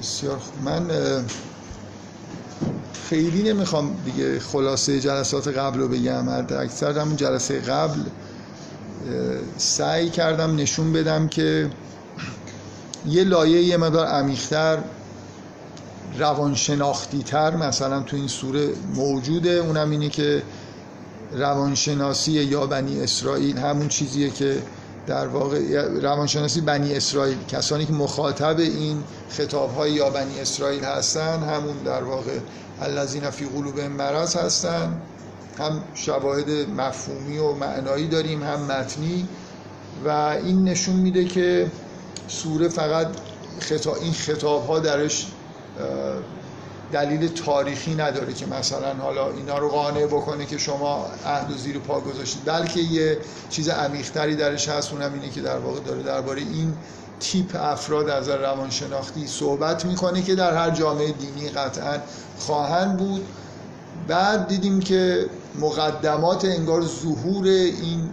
بسیار خوب. من خیلی نمی‌خوام دیگه خلاصه جلسات قبل رو بگم اکثر همون جلسه قبل سعی کردم نشون بدم که یه لایه یه مدار عمیق‌تر روانشناختی تر مثلا تو این سوره موجوده. اونم اینه که روانشناسی یا بنی اسرائیل همون چیزیه که در واقع روانشناسی بنی اسرائیل کسانی که مخاطب این خطاب های یا بنی اسرائیل هستن همون در واقع الذین فی قلوب مرض هستن. هم شواهد مفهومی و معنایی داریم هم متنی. و این نشون میده که سوره فقط خطاب این خطاب ها درش دلیل تاریخی نداره که مثلا حالا اینا رو قانع بکنه که شما عهد و زیر پا گذاشتید. بلکه یه چیز عمیقتری درش هست اونم اینه که در واقع داره درباره این تیپ افراد از روانشناختی صحبت می‌کنه که در هر جامعه دینی قطعا خواهند بود. بعد دیدیم که مقدمات انگار ظهور این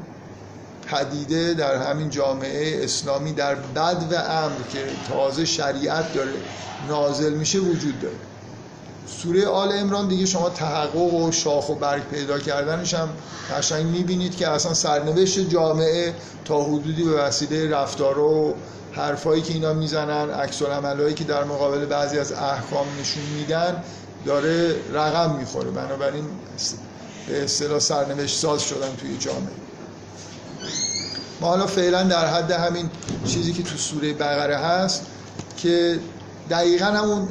پدیده در همین جامعه اسلامی در بد و امر که تازه شریعت داره نازل میشه وجود داره. سوره آل امران دیگه شما تحقق و شاخ و برگ پیدا کردنش هم قشنگ می‌بینید که اصلا سرنوشت جامعه تا حدودی به وسیله رفتار و حرفایی که اینا می‌زنن عکس العملایی که در مقابل بعضی از احکام نشون میدن داره رقم می‌خوره. بنابراین به اصطلاح سرنوشت ساز شدن توی جامعه. ما حالا فعلا در حد همین چیزی که تو سوره بقره هست که دقیقا همون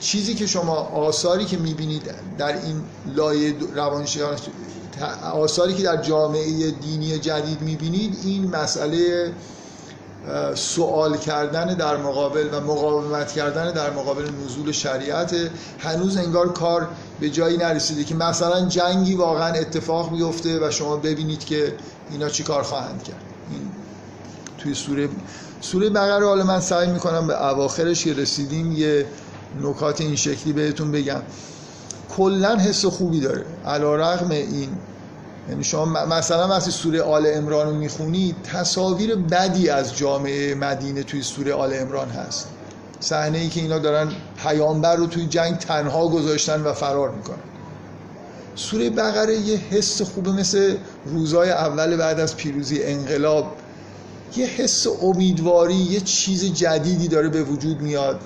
چیزی که شما آثاری که می‌بینید در این لایه روانشناسی آثاری که در جامعه دینی جدید می‌بینید این مسئله سوال کردن در مقابل و مقاومت کردن در مقابل نزول شریعت هنوز انگار کار به جایی نرسیده که مثلا جنگی واقعا اتفاق بیفته و شما ببینید که اینا چی کار خواهند کرد. این توی سوره سوره بقره حالا من سعی می‌کنم به اواخرش رسیدیم یه نکات این شکلی بهتون بگم. کلا حس خوبی داره. علا رغم این یعنی شما مثلا وقتی سوره آل امران رو می‌خونید تصاویر بدی از جامعه مدینه توی سوره آل امران هست. صحنه ای که اینا دارن پیامبر رو توی جنگ تنها گذاشتن و فرار می‌کنن. سوره بقره یه حس خوبه مثل روزای اول بعد از پیروزی انقلاب. یه حس امیدواری یه چیز جدیدی داره به وجود میاد.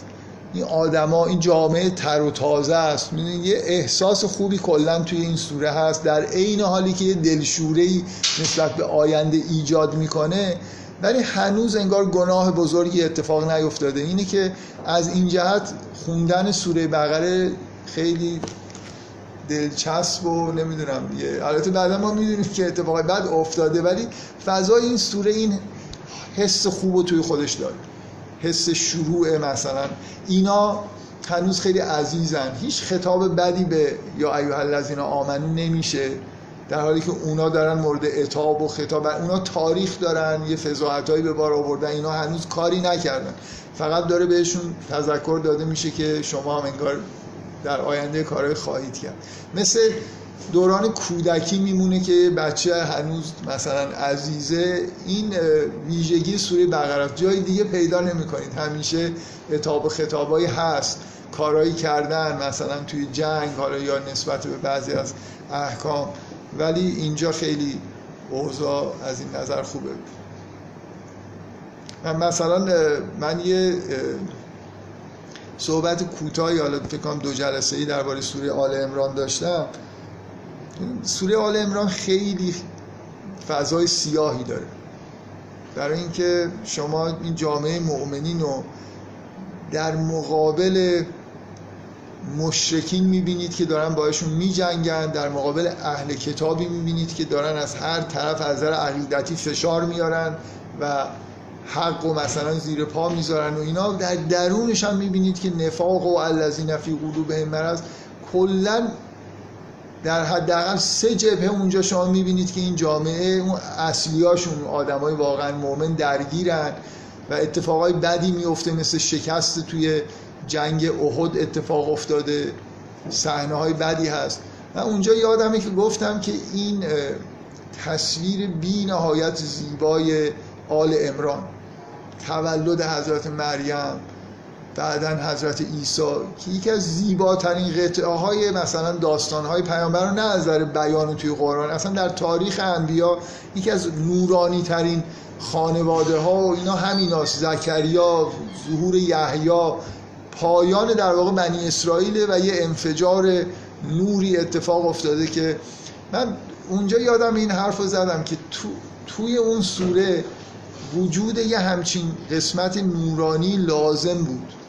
این آدما این جامعه تر و تازه است. یه احساس خوبی کلا توی این سوره هست. در عین حالی که یه دلشوره نسبت به آینده ایجاد می‌کنه ولی هنوز انگار گناه بزرگی اتفاق نیفتاده. اینه که از این جهت خوندن سوره بقره خیلی دلچسب و نمی‌دونم یه البته بعدا ما می‌دونیم که اتفاق بعد افتاده ولی فضای این سوره این حس خوب توی خودش داره. حس شروع مثلا. اینا هنوز خیلی عزیزن. هیچ خطاب بدی به یا ایها الذین آمنو نمیشه. در حالی که اونا دارن مورد اتاب و خطاب اونا تاریخ دارن یه فضاحتایی به بار آوردن. اینا هنوز کاری نکردن. فقط داره بهشون تذکر داده میشه که شما هم انگار در آینده کارهای خواهید کرد. مثل دوران کودکی میمونه که بچه هنوز مثلا عزیزه. این ویژگی سوره بقره جای دیگه پیدا نمی‌کنید. همیشه اتاب خطابایی هست. کارایی کردن مثلا توی جنگ حالا یا نسبت به بعضی از احکام. ولی اینجا خیلی اوضاع از این نظر خوبه. من مثلا من یه صحبت کوتاهی حالا فکر کنم دو جلسه ای درباره سوره آل عمران داشتم. سوره آل امران خیلی فضای سیاهی داره. برای اینکه شما این جامعه مؤمنین رو در مقابل مشرکین می‌بینید که دارن باشون میجنگن در مقابل اهل کتابی می‌بینید که دارن از هر طرف از نظر عقیدتی فشار میارن و حق و مثلا زیر پا می‌ذارن و اینا. در درونش هم می‌بینید که نفاق و الذین فی قلوبهم مرض کلا در حداقل سه جبهه اونجا شما می‌بینید که این جامعه اون اصلیاشون آدمای واقعا مؤمن درگیرن و اتفاقای بدی میفته مثل شکست توی جنگ احد اتفاق افتاده. صحنه های بدی هست. و اونجا یادمه که گفتم که این تصویر بی نهایت زیبای آل امران تولد حضرت مریم. بعدا حضرت عیسی که یکی از زیباترین قطعه های مثلا داستان های پیامبر نه از نظر بیان توی قرآن اصلا در تاریخ انبیا یکی از نورانی ترین خانواده ها و اینا همیناست زکریا ظهور یحیی پایان در واقع بنی اسرائیل و یه انفجار نوری اتفاق افتاده که من اونجا یادم این حرف رو زدم که تو توی اون سوره وجود یه همچین قسمت نورانی لازم بود.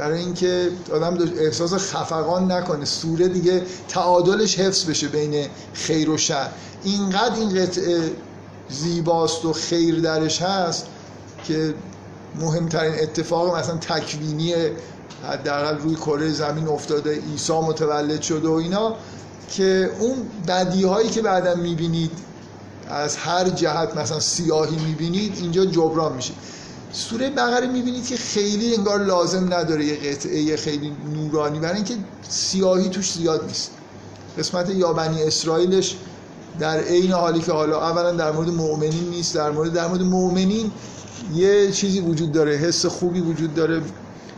برای اینکه آدم احساس خفقان نکنه. سوره دیگه تعادلش حفظ بشه بین خیر و شر. اینقدر این قطعه زیباست و خیر درش هست که مهمترین اتفاق مثلا تکوینی حداقل روی کره زمین افتاده عیسی متولد شده و اینا که اون بدی هایی که بعدا می‌بینید از هر جهت مثلا سیاهی می‌بینید اینجا جبران میشه. سوره بقره می‌بینید که خیلی انگار لازم نداره یه قطعه خیلی نورانی برای اینکه سیاهی توش زیاد نیست. قسمت یابنی اسرائیلش در عین حالی که حالا اولا در مورد مؤمنین نیست در مورد در مورد مؤمنین یه چیزی وجود داره حس خوبی وجود داره.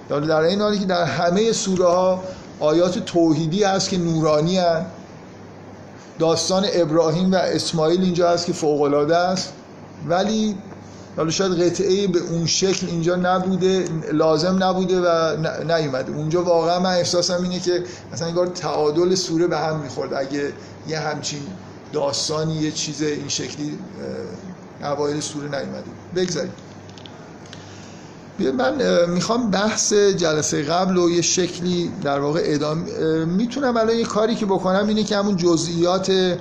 در این حالی که در همه سوره ها آیات توحیدی هست که نورانی هست. داستان ابراهیم و اسماعیل اینجا هست که فوق العاده است. ولی حالا شاید قطعه به اون شکل اینجا نبوده لازم نبوده و نیومده. اونجا واقعا من احساسم اینه که مثلا انگار تعادل سوره به هم می‌خورد. اگه یه همچین داستانی یه چیز این شکلی اوایل سوره نیومده. بگذاریم. من می‌خوام بحث جلسه قبل و یه شکلی در واقع ادامه می‌تونم الان یه کاری که بکنم اینه که همون جزئیات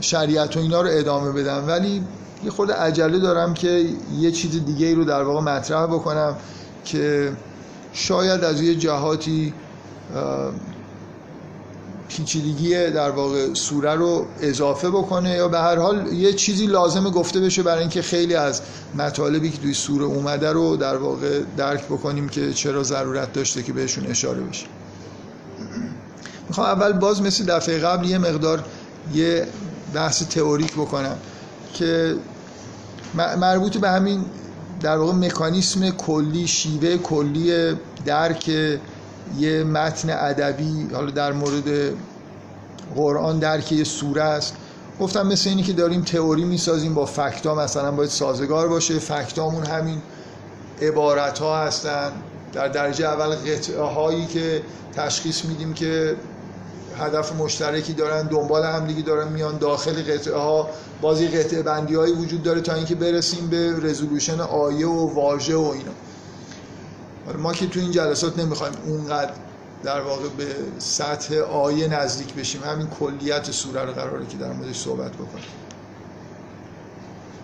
شریعت و اینا رو ادامه بدم. ولی یه خود عجله دارم که یه چیز دیگه ای رو در واقع مطرح بکنم که شاید از یه جهاتی پیچیدگی در واقع سوره رو اضافه بکنه یا به هر حال یه چیزی لازمه گفته بشه برای اینکه خیلی از مطالبی که توی سوره اومده رو در واقع درک بکنیم که چرا ضرورت داشته که بهشون اشاره بشه. می‌خوام اول باز مثل دفعه قبل یه مقدار یه بحث تئوریک بکنم که مربوط به همین در واقع مکانیسم کلی شیوه کلی درک یه متن ادبی حالا در مورد قرآن درک یه سوره است. گفتم مثل اینی که داریم تئوری می‌سازیم با فکتا مثلا باید سازگار باشه. فکتامون همین عبارت ها هستن. در درجه اول قطعه هایی که تشخیص میدیم که هدف مشترکی دارن دنبال همدیگه دارن میان داخل قطعه ها بازی قطعه بندی هایی وجود داره تا اینکه برسیم به رزولوشن آیه و واژه و اینا. ما که تو این جلسات نمی‌خوایم اونقدر در واقع به سطح آیه نزدیک بشیم. همین کلیت سوره رو قراره که در موردش صحبت بکنیم.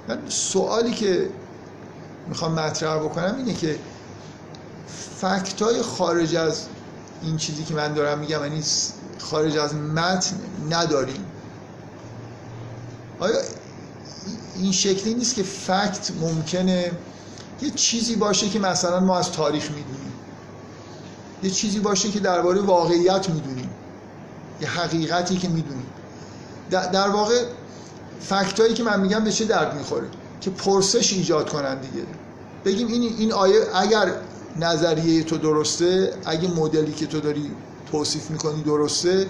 من سوالی که می‌خوام مطرح بکنم اینه که فکت های خارج از این چیزی که من دارم میگم یعنی خارج از متن نداریم. آیا این شکلی نیست که فکت ممکنه یه چیزی باشه که مثلا ما از تاریخ می‌دونیم؟ یه چیزی باشه که درباره واقعیت می‌دونیم. یه حقیقتی که می‌دونیم. در واقع فکتایی که من میگم به چه درد می‌خوره؟ که پرسش ایجاد کنن دیگه. بگیم این این آیه اگر نظریه تو درسته اگه مدلی که تو داری توصیف می‌کنی درسته؟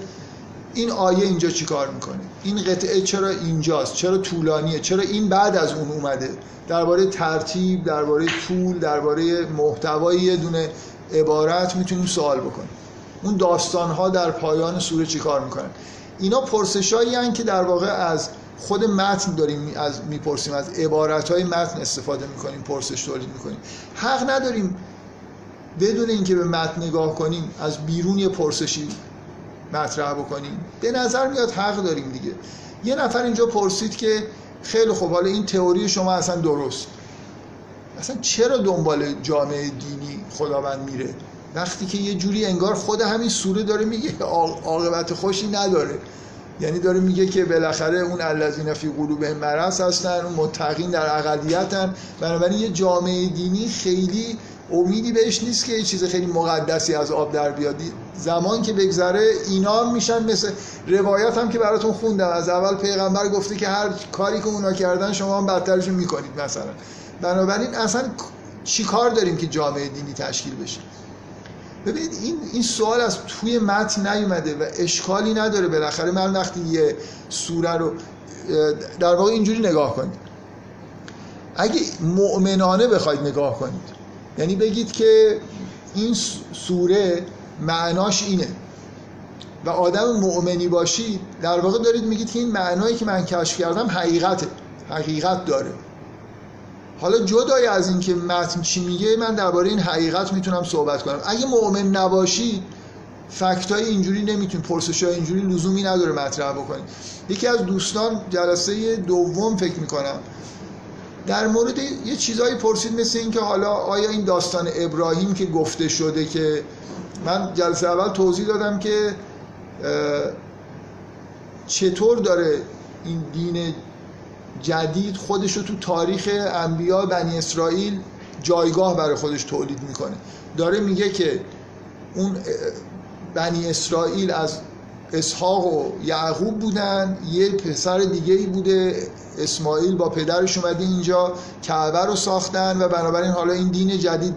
این آیه اینجا چیکار می‌کنه؟ این قطعه چرا اینجاست؟ چرا طولانیه؟ چرا این بعد از اون اومده؟ درباره ترتیب درباره طول درباره محتوای یه دونه عبارت می‌تونیم سوال بکنیم. اون داستان ها در پایان سوره چیکار می‌کنن؟ اینا پرسشایی که در واقع از خود متن داریم از می‌پرسیم. از عبارت های متن استفاده می‌کنیم پرسش تولید می‌کنیم. حق نداریم بدون اینکه به متن نگاه کنیم از بیرون یه پرسشی مطرح بکنیم. به نظر میاد حق داریم دیگه. یه نفر اینجا پرسید که خیلی خوب حالا این تئوری شما اصلا درست. اصلا چرا دنبال جامعه دینی خداوند میره؟ وقتی که یه جوری انگار خود همین سوره داره میگه عاقبت خوشی نداره. یعنی داره میگه که بالاخره اون الذین فی قلوبهم مرض هستن اون متقین در اقلیتن. بنابراین یه جامعه دینی خیلی امیدی بهش نیست که یه چیز خیلی مقدسی از آب در بیاد. زمان که بگذره اینا میشن مثل روایت هم که براتون خوندم. از اول پیغمبر گفته که هر کاری که اونا کردن شما هم بدترشون می‌کنید مثلا. بنابراین اصلا چی کار داریم که جامعه دینی تشکیل بشه؟ ببینید این این سوال از توی متن نیومده و اشکالی نداره بالاخره. من وقتی یه سوره رو در واقع اینجوری نگاه کنید. اگه مؤمنانه بخواید نگاه کنید یعنی بگید که این سوره معناش اینه. و آدم مؤمنی باشید در واقع دارید میگید که این معنایی که من کشف کردم حقیقته حقیقت داره. حالا جدای از اینکه متن چی میگه من درباره این حقیقت می‌تونم صحبت کنم. اگه مؤمن نباشید فکتای اینجوری نمیتون پرسش های اینجوری لزومی نداره مطرح بکنید یکی از دوستان جلسه دوم فکر می‌کنم. در مورد یه چیزایی پرسید مثل اینکه حالا آیا این داستان ابراهیم که گفته شده که من جلسه اول توضیح دادم که چطور داره این دین جدید خودش رو تو تاریخ انبیا بنی اسرائیل جایگاه برای خودش تولید می‌کنه. داره میگه که اون بنی اسرائیل از اسحاق و یعقوب بودن. یه پسر دیگه ای بوده اسماعیل با پدرش اومده اینجا کعبه رو ساختن و بنابراین حالا این دین جدید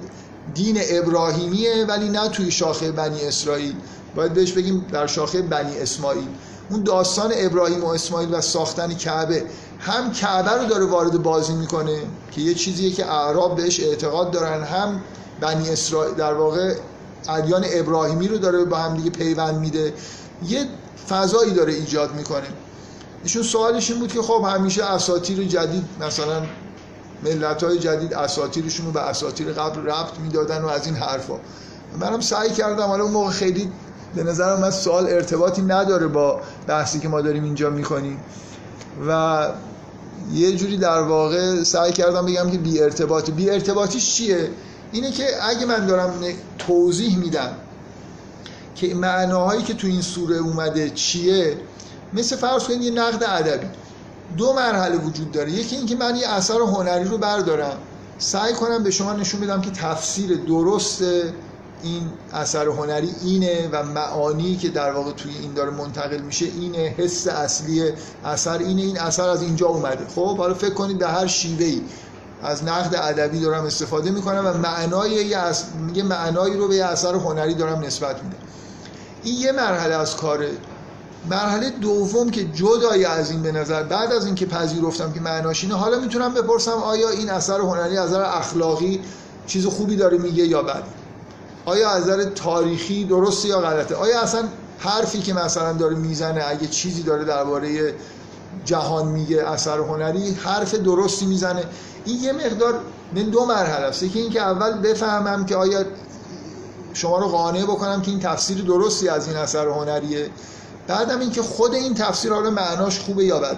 دین ابراهیمیه ولی نه توی شاخه بنی اسرائیل. باید بهش بگیم در شاخه بنی اسماعیل. اون داستان ابراهیم و اسماعیل و ساختن کعبه هم کعبه رو داره وارد بازی می‌کنه که یه چیزیه که اعراب بهش اعتقاد دارن. هم بنی اسرائیل در واقع ادیان ابراهیمی رو داره با هم دیگه پیوند میده. یه فضایی داره ایجاد می‌کنه. ایشون سوالش این بود که خب همیشه اساطیر جدید مثلا ملت های جدید اساطیرشون رو به اساطیر قبل ربط می‌دادن و از این حرفا. منم سعی کردم حالا اون موقع خیلی به نظرم من سوال ارتباطی نداره با بحثی که ما داریم اینجا می‌کنیم. و یه جوری در واقع سعی کردم بگم که بی ارتباطی بی ارتباطیش چیه؟ اینه که اگه من دارم توضیح میدم که معناهایی که تو این سوره اومده چیه؟ مثل فرض کنید یه نقد ادبی. دو مرحله وجود داره. یکی اینکه من یه اثر هنری رو بردارم. سعی کنم به شما نشون بدم که تفسیر درست این اثر هنری اینه و معانی که در واقع توی این داره منتقل میشه اینه. حس اصلی اثر اینه. این اثر از اینجا اومده. خب حالا فکر کنید به هر شیوهی از نقد ادبی دارم استفاده می‌کنم و معنای یه, معنایی رو به یه اثر هنری دارم نسبت میدم. این یه مرحله از کاره. مرحله دوم که جدای از این به نظر بعد از اینکه پذیرفتم که معناش اینه حالا می‌تونم بپرسم آیا این اثر هنری از نظر اخلاقی چیز خوبی داره میگه یا بد؟ آیا از نظر تاریخی درسته یا غلطه؟ آیا اصلا حرفی که مثلا داره می‌زنه اگه چیزی داره درباره جهان میگه اثر هنری حرف درستی می‌زنه؟ این یه مقدار دو مرحله است. که اینکه اول بفهمم که آیا شما رو قانع بکنم که این تفسیر درستی از این اثر هنریه. بعدم اینکه خود این تفسیر حالا معناش خوبه یا بده.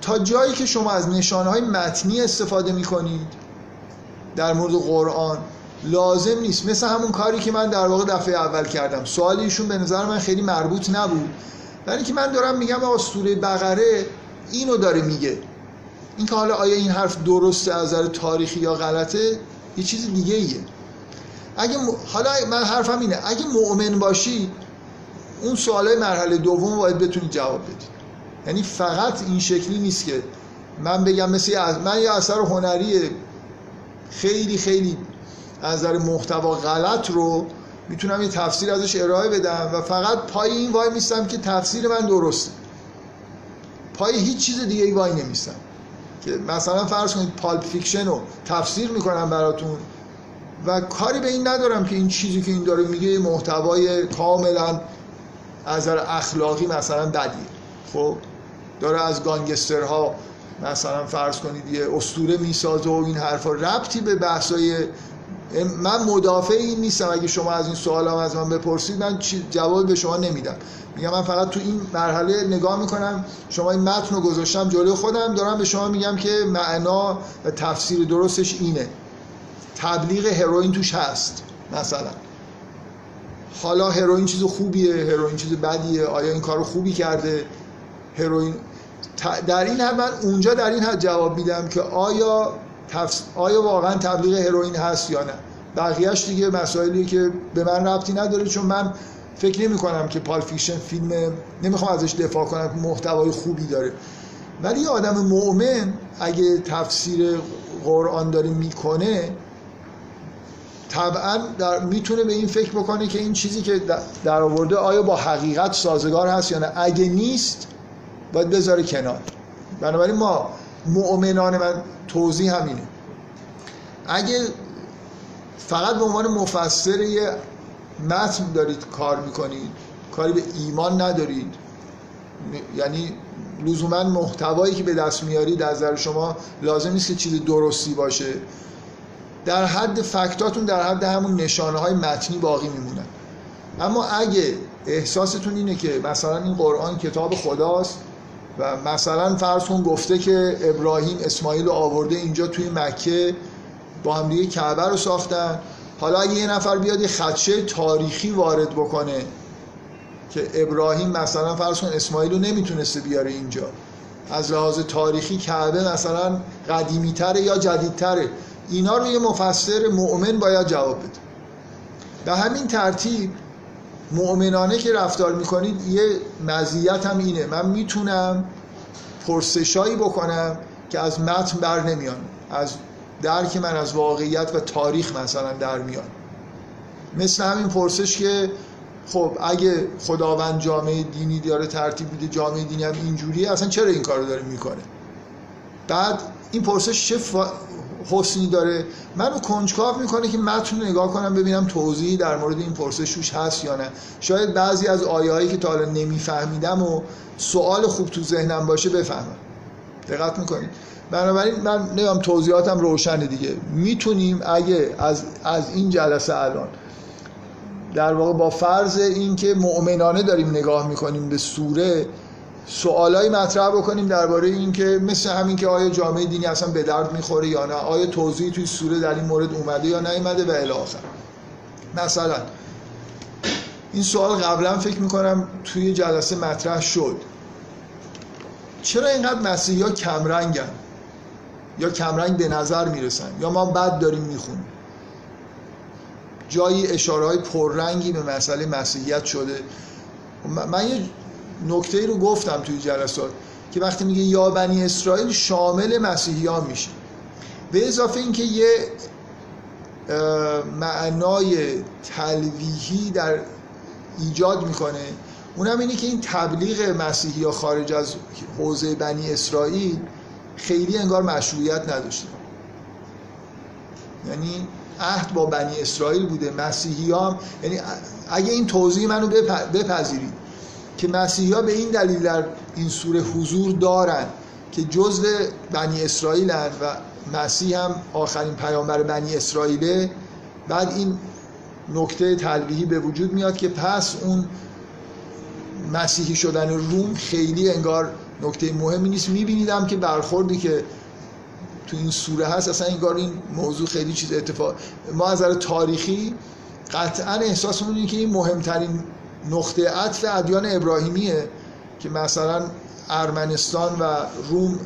تا جایی که شما از نشانه های متنی استفاده می‌کنید در مورد قرآن لازم نیست. مثل همون کاری که من در واقع دفعه اول کردم. سوال ایشون به نظر من خیلی مربوط نبود. ولی که من دارم میگم آقا سوره بقره اینو داره میگه. این که حالا آیا این حرف درسته از نظر تاریخی یا غلطه یه چیز دیگه ایه اگه حالا من حرفم اینه. اگه مؤمن باشی اون سوالای مرحله دوم باید بتونید جواب بدید یعنی فقط این شکلی نیست که من بگم مثل من یه اثر هنری خیلی خیلی از نظر محتوا غلط رو می‌تونم یه تفسیر ازش ارائه بدم و فقط پای این وای میستم که تفسیر من درسته. پای هیچ چیز دیگه ای وای نمیستم. که مثلا فرض کنید Pulp Fiction رو تفسیر می‌کنم براتون. و کاری به این ندارم که این چیزی که این داره میگه محتوای کاملا از اخلاقی مثلا بدیه. خب داره از گانگسترها مثلا فرض کنید یه اسطوره می‌سازه و این حرفا. ربطی به بحثای من مدافع این نیستم. اگه شما از این سوال هم از من بپرسید من جواب به شما نمیدم. میگم من فقط تو این مرحله نگاه می‌کنم شما این متن رو گذاشتم جلوی خودم دارم به شما میگم که معنا و تفسیر درستش اینه. تبلیغ هروئین توش هست مثلا. حالا هروئین چیز خوبیه هروئین چیز بدیه آیا این کارو خوبی کرده؟ هروئین در این حد من اونجا در این حد جواب میدم که آیا آیا واقعا تبلیغ هروئین هست یا نه. بقیهش دیگه مسائلی که به من ربطی نداره چون من فکر نمی کنم که Pulp Fiction فیلم نمی‌خوام ازش دفاع کنم محتوای خوبی داره. ولی آدم مؤمن اگه تفسیر قرآن داره می‌کنه طبعا در می‌تونه به این فکر بکنه که این چیزی که در آورده آیا با حقیقت سازگار هست یا نه. اگه نیست باید بذاره کنار. بنابراین ما مؤمنان من توضیح همینه. اگه فقط به عنوان مفسر یه متن دارید کار می‌کنید کاری به ایمان ندارید یعنی لزوما محتوایی که به دست میارید از نظر شما لازم نیست که چیز درستی باشه. در حد فکتاتون در حد همون نشانه های متنی باقی میمونن. اما اگه احساستون اینه که مثلا این قرآن کتاب خداست و مثلا فرض کن گفته که ابراهیم اسماعیل رو آورده اینجا توی مکه با هم دیگه کعبه رو ساختن حالا اگه یه نفر بیاد یه خدشه تاریخی وارد بکنه که ابراهیم مثلا فرض کن اسماعیل رو نمی‌تونسته بیاره اینجا. از لحاظ تاریخی کعبه مثلا قدیمی تره یا جدیدتره. اینا رو یه مفسر مؤمن باید جواب بده. به همین ترتیب مؤمنانه که رفتار می‌کنید یه مزیت هم اینه. من می‌تونم پرسشایی بکنم که از متن بر نمیان از درک من از واقعیت و تاریخ مثلا در میان. مثل همین پرسش که خب اگه خداوند جامعه دینی داره ترتیب میده جامعه دینی هم اینجوریه اصلا چرا این کارو داره می‌کنه؟ بعد این پرسش چه حسنی داره. منو کنجکاو می‌کنه که متن نگاه کنم ببینم توضیحی در مورد این پرسش هست یا نه. شاید بعضی از آیه هایی که تا حالا نمیفهمیدم و سوال خوب تو ذهنم باشه بفهمم. دقت می‌کنید. بنابراین من نمیم توضیحاتم روشنه دیگه. می‌تونیم اگه از, از این جلسه الان در واقع با فرض اینکه مؤمنانه داریم نگاه می‌کنیم به سوره سوالایی مطرح بکنیم درباره اینکه مثل همین که آیا جامعه دینی اصلا به درد می‌خوره یا نه آیا توضیحی توی سوره در این مورد اومده یا نیومده و الی آخر. مثلا این سوال قبلا فکر می‌کنم توی جلسه مطرح شد. چرا اینقدر مسیحی ها کمرنگن؟ یا کمرنگ به نظر می‌رسن؟ یا ما بد داریم می‌خونیم؟ جایی اشاره های پررنگی به مسئله مسیحیت شده. من یه نکته رو گفتم توی جلسات که وقتی میگه یا بنی اسرائیل شامل مسیحیان میشه. به اضافه اینکه یه معنای تلویحی در ایجاد می‌کنه اونم اینه که این تبلیغ مسیحی یا خارج از حوزه بنی اسرائیل خیلی انگار مشروعیت نداشته. یعنی عهد با بنی اسرائیل بوده مسیحی هم یعنی اگه این توضیح منو بپذیرید. که مسیحی ها به این دلیل در این سوره حضور دارن که جزء بنی اسرائیل و مسیح هم آخرین پیامبر بنی اسرائیله بعد این نکته تلویحی به وجود میاد که پس اون مسیحی شدن روم خیلی انگار نکته مهمی نیست. میبینیدم که برخوردی که تو این سوره هست اصلا انگار این موضوع خیلی چیز اتفاق ما از تاریخی قطعا احساسمون اینه که این مهمترین نقطه عطف ادیان ابراهیمیه که مثلا ارمنستان و روم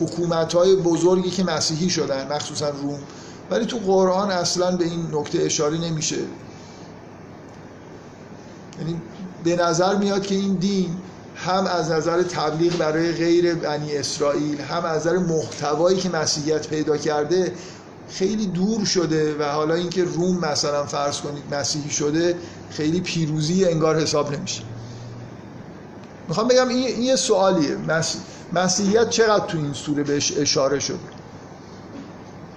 حکومت های بزرگی که مسیحی شدن مخصوصا روم. ولی تو قرآن اصلا به این نکته اشاره نمیشه. یعنی به نظر میاد که این دین هم از نظر تبلیغ برای غیر بنی اسرائیل هم از نظر محتوایی که مسیحیت پیدا کرده خیلی دور شده و حالا اینکه روم مثلا فرض کنید مسیحی شده خیلی پیروزی انگار حساب نمیشه. می‌خوام بگم این یه سوالیه. مسیحیت چقدر تو این سوره بهش اشاره شده؟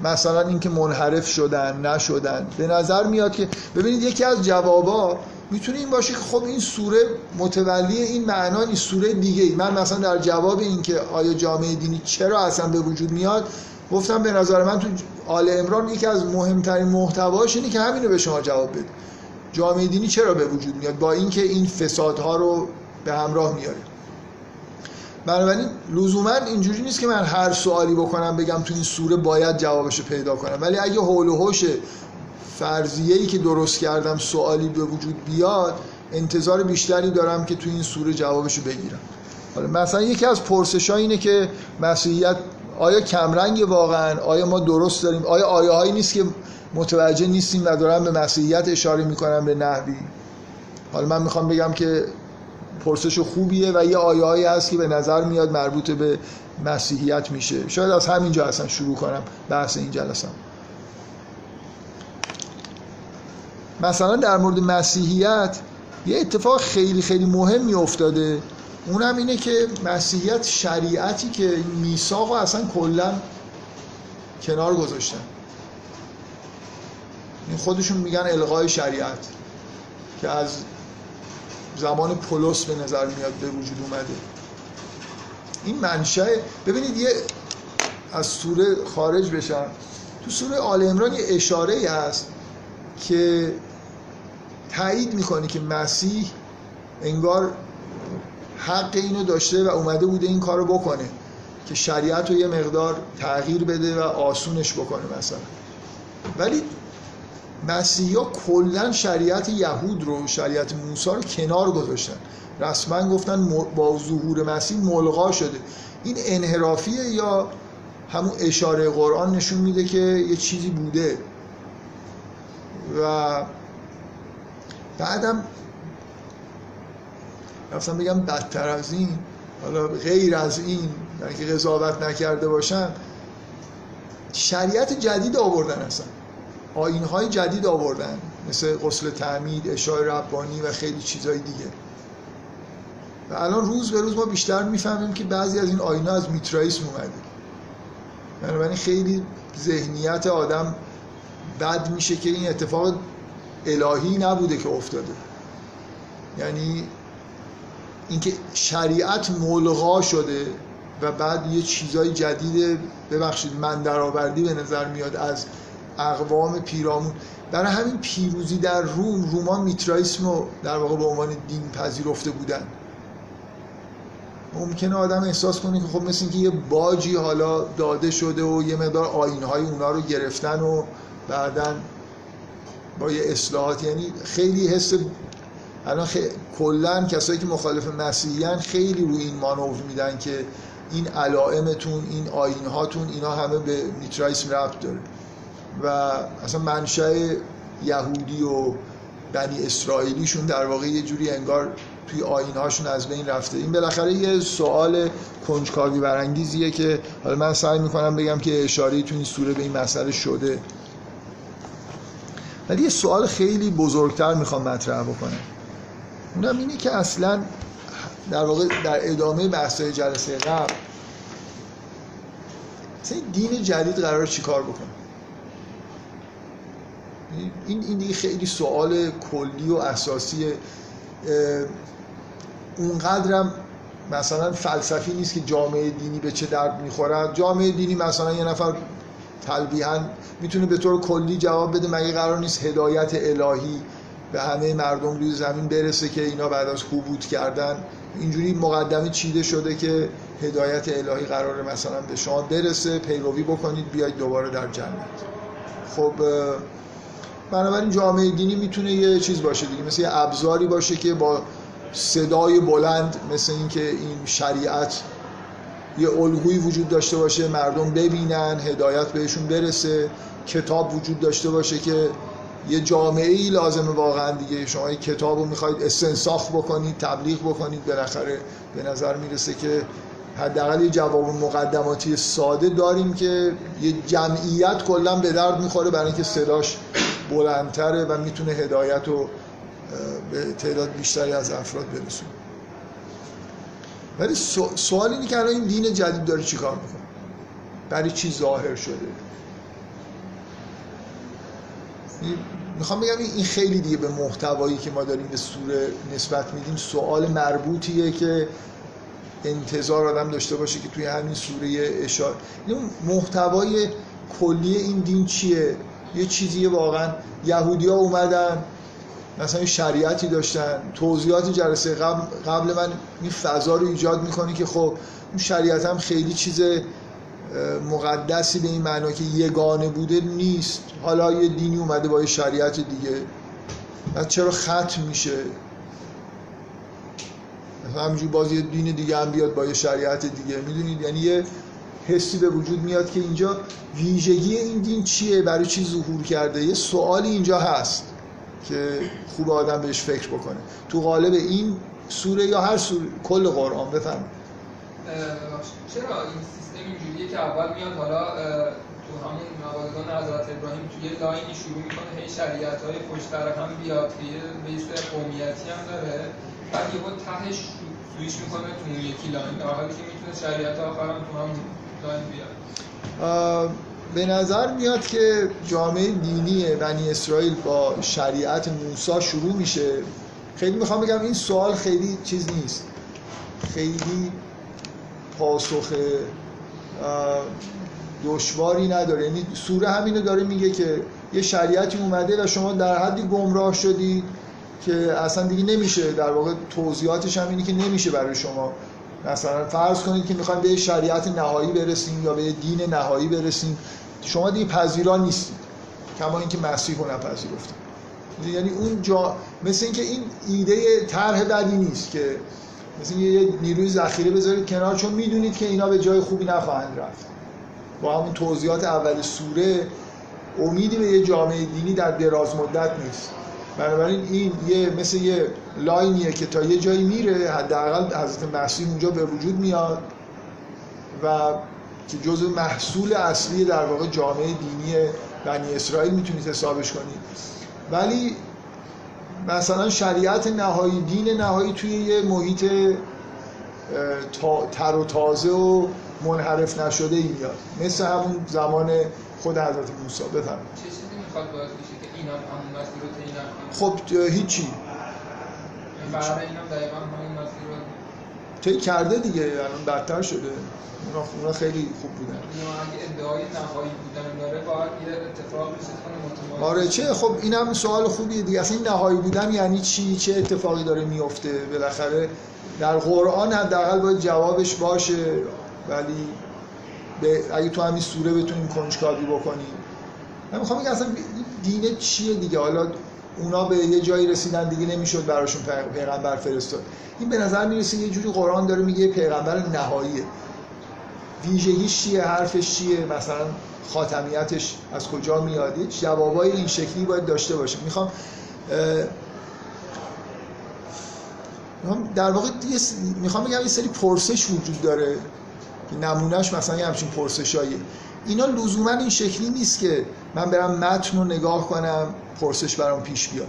مثلا اینکه منحرف شدن نشدن. به نظر میاد که ببینید یکی از جوابا می‌تونه این باشه که خب این سوره متولی این معنا نیست. سوره دیگه ای. من مثلا در جواب اینکه آیا جامعه دینی چرا اصلا به وجود میاد گفتم به نظر من تو آل امران یکی از مهمترین محتواش اینه که همینو به شما جواب بده. جامعه دینی چرا به وجود میاد؟ با اینکه این فسادها رو به همراه میاره. بنابراین لزوما اینجوری نیست که من هر سوالی بکنم بگم تو این سوره باید جوابش پیدا کنم. ولی اگه حول و حوش فرضیه‌ای که درست کردم سوالی به وجود بیاد انتظار بیشتری دارم که تو این سوره جوابشو بگیرم. حالا مثلا یکی از پرسش اینه که مسیحیت آیا کمرنگ واقعا؟ آیا ما درست داریم؟ آیا آیه هایی نیست که متوجه نیستیم و دارن به مسیحیت اشاره می‌کنن به نحوی؟ حالا من می‌خوام بگم که پرسش خوبیه و یه آیه هست که به نظر میاد مربوط به مسیحیت میشه. شاید از همینجا اصلا شروع کنم بحث این جلسه. مثلا در مورد مسیحیت یه اتفاق خیلی خیلی مهمی افتاده. اونم اینه که مسیحیت شریعتی که میثاق و اصلا کلا کنار گذاشتن. خودشون میگن الغای شریعت که از زمان پولس به نظر میاد به وجود اومده. این منشأ ببینید یه از سوره خارج بشم. تو سوره آل عمران یه اشاره ای هست که تایید می‌کنه که مسیح انگار حق اینو داشته و اومده بوده این کارو بکنه که شریعت رو یه مقدار تغییر بده و آسونش بکنه مثلا. ولی مسیحی ها کلا شریعت یهود رو شریعت موسی رو کنار گذاشتن. رسما گفتن با ظهور مسیح ملغا شده. این انحرافیه یا همون اشاره قرآن نشون میده که یه چیزی بوده؟ و بعدم رفتم بگم بدتر از این حالا غیر از این که قضاوت نکرده باشم شریعت جدید آوردن اصلا. آین های جدید آوردن مثل غسل تعمید، اشای ربانی و خیلی چیزهای دیگه. و الان روز به روز ما بیشتر می‌فهمیم که بعضی از این آین از میترائیسم اومده. بنابراین خیلی ذهنیت آدم بد میشه که این اتفاق الهی نبوده که افتاده. یعنی اینکه شریعت ملغا شده و بعد یه چیزای جدید ببخشید من درآوردی به نظر میاد از اقوام پیرامون. برای همین پیروزی در روم رومان میترائیسم رو در واقع به عنوان دین پذیرفته بودن. ممکنه آدم احساس کنه که خب مثل اینکه یه باجی حالا داده شده و یه مقدار آینهای اونا رو گرفتن و بعدا با یه اصلاحات یعنی خیلی حس الان خی... کلا کسایی که مخالف مسیحیان خیلی روی این مانور میدن که این علائمتون این آینهاتون اینا همه به میترائیسم ربط داره. و اصلا منشأ یهودی و بنی اسرائیلیشون در واقع یه جوری انگار توی آینهاشون از بین رفته. این بالاخره یه سوال کنجکاوی برانگیزیه که حالا من سعی می‌کنم بگم که اشاره تو این سوره به این مسئله شده. ولی یه سوال خیلی بزرگتر می‌خوام مطرح بکنم. اونم اینه که اصلا در واقع در ادامه بحثای جلسه قبل مثلا دین جدید قرار چیکار بکنه؟ این این دیگه خیلی سوال کلی و اساسیه اونقدرم مثلا فلسفی نیست که جامعه دینی به چه درد می‌خورد جامعه دینی مثلا یه نفر تلبیحا می‌تونه به طور کلی جواب بده مگه قرار نیست هدایت الهی به همه مردم روی زمین برسه که اینا بعد از خوبوت کردن اینجوری مقدمه چیده شده که هدایت الهی قراره مثلا به شما برسه پیروی بکنید بیاید دوباره در جنت. خب بنابراین جامعه دینی می‌تونه یه چیز باشه دیگه مثل یه ابزاری باشه که با صدای بلند مثل اینکه این شریعت یه الگویی وجود داشته باشه مردم ببینن هدایت بهشون برسه. کتاب وجود داشته باشه که یه جامعه ای لازمه واقعا دیگه. شما یه کتاب رو می‌خواید استنساخ بکنید تبلیغ بکنید بالاخره به نظر می‌رسه که حداقل یه جواب مقدماتی ساده داریم که یه جمعیت کلا به درد می‌خوره برای اینکه صداش بلندتره و می‌تونه هدایت رو به تعداد بیشتری از افراد برسونه. ولی سوال اینه که الان این دین جدید داره چیکار می‌کنه؟ برای چی ظاهر شده؟ می‌خوام بگم این خیلی دیگه به محتوایی که ما داریم به سوره نسبت میدیم سوال مربوطیه که انتظار آدم داشته باشه که توی همین سوره اشاره محتوای کلی این دین چیه؟ یه چیزی واقعا. یهودی ها اومدن مثلا شریعتی داشتن. توضیحات جلسه قبل, قبل من این فضا رو ایجاد می‌کنه که خب اون شریعت هم خیلی چیز مقدسی به این معنا که یگانه بوده نیست. حالا یه دینی اومده با یه شریعت دیگه. و چرا ختم میشه؟ همینجور باز یه دین دیگه هم بیاد با یه شریعت دیگه. می‌دونید؟ یعنی یه حسی به وجود میاد که اینجا ویژگی این دین چیه؟ برای چی ظهور کرده؟ یه سوالی اینجا هست که خوب آدم بهش فکر بکنه. تو قالب این سوره یا هر سوره؟ کل قرآن بفهم چرا این اینجوریه که اول میاد حالا تو همون نوادگان حضرت ابراهیم توی line ی شروع می‌کنه هی شریعت های پیشتر هم بیاد که یه base قومیتی هم داره. بعد یهو تهش سویش می‌کنه تو اون یکی line در حالی که می‌تونه شریعت آخر هم تو همون line بیاد. به نظر میاد که جامعه دینی بنی اسرائیل با شریعت موسی شروع میشه. خیلی می‌خوام بگم این سوال خیلی چیز نیست. خیلی پاسخ دشواری نداره. یعنی سوره همینو داره میگه که یه شریعتی اومده و شما در حدی گمراه شدید که اصلا دیگه نمیشه. در واقع توضیحاتش هم اینه که نمیشه برای شما. مثلا فرض کنید که می‌خوایم به یه شریعت نهایی برسیم یا به دین نهایی برسیم. شما دیگه پذیرا نیستید. کما اینکه مسیح رو نپذیرفتید. یعنی اون جا مثل اینکه این ایده طرح بدی نیست که مثل یه نیروی ذخیره بذارید کنار چون می‌دونید که اینا به جای خوبی نخواهند رفت. با همون توضیحات اول سوره امیدی به یه جامعه دینی در دراز مدت نیست. بنابراین این یه مثل یه لاینیه که تا یه جایی میره حداقل حضرت مسیح اونجا به وجود میاد و که جزء محصول اصلی در واقع جامعه دینی بنی اسرائیل می‌تونید حسابش کنید. ولی مثلا شریعت نهایی دین نهایی توی یه محیط تر و تازه و منحرف نشده ای میاد. مثل همون زمان خود حضرت موسی. بفرمایید. چه چیزی می‌خواد باعث بشه که اینا همون مسیر رو طی خب هیچی. برای اینم دقیقاً طی کرده دیگه الان بدتر شده. اونا خیلی خوب بودن. ادعای نهایی بودن داره باید یه اتفاق کنه آره چه؟ خب اینم سوال خوبیه دیگه. اصلا این نهایی بودن یعنی چی؟ چه اتفاقی داره میفته بالاخره در قرآن حداقل باید جوابش باشه ولی به اگه تو همین سوره بتونیم کنجکاوی بکنیم. من می‌خوام اصلا دین چیه دیگه؟ حالا اونا به یه جایی رسیدن دیگه نمی‌شد براشون پیغمبر فرستاد. این به نظر می‌رسه یه جوری قرآن داره میگه پیغمبر نهاییه ویژگیش چیه؟ حرفش چیه؟ مثلا خاتمیتش از کجا میاد؟ جوابای این شکلی باید داشته باشه. می‌خوام در واقع می‌خوام بگم یه سری پرسش وجود داره. نمونهش مثلا یه همچین پرسشاییه اینا لزوما این شکلی نیست که من برم متن رو نگاه کنم. پرسش برام پیش بیاد.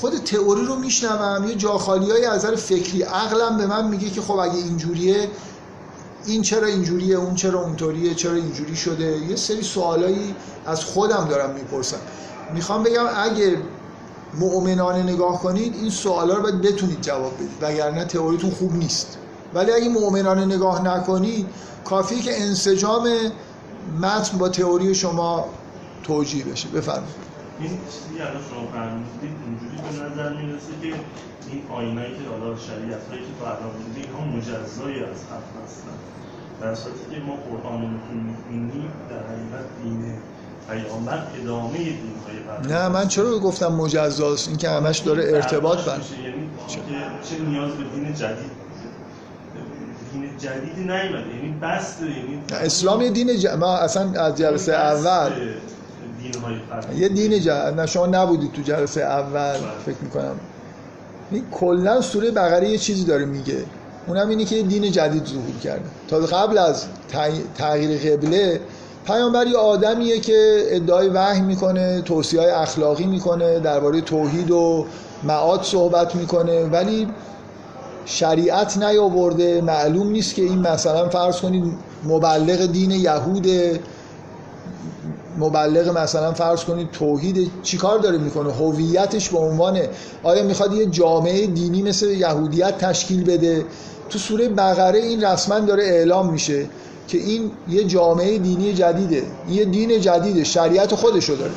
خود تئوری رو میشنوم. یه جاخالی های از فکری عقلم به من میگه که خب اگه اینجوریه این چرا اینجوریه اون چرا اونطوریه چرا اینجوری شده؟ یه سری سوالایی از خودم دارم می‌پرسم. می‌خوام بگم اگه مؤمنانه نگاه کنید این سوالا رو باید بتونید جواب بدید. وگرنه تئوریتون خوب نیست. ولی اگه مؤمنانه نگاه نکنید کافیه که انسجام متن با تئوری شما توجیه بشه. بفرمایید. این چیزی الان شما فرمودید اینجوری به نظر می‌رسه که این آینایی که حالا شریعت هایی که تو الان اینها مجزایی از حق هستن. در صورتی که ما قرآن رو می‌خونیم در حقیقت دین پیامبر ادامه دین های نه من چرا گفتم مجزاست این که همش داره ارتباط بر یعنی چه نیاز به دین جدید دین جدیدی نیومده. یعنی بست یعنی اسلام یه دین ج... ما اصلا از جلسه اول یه دین نه شما نبودید تو جلسه اول بله. فکر می‌کنم. این کلا سوره بقره یه چیزی داره میگه. اونم اینه که یه دین جدید ظهور کرده. تا قبل از تغییر قبله پیامبر یه آدمیه که ادعای وحی می‌کنه توصیه های اخلاقی می‌کنه درباره توحید و معاد صحبت می‌کنه. ولی شریعت نیاورده معلوم نیست که این مثلا فرض کنید مبلغ دین یهود مبلغ مثلا فرض کنید توحید چیکار داره می‌کنه؟ هویتش به عنوان آیا می‌خواد یه جامعه دینی مثل یهودیت تشکیل بده؟ تو سوره بقره این رسما داره اعلام میشه که این یه جامعه دینی جدیده. یه دین جدیده. شریعت خودشو داره.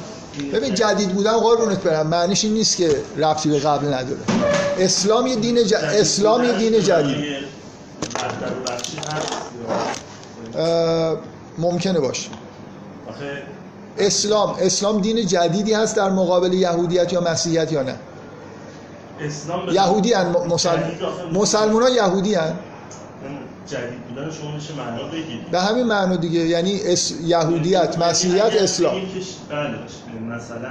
ببین جدید بودن قربونت برم. معنیش این نیست که رفتی به قبل نداره. اسلام یه دین ج... اسلام یه دین جدید. ممکنه باشه. اسلام. اسلام دین جدیدی هست در مقابل یهودیت یا مسیحیت یا نه؟ اسلام یهودی هن مسلم... مسلمان ها یهودی هن؟ جدید بودن شما میشه معنا بگید. به همین معنا دیگه. یعنی اس... یهودیت مسیحیت اگر اسلام. بله مثلا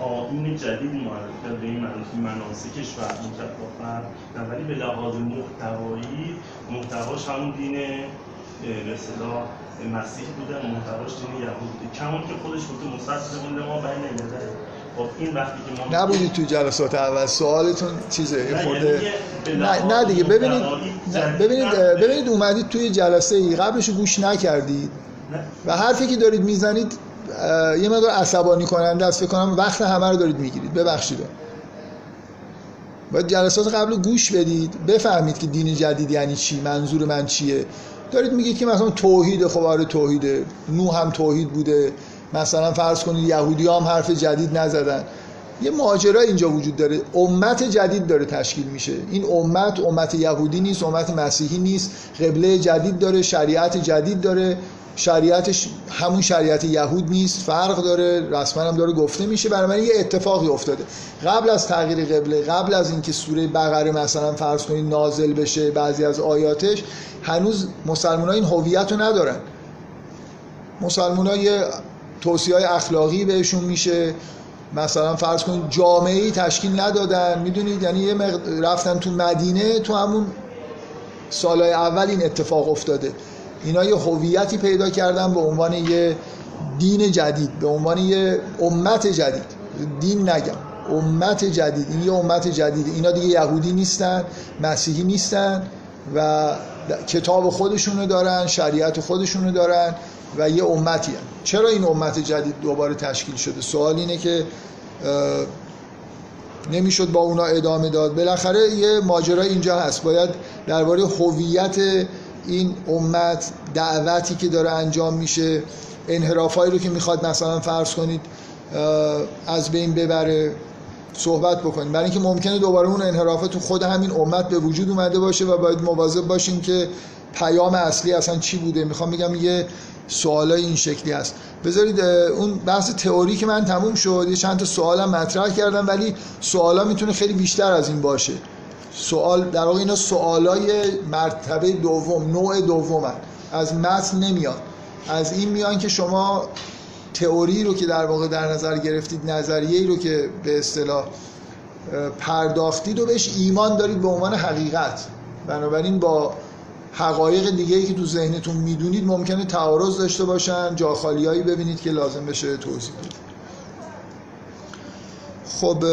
آیین جدید معرفی کرد به این که مناسکش و متفاوت نه ولی به لحاظ محتوایی محتواش همون دین به مسیح بوده محتواش دین یهود بوده کمون که خودش گفته مستثر ما بین الملل خب این وقتی که ما نبودید تو جلسات اول. سوالتون چیزه؟ نه، خورده یعنی نه, نه دیگه. ببینید ببینید. ببینید اومدید توی جلسه ای قبلش گوش نکردید. و حرفی که دارید می‌زنید یه مقدار عصبانی کننده است. فکر کنم وقت همه رو دارید می‌گیرید. ببخشید. باید جلسات قبل گوش بدید. بفهمید که دین جدید یعنی چی؟ منظور من چیه؟ دارید میگید که مثلا توحید خب آره توحیده. نوح هم توحید بوده. مثلا فرض کنید یهودی هم حرف جدید نزدن. یه ماجرا اینجا وجود داره. امت جدید داره تشکیل میشه. این امت امت یهودی نیست امت مسیحی نیست. قبله جدید داره شریعت جدید داره. شریعتش همون شریعت یهود نیست فرق داره. رسما هم داره گفته میشه. برای من یه اتفاقی افتاده. قبل از تغییر قبله قبل از اینکه سوره بقره مثلا فرض کنید نازل بشه بعضی از آیاتش هنوز مسلمان ها این هویت رو ندارن. مسلمان ها یه توصیه اخلاقی بهشون میشه. مثلا فرض کنید جامعه ای تشکیل ندادن می‌دونید؟ یعنی یه مقد... رفتن تو مدینه تو همون سالهای اول این اتفاق افتاده. اینا یه هویتی پیدا کردن به عنوان یه دین جدید به عنوان یه امت جدید. دین نگم امت جدید. این یه امت جدید. اینا دیگه یهودی نیستن مسیحی نیستن و کتاب خودشونو دارن شریعت خودشونو دارن. و یه امتی هن. چرا این امت جدید دوباره تشکیل شده؟ سوال اینه که نمی‌شد با اونا ادامه داد. بالاخره یه ماجرا اینجا هست. باید درباره هویت این امت دعوتی که داره انجام میشه انحرافایی رو که می‌خواد مثلا فرض کنید از بین ببره صحبت بکنیم. برای اینکه ممکنه دوباره اون انحرافات تو خود همین امت به وجود اومده باشه و باید مواظب باشیم که پیام اصلی اصلا چی بوده. می‌خوام بگم یه سوالای این شکلی هست. بذارید اون بحث تئوری که من تموم شد یه چند تا سوالم مطرح کردم ولی سوالا می‌تونه خیلی بیشتر از این باشه. سوال در واقع اینا سوالای مرتبه دوم نوع دومن از متن نمیاد. از این میان که شما تئوری رو که در واقع در نظر گرفتید نظریه رو که به اصطلاح پرداختید و بهش ایمان دارید به عنوان حقیقت. بنابراین با حقایق دیگه ای که تو ذهنتون می‌دونید ممکنه تعارض داشته باشن جاخالیایی ببینید که لازم بشه توضیح بدید. خب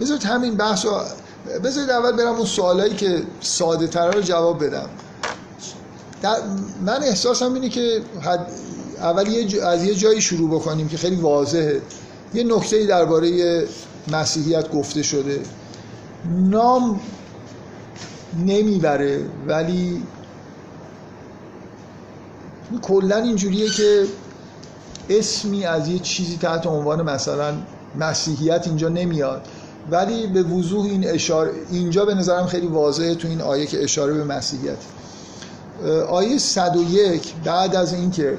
بذارید همین بحث رو بذارید اول برم اون سوالایی که ساده تر رو جواب بدم. در من احساسم اینه که اول یه از یه جایی شروع بکنیم که خیلی واضحه. یه نکته درباره مسیحیت گفته شده. نام نمی‌بره ولی کلا اینجوریه که اسمی از یه چیزی تحت عنوان مثلا مسیحیت اینجا نمیاد. ولی به وضوح این اشاره اینجا به نظرم خیلی واضحه تو این آیه که اشاره به مسیحیت. آیه 101 بعد از اینکه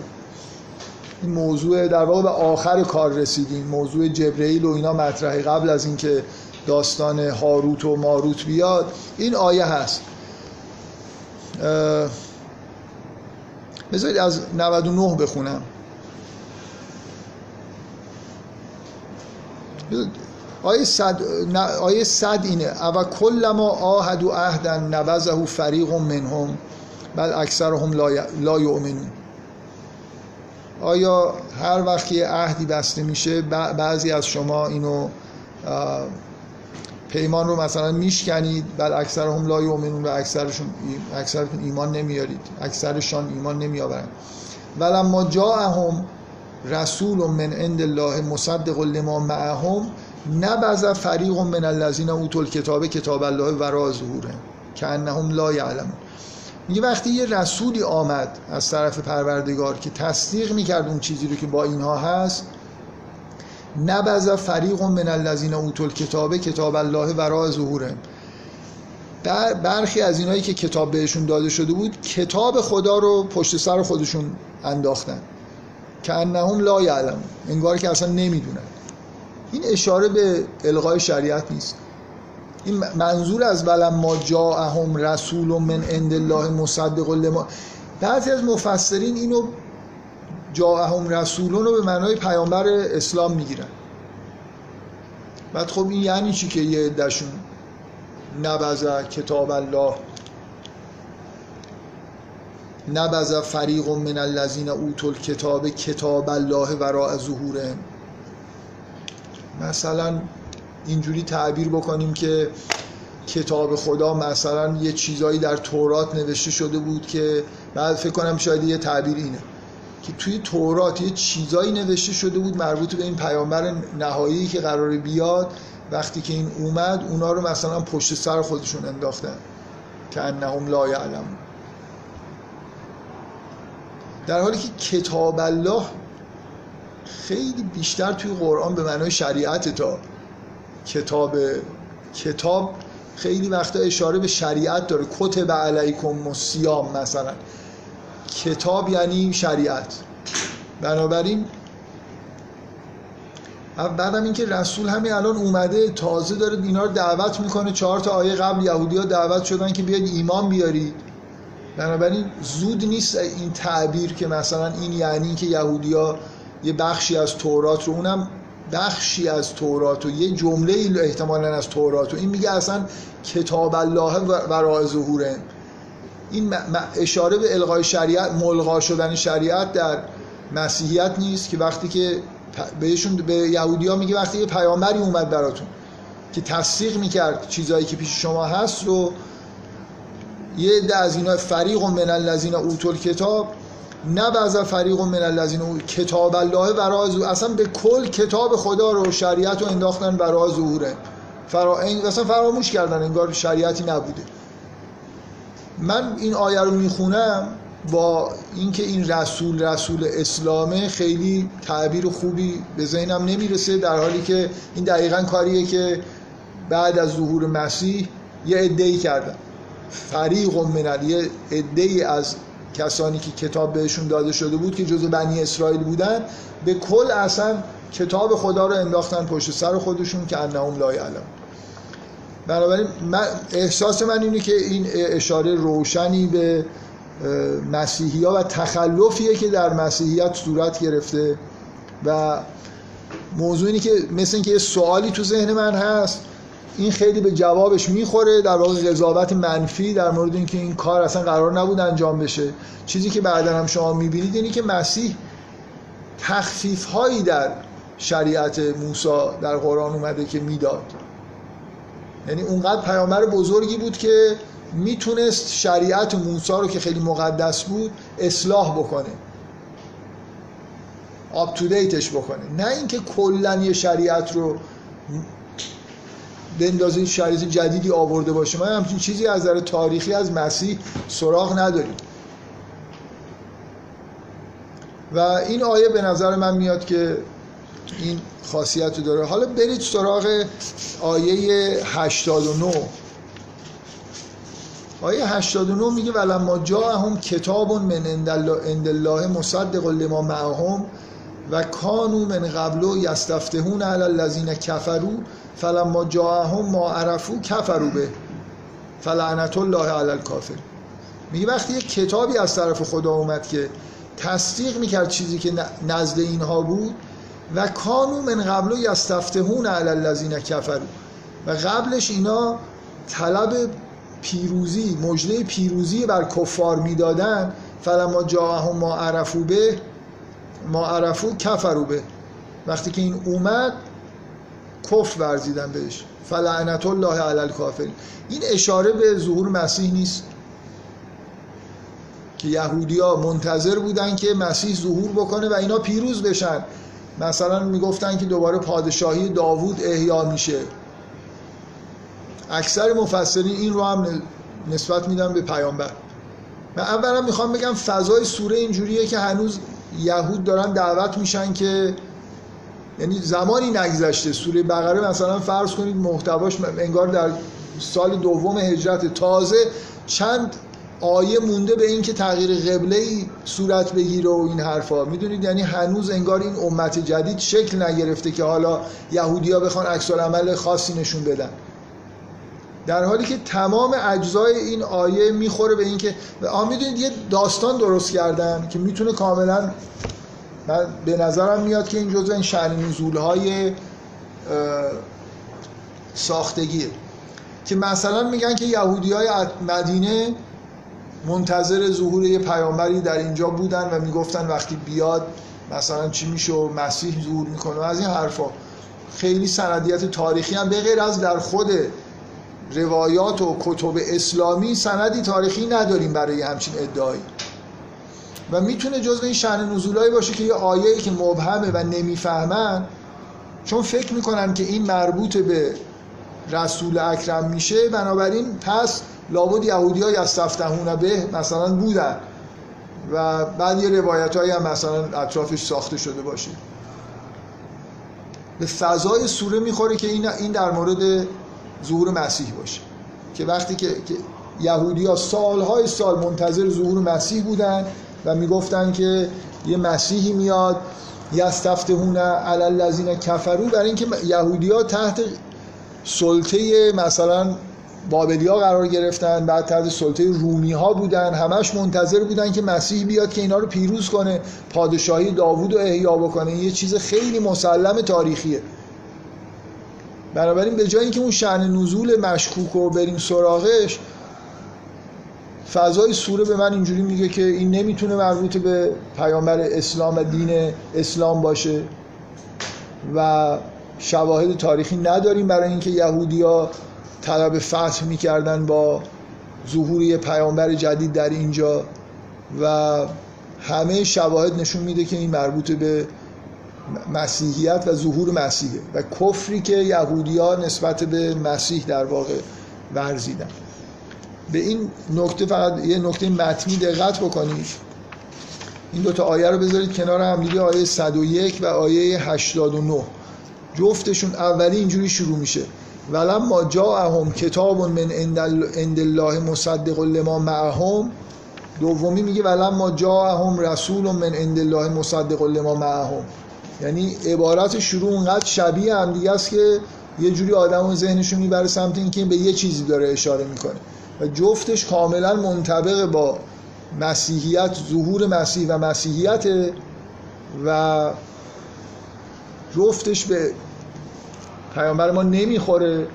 این موضوع در واقع به آخر کار رسیدیم موضوع جبرئیل و اینا مطرحه قبل از اینکه داستان هاروت و ماروت بیاد این آیه هست. بذارید از 99 بخونم. آیه صد, آیه صد اینه او کل ما آهد و عهدن نبذه فریق منهم بل اکثرهم لا, ی... لا یؤمنون. آیا هر وقت که یه عهدی بسته میشه بعضی از شما اینو پیمان رو مثلا میشکنید بل اکثرهم لا یؤمنون و اکثرشون اکثرتون ایمان نمیارید. اکثرشان ایمان نمیآورند ولما جاءهم رسول من عند الله مصدق لما معهم نبذ فریق من الذین اوتوا الکتاب کتاب الله وراء ظهورهم. کانهم لا یعلمون. میگه وقتی یه رسولی آمد از طرف پروردگار که تصدیق می‌کرد اون چیزی رو که با اینها هست نبذ فریق من الذین اوتوا الکتاب کتاب الله وراء ظهورهم. بر برخی از اینایی که کتاب بهشون داده شده بود کتاب خدا رو پشت سر خودشون انداختن. که انهم لا یعلمون. انگار که اصلا نمی‌دونن. این اشاره به الغای شریعت نیست. این منظور از ولما جاءهم رسول من عند الله مصدق لما بعضی از مفسرین اینو جاءهم رسولون رو به معنای پیامبر اسلام می‌گیرن. بعد خب این یعنی چی که یه عدهشون نبذ کتاب الله؟ نبذ فریق من الذین اوتوا الکتاب کتاب الله وراء ظهورهم. مثلا اینجوری تعبیر بکنیم که کتاب خدا مثلا یه چیزایی در تورات نوشته شده بود که بعد فکر کنم شاید یه تعبیر اینه. که توی تورات یه چیزایی نوشته شده بود مربوط به این پیامبر نهایی که قرار بیاد وقتی که این اومد اونا رو مثلا پشت سر خودشون انداختن. که انهم لا یعلم. در حالی که کتاب الله خیلی بیشتر توی قرآن به معنای شریعت تا کتاب کتاب خیلی وقتا اشاره به شریعت داره. کتب علیکم و سیام مثلا. کتاب یعنی شریعت. بنابراین بعدم اینکه رسول همین الان اومده تازه داره اینا رو دعوت می‌کنه چهار تا آیه قبل یهودی ها دعوت شدن که بیاید ایمان بیارید. بنابراین زود نیست این تعبیر که مثلا این یعنی که یهودی ها یه بخشی از تورات رو اونم بخشی از تورات و یه جمله احتمالا از تورات و این میگه اصلا کتاب الله ورای ظهوره این اشاره به الغای شریعت ملغا شدن شریعت در مسیحیت نیست که وقتی که بهشون به یهودی ها میگه وقتی یه پیامبری اومد براتون که تصدیق می‌کرد چیزایی که پیش شما هست رو یه عده از اینا فریق من الذین اوتول کتاب نه بعضا فریق من الذین کتاب الله ورای اصلا به کل کتاب خدا رو شریعت رو انداختن برای ظهوره. فرا... اصلا فراموش کردن انگار شریعتی نبوده. من این آیه رو می‌خونم با اینکه این رسول رسول اسلامه خیلی تعبیر خوبی به ذهنم نمی‌رسه در حالی که این دقیقا کاریه که بعد از ظهور مسیح یه ادعی کردن. فریق من یه ادعی از کسانی که کتاب بهشون داده شده بود که جزو بنی اسرائیل بودن به کل اصلا کتاب خدا رو انداختن پشت سر خودشون که انهم لا یعلم بنابراین من احساس من اینه که این اشاره روشنی به مسیحی ها و تخلفیه که در مسیحیت صورت گرفته و موضوع اینه که مثل اینکه یه سوالی تو ذهن من هست این خیلی به جوابش می‌خوره در واقع قضاوت منفی در مورد اینکه این کار اصلا قرار نبود انجام بشه. چیزی که بعدا هم شما می‌بینید اینه که مسیح تخفیف هایی در شریعت موسی در قرآن اومده که می‌داد. یعنی اونقدر پیامبر بزرگی بود که می‌تونست شریعت موسی رو که خیلی مقدس بود اصلاح بکنه. آپ تو دیتش بکنه. نه اینکه کلا یه شریعت رو بندازه شریعت جدیدی آورده باشه. من همچین چیزی از نظر تاریخی از مسیح سراغ نداریم. و این آیه به نظر من میاد که این خاصیت رو داره. حالا برید سراغ آیه 89 آیه 89 میگه ولما جاءهم کتاب من عند الله مصدق لما معهم و کانو من قبل یستفتحون علی الذین کفروا فلما جاءهم ما عرفو کفروا به. فلعنت الله علی الکافر میگه وقتی یک کتابی از طرف خدا اومد که تصدیق می‌کرد چیزی که نزد اینها بود و کانو من قبل یستفتحون علی الذین کفروا. و قبلش اینا طلب پیروزی مجده پیروزی بر کفار می‌دادن. فلما جاءهم ما عرفو به ما عرفو کفرو به. وقتی که این اومد کفر ورزیدن بهش. فلعنت الله علی الکافرین. این اشاره به ظهور مسیح نیست. که یهودیا منتظر بودن که مسیح ظهور بکنه و اینا پیروز بشن. مثلا می‌گفتن که دوباره پادشاهی داوود احیا میشه. اکثر مفسرین این رو هم نسبت میدن به پیامبر. من اولا می‌خوام بگم فضای سوره اینجوریه که هنوز یهود دارن دعوت میشن که یعنی زمانی نگذشته. سوره بقره مثلا فرض کنید محتواش انگار در سال دوم هجرت تازه چند آیه مونده به این که تغییر قبله ای صورت بگیره و این حرفا. می‌دونید؟ یعنی هنوز انگار این امت جدید شکل نگرفته که حالا یهودیا بخوان عکس عمل خاصی نشون بدن. در حالی که تمام اجزای این آیه می‌خوره به اینکه آ می‌دونید یه داستان درست کردن که می‌تونه کاملا من به نظرم میاد که این جزء این شأن نزول های ساختگیه. که مثلا میگن که یهودی های مدینه منتظر ظهور یه پیامبری در اینجا بودن و می‌گفتن وقتی بیاد مثلا چی میشه و مسیح ظهور می‌کنه از این حرفا. خیلی سندیت تاریخی هم به غیر از در خود روایات و کتب اسلامی سندی تاریخی نداریم برای همچین ادعایی. و می‌تونه جزو این شأن نزولایی باشه که یه آیه که مبهمه و نمی‌فهمن چون فکر می‌کنن که این مربوط به رسول اکرم میشه بنابراین پس لابد یهودی های از سفتهون به مثلا بودن. و بعد یه روایت هایی هم مثلا اطرافش ساخته شده باشه. به فضای سوره می‌خوره که این در مورد ظهور مسیح باشه. که وقتی که, که یهودی ها سالهای سال منتظر ظهور مسیح بودن و می‌گفتن که یه مسیحی میاد یستفتهون علی الذین کفرو برای اینکه یهودی ها تحت سلطه مثلا بابلی ها قرار گرفتن بعد تحت سلطه رومی ها بودن همش منتظر بودن که مسیح بیاد که اینا رو پیروز کنه پادشاهی داوود رو احیا بکنه. یه چیز خیلی مسلم تاریخیه. بنابراین به جای اینکه اون شعن نزول مشکوک رو بریم سراغش فضای سوره به من اینجوری میگه که این نمی‌تونه مربوط به پیامبر اسلام و دین اسلام باشه و شواهد تاریخی نداریم برای اینکه یهودیا طلب فتح می‌کردن با ظهور یه پیامبر جدید در اینجا و همه شواهد نشون میده که این مربوط به مسیحیت و ظهور مسیحه و کفری که یهودیا نسبت به مسیح در واقع ورزیدن. به این نکته فقط یه نکته متنی دقت بکنید. این دوتا آیه رو بذارید کنار هم دیگه آیه 101 و آیه 89 جفتشون اولی اینجوری شروع میشه. ولما جاءهم کتاب من عند الله مصدق لما معهم دومی میگه ولما جاءهم رسول من عند الله مصدق لما معهم. یعنی عبارت شروع اونقدر شبیه هم دیگه است که یه جوری آدم و ذهنشون می‌بره سمت اینکه به یه چیزی داره اشاره می‌کنه. و جفتش کاملا منطبق با مسیحیت ظهور مسیح و مسیحیت و جفتش به پیامبر ما نمی‌خوره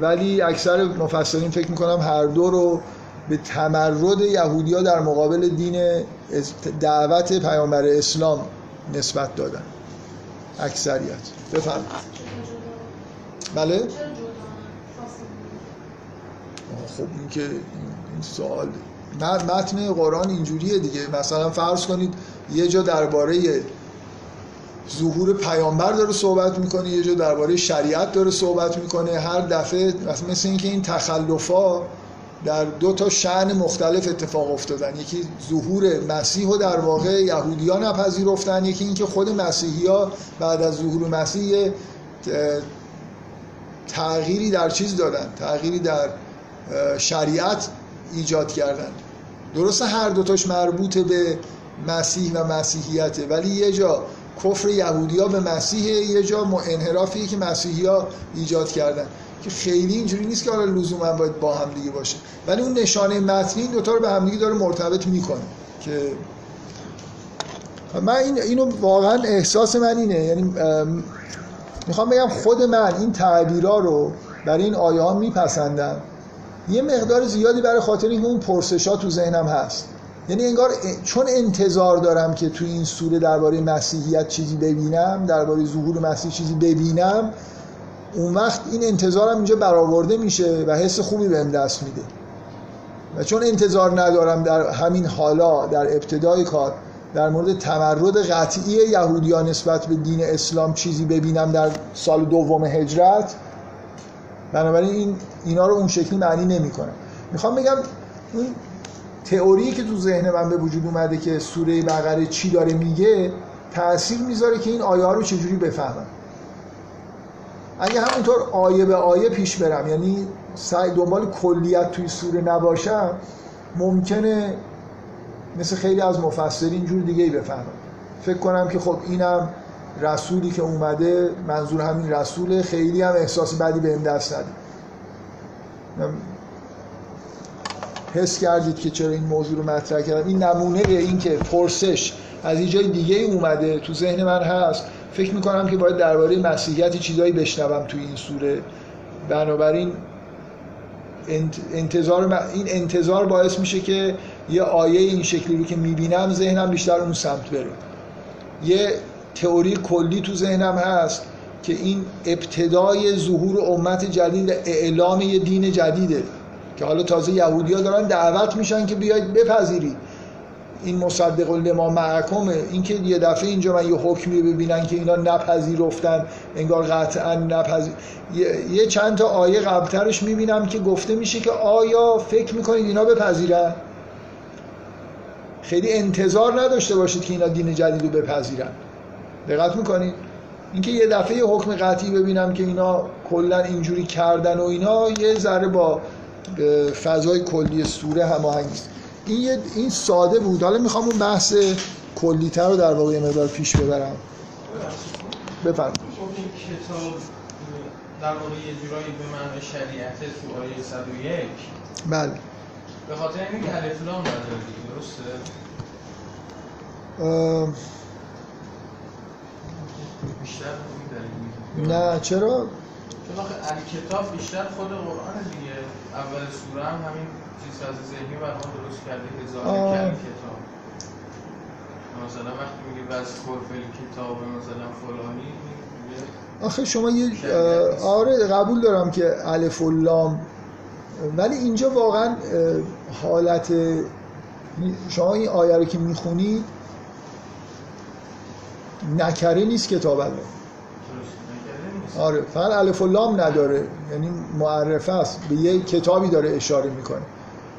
ولی اکثر مفسرین فکر می‌کنم هر دو رو به تمرد یهودیا در مقابل دین دعوت پیامبر اسلام نسبت دادن. اکثریت. بفرمایید. بله؟ خب این که این سوال متن قرآن اینجوریه دیگه. مثلا فرض کنید یه جا درباره ظهور پیامبر داره صحبت می‌کنه یه جا درباره شریعت داره صحبت می‌کنه. هر دفعه مثل اینکه این تخلفا در دو تا شعن مختلف اتفاق افتادن. یکی ظهور مسیح و در واقع یهودی ها نپذیرفتن یکی اینکه خود مسیحی ها بعد از ظهور مسیح تغییری در چیز دادن تغییری در شریعت ایجاد کردن. درسته هر دوتاش مربوط به مسیح و مسیحیته ولی یه جا کفر یهودی ها به مسیح یه جا انحرافی که مسیحی ها ایجاد کردن. که خیلی اینجوری نیست که حالا لزوما باید با هم دیگه باشه. ولی اون نشانه متنی این دوتا رو به هم دیگه داره مرتبط می‌کنه که من این اینو واقعا احساس من اینه. یعنی می‌خوام بگم خود من این تعبیرا رو برای این آیه ها میپسندم. یه مقدار زیادی برای خاطر اینکه اون پرسشا تو ذهنم هست. یعنی انگار چون انتظار دارم که تو این سوره درباره مسیحیت چیزی ببینم درباره ظهور مسیح چیزی ببینم اون وقت این انتظارم اینجا برآورده میشه و حس خوبی بهم دست میده. و چون انتظار ندارم در همین حالا در ابتدای کار در مورد تمرد قطعی یهودیان نسبت به دین اسلام چیزی ببینم در سال دوم هجرت بنابراین این اینا رو اون شکلی معنی نمی‌کنه. می‌خوام بگم اون تئوری که تو ذهن من به وجود اومده که سوره بقره چی داره میگه تاثیر می‌ذاره که این آیه ها رو چجوری بفهمم. اگه همونطور آیه به آیه پیش برم یعنی سعی دنبال کلیت توی سوره نباشم ممکنه مثل خیلی از مفسرین جور دیگه ای بفهمم. فکر کنم که خب اینم رسولی که اومده منظور همین رسوله خیلی هم احساس بدی به دست نده حس کردید که چرا این موضوع رو مطرح کردم؟ این نمونه این که پرسش از این جای دیگه اومده تو ذهن من هست. فکر می‌کنم که باید درباره مسیحیت چیزایی بشنوم تو این سوره. بنابراین انتظار این انتظار باعث میشه که یه آیه این شکلی رو که می‌بینم ذهنم بیشتر اون سمت بره. یه تئوری کلی تو ذهنم هست که این ابتدای ظهور امت جدید اعلام یه دین جدیده. که حالا تازه یهودیا دارن دعوت میشن که بیاید بپذیرید این مصدق لما معکمه اینکه یه دفعه اینجا من یه حکمی ببینن که اینا نپذیرفتن انگار قطعا نپذیر یه،, چند تا آیه قبلترش می‌بینم که گفته میشه که آیا فکر می‌کنید اینا بپذیرن؟ خیلی انتظار نداشته باشید که اینا دین جدید رو بپذیرن. دقت می‌کنید؟ اینکه یه دفعه یه حکم قطعی ببینم که اینا کلا اینجوری کردن و اینا یه ذره با فضای کلی سوره هماهنگ. است این این ساده بود. حالا می‌خوام اون بحث کلیتر رو در واقع یه مقدار پیش ببرم. بفرمایید. این کتاب در واقع یه جورایی به معنی شریعت آیه 101 بله. به خاطر اینکه الف لام نداره درسته؟ بیشتر نه چرا؟ چون آخه کتاب بیشتر خود قرآن دیگه. اول سوره هم همین چیز از ذهنی برای درست کرده کل کتاب. مثلا وقتی میگه بس خرفل کتاب مثلا فلانی آخه شما یه آره قبول دارم که الف و لام. ولی اینجا واقعا حالت شما این آیه رو که می‌خونید نکره نیست کتاب آره فقط الف و لام نداره. یعنی معرفه است. به یه کتابی داره اشاره می‌کنه.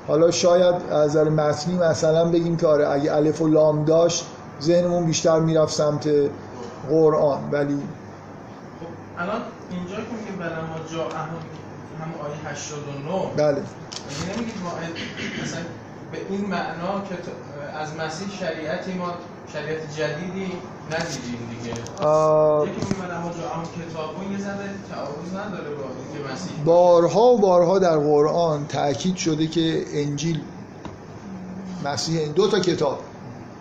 حالا شاید از نظر متنی مثلا بگیم که آره اگه الف و لام داشت ذهنمون بیشتر می‌رفت سمت قرآن. ولی خب الان اینجا که میگه بلا ما جا هم آیه 89 بله. یعنی نمیگید ما مثلا به این معنا که از مسیح شریعتی ما شریعت جدیدی ندیدیم دیگه. یکی جا اما کتابون یه تعارض نداره با اینکه مسیح بارها و بارها در قرآن تاکید شده که انجیل مسیح این دو تا کتاب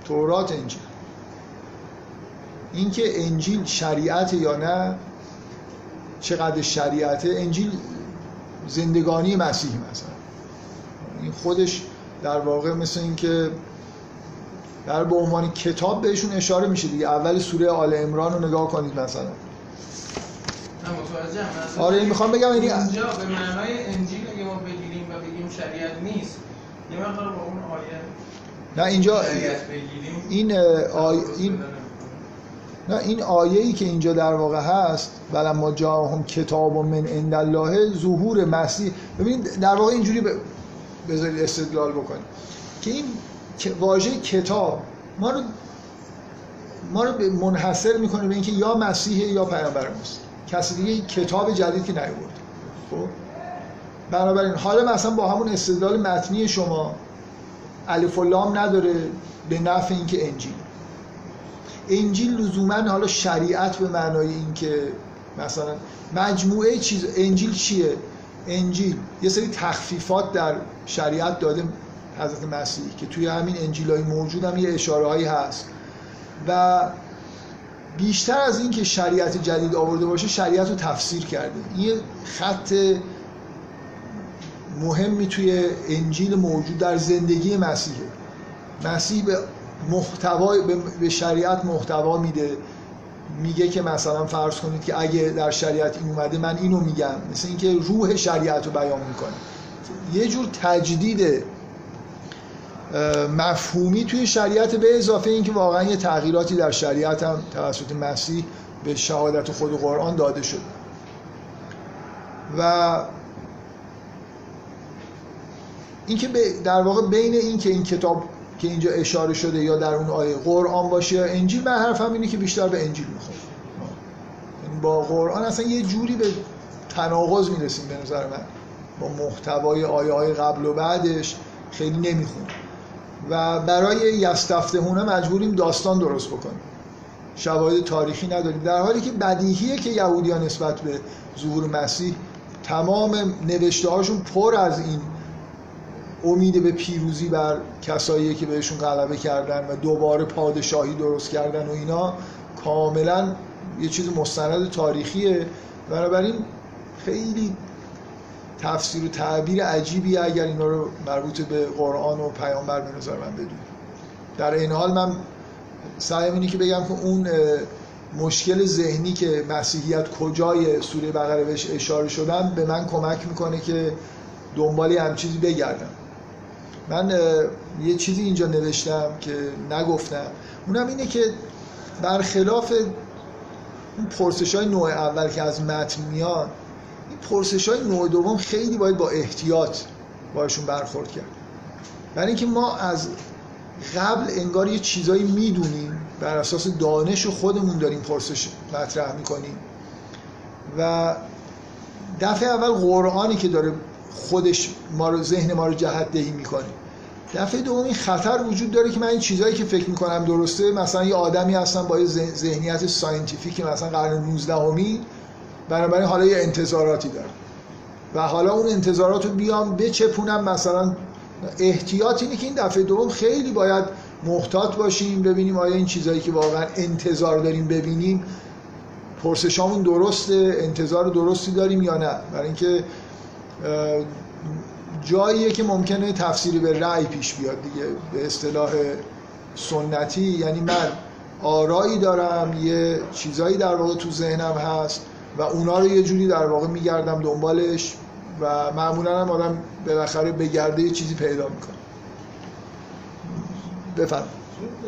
تورات انجیل. اینکه انجیل شریعت یا نه چقدر شریعته انجیل زندگانی مسیح مثلا. این خودش در واقع مثل اینکه در به عنوان کتاب بهشون اشاره میشه دیگه. اول سوره آل عمران رو نگاه کنید مثلا. آره می‌خوام بگم یعنی اینجا به معنای انجیل اگه ما بگیریم و بگیم شریعت نیست یه مقدار با اون آیه نه اینجا این آیه این نه این آیه ای که اینجا در واقع هست ما جاهم کتاب و من عند الله ظهور مسیح. ببینید در واقع اینجوری بذارید استدلال بکنید. که این واژه کتاب ما رو ما رو منحصر می‌کنه به اینکه یا مسیح یا پیامبر ماست. کسی دیگه کتاب جدید که نیورد خب؟ بنابراین حالا مثلا با همون استدلال متنی شما الف و لام نداره به نفع اینکه انجیل. انجیل لزوما حالا شریعت به معنای اینکه مثلا مجموعه چیز انجیل چیه؟ انجیل. یه سری تخفیفات در شریعت داده حضرت مسیح که توی همین انجیل های موجود هم یه اشاره هایی هست. و بیشتر از این که شریعت جدید آورده باشه شریعت رو تفسیر کرده. این خط مهمی توی انجیل موجود در زندگی مسیحه. مسیح به محتوا به شریعت محتوا میده. میگه که مثلا فرض کنید که اگه در شریعت این اومده من اینو میگم. مثل اینکه روح شریعت رو بیان می‌کنه. یه جور تجدید مفهومی توی شریعت به اضافه اینکه واقعا یه تغییراتی در شریعت هم توسط مسیح به شهادت خود قرآن داده شد. و اینکه در واقع بین این که این کتاب که اینجا اشاره شده یا در اون آیه قرآن باشه یا انجیل من حرفم اینه که بیشتر به انجیل می‌خوره یعنی با قرآن اصلا یه جوری به تناقض می‌رسیم به نظر من. با محتوای آیه های قبل و بعدش خیلی نمی‌خونه و برای یستفتهونه مجبوریم داستان درست بکنیم. شواهد تاریخی نداریم. در حالی که بدیهیه که یهودیان نسبت به ظهور مسیح تمام نوشته هاشون پر از این امید به پیروزی بر کسایی که بهشون غلبه کردن و دوباره پادشاهی درست کردن و اینا کاملا یه چیز مستند تاریخیه. بنابراین خیلی تفسیر و تعبیر عجیبی اگر اینا رو مربوط به قرآن و پیامبر به نظر من بدونیم در این حال من سعیم اینه که بگم که اون مشکل ذهنی که مسیحیت کجای سوره بقره بهش اشاره شدن به من کمک می‌کنه که دنبالی هم چیزی بگردم. من یه چیزی اینجا نوشتم که نگفتم. اونم اینه که برخلاف اون پرسش های نوع اول که از متن میاد پرسش های نوع دوم خیلی باید با احتیاط باشون برخورد کرد. برای اینکه ما از قبل انگار یه چیزایی می‌دونیم بر اساس دانش و خودمون داریم پرسش مطرح می‌کنیم و دفعه اول قرآنی که داره خودش ما رو ذهن ما رو جهت دهی می‌کنه. دفعه دوم این خطر وجود داره که من این چیزایی که فکر می‌کنم درسته مثلا یه آدمی هستم با یه ذهنیت scientific مثلا قرن 19 همی بنابراین حالا یه انتظاراتی دارم. و حالا اون انتظارات رو بیام بچپونم مثلا احتیاط اینه که این دفعه دوم خیلی باید محتاط باشیم ببینیم آیا این چیزایی که واقعا انتظار داریم ببینیم پرسشامون درسته انتظار درستی داریم یا نه. برای اینکه جاییه که ممکنه تفسیری به رأی پیش بیاد دیگه به اصطلاح سنتی. یعنی من آرایی دارم یه چیزایی در واقع تو ذهنم هست. و اونا رو یه جوری در واقع میگردم دنبالش و معمولا هم آدم بالاخره به گرده یه چیزی پیدا می‌کنه. بفرم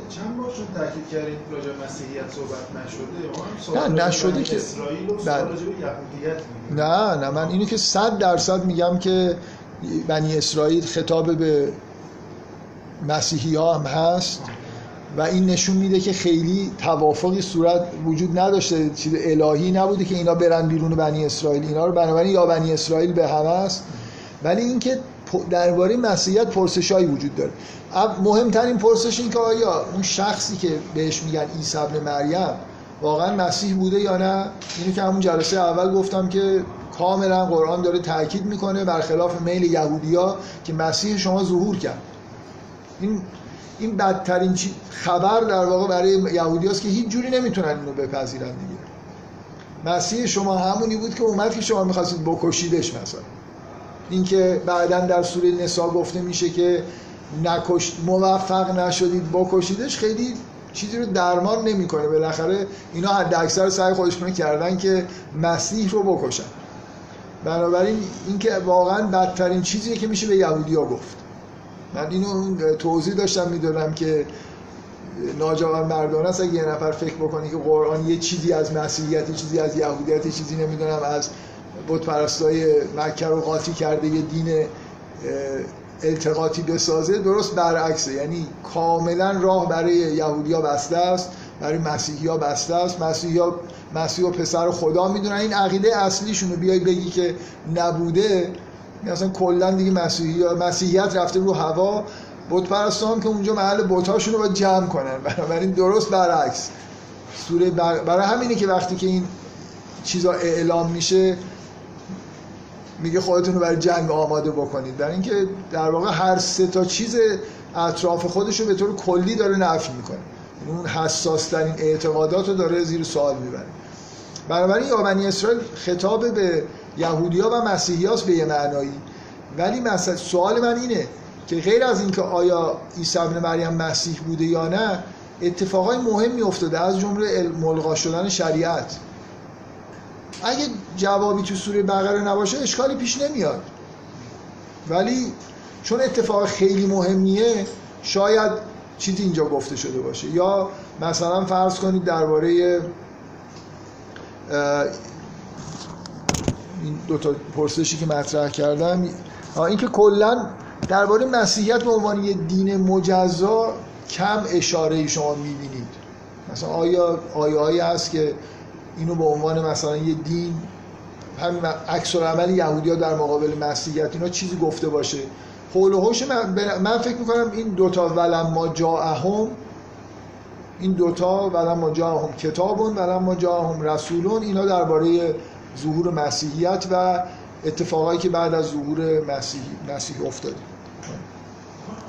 چند بار شد تاکید کردید راجع مسیحیت صحبت نشده؟ نه نشده که. اسرائیل و یهودیت نه نه من اینو که صد درصد میگم که بنی اسرائیل خطاب به مسیحی ها هم هست. و این نشون میده که خیلی توافقی صورت وجود نداشته. چیز الهی نبوده که اینا برن بیرون بنی اسرائیل. اینا رو بنابراین یا بنی اسرائیل به همه است. ولی اینکه درباره مسیحیت پرسشایی وجود داره. مهمترین پرسش این که آیا اون شخصی که بهش میگن عیسی ابن مریم واقعا مسیح بوده یا نه؟ اینو که همون جلسه اول گفتم که کاملا قرآن داره تاکید می‌کنه برخلاف میل یهودیا که مسیح شما ظهور کرد. این این بدترین خبر در واقع برای یهودی که هیچ جوری نمی‌تونن اینو بپذیرن دیگه. مسیح شما همونی بود که اومد که شما می‌خواستید بکشیدش مثلا. اینکه بعدا در سوره نسا گفته میشه که نکشت موفق نشدید بکشیدش خیلی چیزی رو درمان نمی‌کنه. بالاخره اینا حد اکثر سعی خودشون کردن که مسیح رو بکشن. بنابراین اینکه واقعا بدترین چیزیه که میشه به یهودیا گفت. من اینو توضیح داشتم می‌دونم که ناجوان مردان است. اگه یه نفر فکر بکنه که قرآن یه چیزی از مسیحیت یه چیزی از یهودیت یه چیزی نمی‌دونم از بت پرستای مکه رو قاطی کرده یه دین التقاطی بسازه درست برعکسه. یعنی کاملا راه برای یهودیا بسته است برای مسیحی ها بسته است. مسیحی ها مسیح و پسر خدا می‌دونن. این عقیده اصلیشون رو بیای بگی که نبوده. اصلا کلا دیگه مسیحی مسیحیت رفته رو هوا. بت پرستان که اونجا محل بتاشون رو باید جمع کنن. بنابراین درست برعکس. سوره برای همینه که وقتی که این چیزا اعلام میشه میگه خودتون رو برای جنگ آماده بکنید. برای اینکه در واقع هر سه تا چیز اطراف خودش رو به طور کلی داره نفی می‌کنه. یعنی اون حساس ترین اعتقادات رو داره زیر سوال می‌بره. بنابراین یا بنی اسرائیل خطاب به یهودیا و مسیحیاست به یه معنایی. ولی مثلا سوال من اینه که غیر از اینکه آیا عیسی ابن مریم مسیح بوده یا نه اتفاقای مهمی افتاده از جمله ملغا شدن شریعت. اگه جوابی تو سوره بقره نباشه اشکالی پیش نمیاد. ولی چون اتفاق خیلی مهمیه شاید چیزی اینجا گفته شده باشه. یا مثلا فرض کنید درباره این دو تا پرسشی که مطرح کردم اینکه کلا درباره مسیحیت به عنوان یه دین مجزا کم اشاره شما می‌بینید. مثلا آیا آیه هست که اینو به عنوان مثلا یه دین همین عکس عمل یهودی ها در مقابل مسیحیت اینا چیزی گفته باشه؟ حول و حوش من, من فکر می‌کنم این دوتا ولما جاءهم این دوتا ولما جاءهم کتابون ولما جاءهم رسولون اینا درباره ظهور مسیحیت و اتفاقایی که بعد از ظهور مسیح مسیح افتاده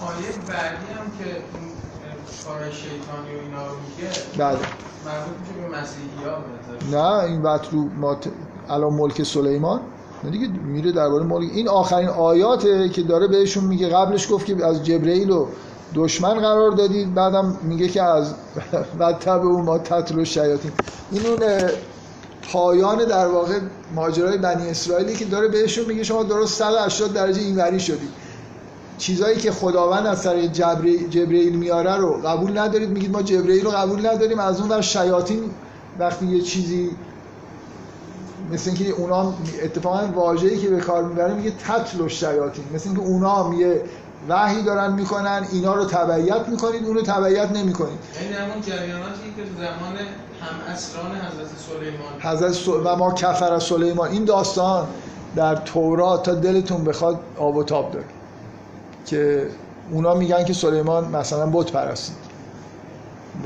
آیه بعدی هم که کار شیطانی و اینا رو میگه بله. مربوط به مسیحی ها نه این وقت رو ما ت... الان ملک سلیمان. نه دیگه میره درباره ملک. این آخرین آیاته که داره بهشون میگه. قبلش گفت که از جبرئیل و دشمن قرار دادید. بعدم میگه که از بعد اون ما تطل و شیاطین. این اون پایان در واقع ماجرای بنی اسرائیلی که داره بهشون میگه شما درست 180 درجه اینوری شدید چیزایی که خداوند از طریق جبرئیل میاره رو قبول ندارید. میگید ما جبرئیل رو قبول نداریم. از اون ور شیاطین وقتی یه چیزی مثل اینکه اونا اتفاقا واژه‌ای که به کار می‌بره میگه تطل و شیاطین مثل اینکه اونا هم یه وحی دارن می‌کنن. اینا رو تبعیت می‌کنید. اون رو تبعیت نمی‌کنید. این همون جریاناتی که زمان هم اسران حضرت سلیمان. حضرت س... و ما کفر سلیمان. این داستان در تورات تا دلتون بخواد آب و تاب داره که اونا میگن که سلیمان مثلا بت پرستید.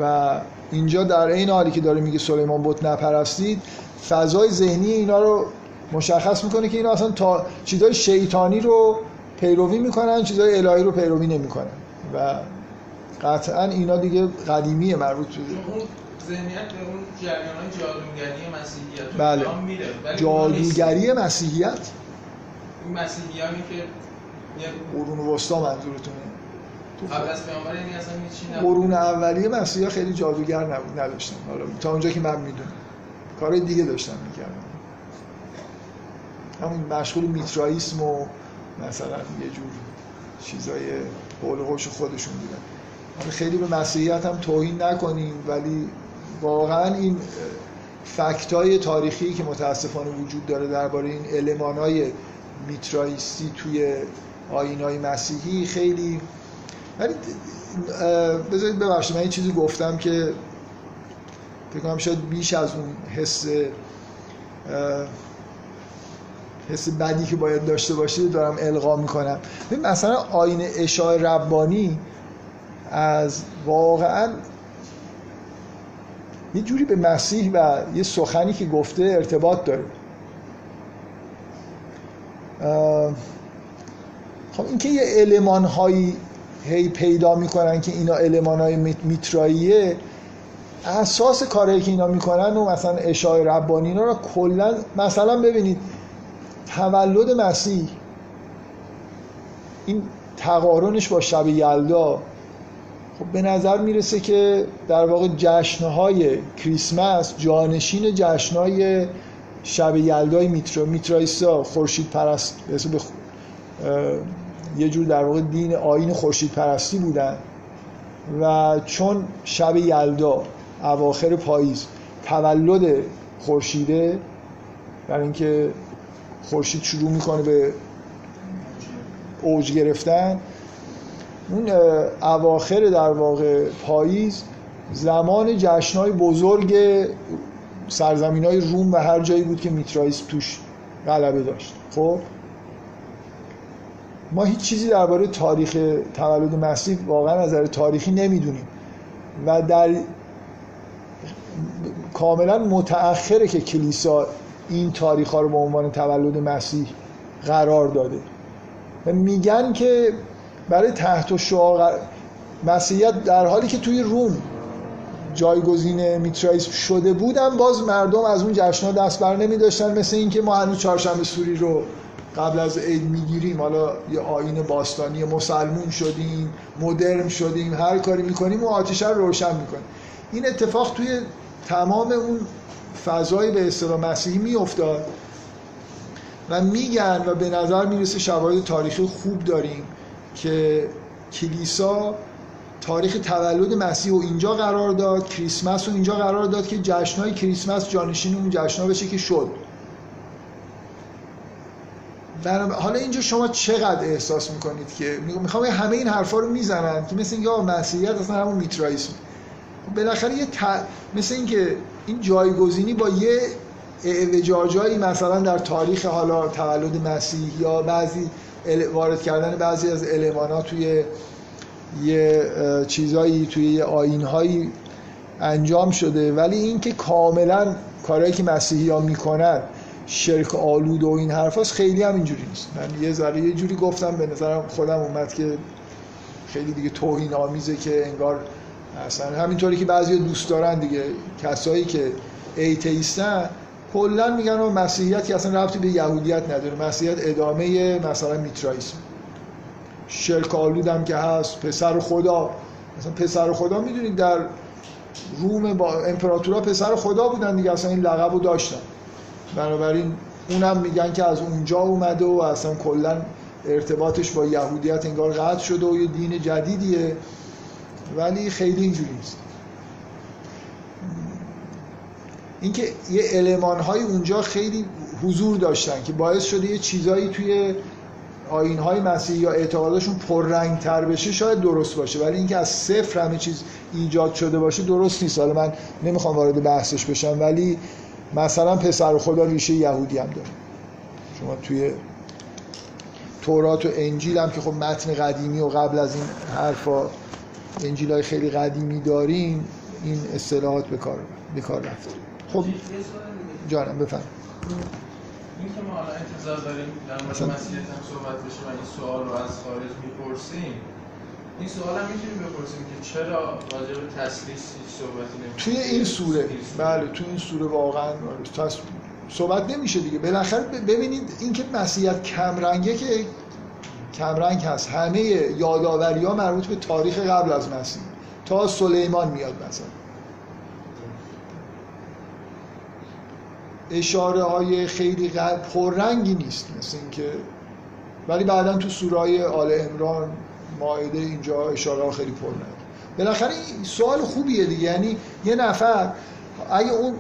و اینجا در این حالی که داره میگه سلیمان بت نپرستید فضای ذهنی اینا رو مشخص می‌کنه که اینا اصلا تا چیزای شیطانی رو پیروی می‌کنن چیزای الهی رو پیروی نمی‌کنن. و قطعا اینا دیگه قدیمیه مربوط اون ذهنیت به اون جریان جادوگری مسیحیت بله. میره ولی جادوگری مسیحیت؟ این مسیحیانی که قرون وسطا منظورتونه. قبل از پیامبر یعنی اصلا نبود. قرون اولیه مسیحا خیلی جادوگر نبود نداشتن. حالا تا اونجا که من می‌دونم. کارهای دیگه داشتن می‌کردن. همون مشغول میترائیسم و مثلا یه جور چیزای حوش خودشون بودن. خیلی به مسیحیت هم توهین نکنیم ولی واقعا این فکتای تاریخی که متاسفانه وجود داره درباره این المانای میترائیستی توی آینای مسیحی خیلی ولی بذارید ببخشید من یه چیزی گفتم که فکر کنم شاید بیش از اون حس حس بدی که باید داشته باشید دارم القا می‌کنم. مثلا آین اشاع ربانی از واقعا یه جوری به مسیح و یه سخنی که گفته ارتباط داره خب اینکه یه علمان هایی هی پیدا می‌کنن که اینا علمان های میتراییه اساس کارهایی که اینا می‌کنن و مثلا اشاع ربانی اینا رو کلا مثلا ببینید تولد مسیح این تقارنش با شب یلدا خب به نظر می‌رسه که در واقع جشنهای کریسمس جانشین جشنهای شب یلدای میترا میترایسا خورشید پرست به یه جور در واقع دین آین خورشید پرستی بودن و چون شب یلدا اواخر پاییز تولد خورشیده در اینکه خورشید شروع می‌کنه به اوج گرفتن اون اواخر در واقع پاییز زمان جشنهای بزرگ سرزمین های روم و هر جایی بود که میترائیس توش غلبه داشت. خب؟ ما هیچ چیزی درباره تاریخ تولد مسیح واقعا از نظر تاریخی نمی‌دونیم. و در کاملا متأخره که کلیسا این تاریخ ها رو به عنوان تولد مسیح قرار داده. و میگن که برای تحت و شعار مسیحیت در حالی که توی روم جایگزین میترائیسم شده بودن باز مردم از اون جشنها دست بر نمی داشتن مثل اینکه ما هنوز چهارشنبه سوری رو قبل از عید می‌گیریم. حالا یه آین باستانی مسلمون شدیم مدرن شدیم هر کاری می‌کنیم و آتیش رو روشن می‌کنیم. این اتفاق توی تمام اون فضای به اصطلاح مسیحی میافتاد و میگن و به نظر می‌رسه شواهد تاریخی خوب داریم. که کلیسا تاریخ تولد مسیح رو اینجا قرار داد کریسمس رو اینجا قرار داد که جشنهای کریسمس جانشین اون جشنها بشه که شد. حالا اینجا شما چقدر احساس می‌کنید که می‌خوام همه این حرفا رو می‌زنن که مثل اینکه مسیحیت اصلا همون میترائیسم. بالاخره یه مثل اینکه این جایگزینی با یه اعوجاجایی مثلا در تاریخ حالا تولد مسیح یا بعضی وارد کردن بعضی از المانات توی یه چیزایی توی یه انجام شده. ولی اینکه کاملا کارهایی که مسیحی ها می‌کنن شرک آلود و این حرفاست خیلی هم اینجوری نیست. من یه ذره یه جوری گفتم به نظرم خودم اومد که خیلی دیگه توهین آمیزه که انگار اصلا همینطوری که بعضی دوست دارن دیگه کسایی که ایتیستن کلا میگن و مسیحیت که اصلا ربطی به یهودیت نداره. مسیحیت ادامه مثلا میترائیسم. شرک آلود هم که هست پسر خدا. مثلا پسر خدا می‌دونید در روم با امپراتورا پسر خدا بودن دیگه اصلا این لقب رو داشتن. بنابراین اونم میگن که از اونجا اومده و اصلا کلا ارتباطش با یهودیت انگار قطع شده و یه دین جدیدیه. ولی خیلی اینجوری نیست. اینکه یه علمان های اونجا خیلی حضور داشتن که باعث شده یه چیزایی توی آین های مسیحی یا اعتقاداشون پررنگ تر بشه شاید درست باشه. ولی اینکه از صفر همه چیز ایجاد شده باشه درست نیست. حالا من نمی‌خوام وارد بحثش بشم ولی مثلا پسر خدا ریشه یهودی هم داره. شما توی تورات و انجیل هم که خب متن قدیمی و قبل از این حرفا انجیل های خیلی قدیمی داریم این اصطلاحات به کار رفته. خب جانم بفهم این که ما الان انتظار داریم در مورد مسیحیت هم صحبت بشه و این سوال رو از خارج می‌پرسیم این سوال هم می‌تونیم بپرسیم که چرا راجع به تسلیس صحبتی نمیشه؟ توی این سوره. بله توی این سوره واقعا. صحبت نمیشه دیگه. بالاخره ببینید اینکه مسیحیت کمرنگه که کمرنگ هست. همه یاداوری ها مربوط به تاریخ قبل از مسیح. تا سلیمان میاد مثلا. اشاره های خیلی پررنگی نیست مثل اینکه ولی بعدا تو سورای آل امران ماعده اینجا اشاره ها خیلی پررنگ بالاخره سوال خوبیه دیگه. یعنی یه نفر اگه اون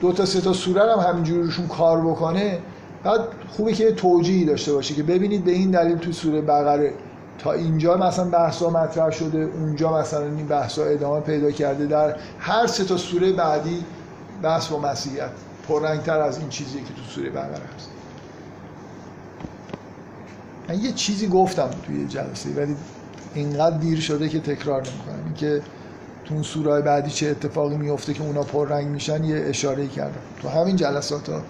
دو تا سه تا سوره هم همینجوری روشون کار بکنه بعد خوبه که توجیهی داشته باشه که ببینید به این دلیل تو سوره بقره تا اینجا مثلا بحثا مطرح شده اونجا مثلا این بحثا ادامه پیدا کرده. در هر سه تا سوره بعدی بحث با مسیحیت. پررنگتر از این چیزی که تو سوره بقره هست. من یه چیزی گفتم توی جلسه ولی اینقدر دیر شده که تکرار نمی‌کنم. اینکه تو اون سوره بعدی چه اتفاقی میفته که اونا پررنگ میشن یه اشاره کردم. تو همین جلسات ها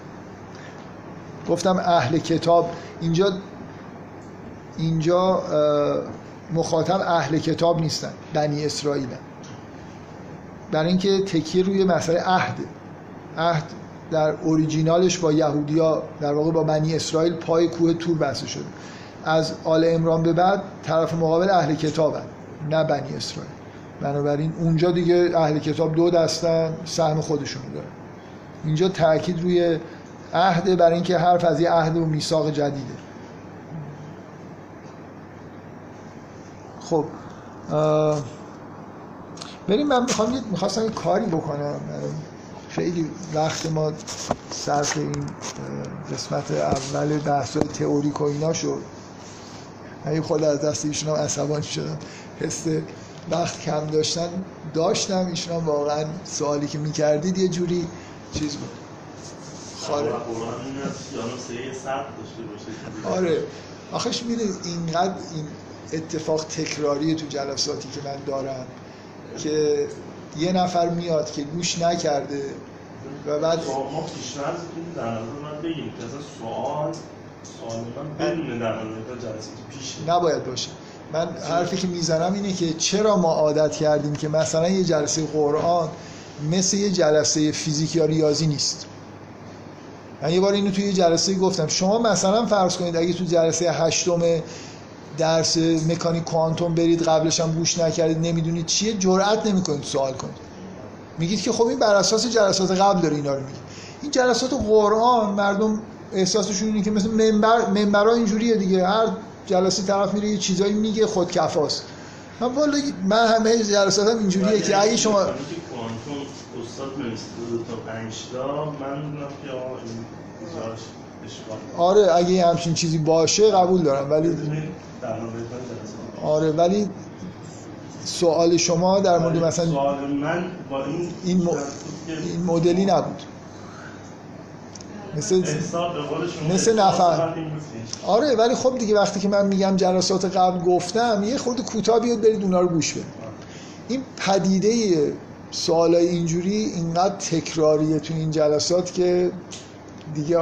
گفتم اهل کتاب اینجا اینجا مخاطب اهل کتاب نیستن بنی اسرائیل برای اینکه تکیه روی مسئله عهد. عهد در اوریجینالش با یهودیا در واقع با بنی اسرائیل پای کوه تور بسته شده. از آل امران به بعد طرف مقابل اهل کتابن نه بنی اسرائیل. بنابراین اونجا دیگه اهل کتاب دو دستن سهم خودشون دارن. اینجا تاکید روی عهد برای اینکه حرف از یه عهد و میثاق جدیده. خب بریم من می‌خوام می‌خواستم یه کاری بکنم. خیلی وقت ما صرف این قسمت اول بحث تئوریک و اینا شد. من خود از دست ایشون هم عصبانی شدم. حس وقت کم داشتن داشتم. ایشون هم واقعا سوالی که می‌کردید یه جوری چیز بود. خاره. آره. آخش میره اینقدر این اتفاق تکراری تو جلساتی که من دارم که یه نفر میاد که گوش نکرده و بعد ما پیشنهاد در نظر من بگیم که اصلا سوال سوال بدون در جلسه پیش نباید باشه. من حرفی که می‌زنم اینه که چرا ما عادت کردیم که مثلا یه جلسه قرآن مثل یه جلسه فیزیک یا ریاضی نیست؟ من یه بار اینو توی یه جلسه گفتم. شما مثلا فرض کنید اگه تو جلسه هشتم درس مکانیک کوانتوم برید قبلش هم گوش نکردید نمی‌دونید چیه جرئت نمی‌کنید سوال کنید. میگید که خب این بر اساس جلسات قبل داره اینا رو میگه. این جلسات قرآن مردم احساسشون اینه که مثل منبر منبرا اینجوریه دیگه. هر جلسه طرف میره یه چیزایی میگه خودکفاست. من والا من همه جلساتم اینجوریه که اگه شما کوانتوم استاد دو تا 5 تا من آره اگه همچین چیزی باشه قبول دارم ولی آره ولی سوال شما در مورد مثلا من با این این, م... این مدلی نبود. مثل مثل نفر آره ولی خب دیگه وقتی که من میگم جلسات قبل گفتم یه خورده کوتاه بیاد برید اونا رو گوش بدید. این پدیده سوالای اینجوری اینقدر تکراریه تو این جلسات که دیگه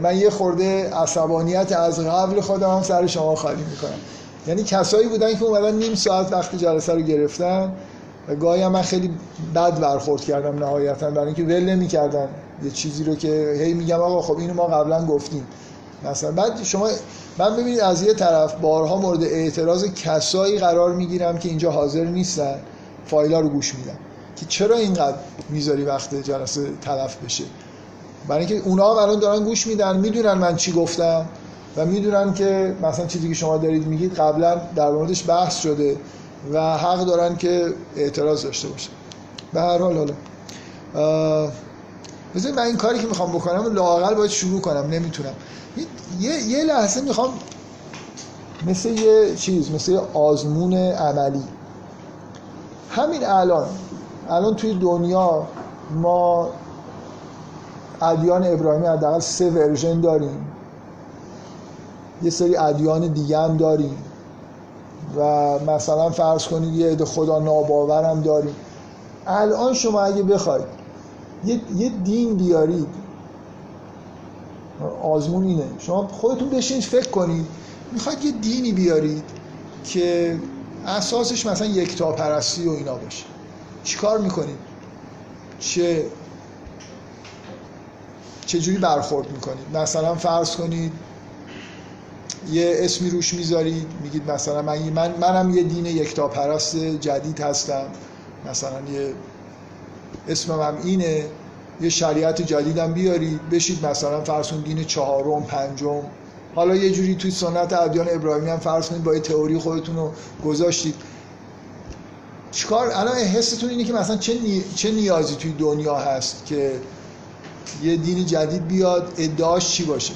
من یه خورده عصبانیت از قبل خودم هم سر شما خالی می‌کنم. یعنی کسایی بودن که اومدن نیم ساعت وقت جلسه رو گرفتن و گاهی هم من خیلی بد برخورد کردم نهایتا برای اینکه ول نمی‌کردن یه چیزی رو که هی میگم آقا خب اینو ما قبلا گفتیم. مثلا بعد شما من ببینید از یه طرف بارها مورد اعتراض کسایی قرار می‌گیرم که اینجا حاضر نیستن فایلا رو گوش میدن که چرا اینقدر می‌ذاری وقت جلسه تلف بشه؟ برای اینکه اونا الان دارن گوش میدن می‌دونن من چی گفتم و می‌دونن که مثلا چیزی که شما دارید میگید قبلا در موردش بحث شده و حق دارن که اعتراض داشته باشن به هر حال حالا بذارید من این کاری که می‌خوام بکنم لاقل باید شروع کنم نمی‌تونم. یه, یه لحظه می‌خوام مثل یه چیز مثل یه آزمون عملی. همین الان الان توی دنیا ما ادیان ابراهیمی حداقل سه ورژن داریم. یه سری ادیان دیگه هم داریم. و مثلا فرض کنید یه عده خدا ناباورم داریم. الان شما اگه بخواید یه, یه دین بیارید. آزمون اینه. شما خودتون بشینید فکر کنید. می‌خواید یه دینی بیارید که اساسش مثلا یکتا پرستی و اینا باشه. چیکار می‌کنید؟ چه چجوری برخورد می‌کنید؟ مثلا فرض کنید یه اسمی روش می‌ذارید میگید مثلا من من منم یه دین یکتا پرست جدید هستم. مثلا یه اسمم هم اینه. یه شریعت جدیدم بیارید بشید مثلا فرض کنید دین چهارم پنجم. حالا یه جوری توی سنت ادیان ابراهیمی هم فرض کنید با یه تئوری خودتون رو گذاشتید. چیکار؟ الان حستون اینه که مثلا چه, چه نیازی توی دنیا هست که یه دین جدید بیاد ادعاش چی باشه؟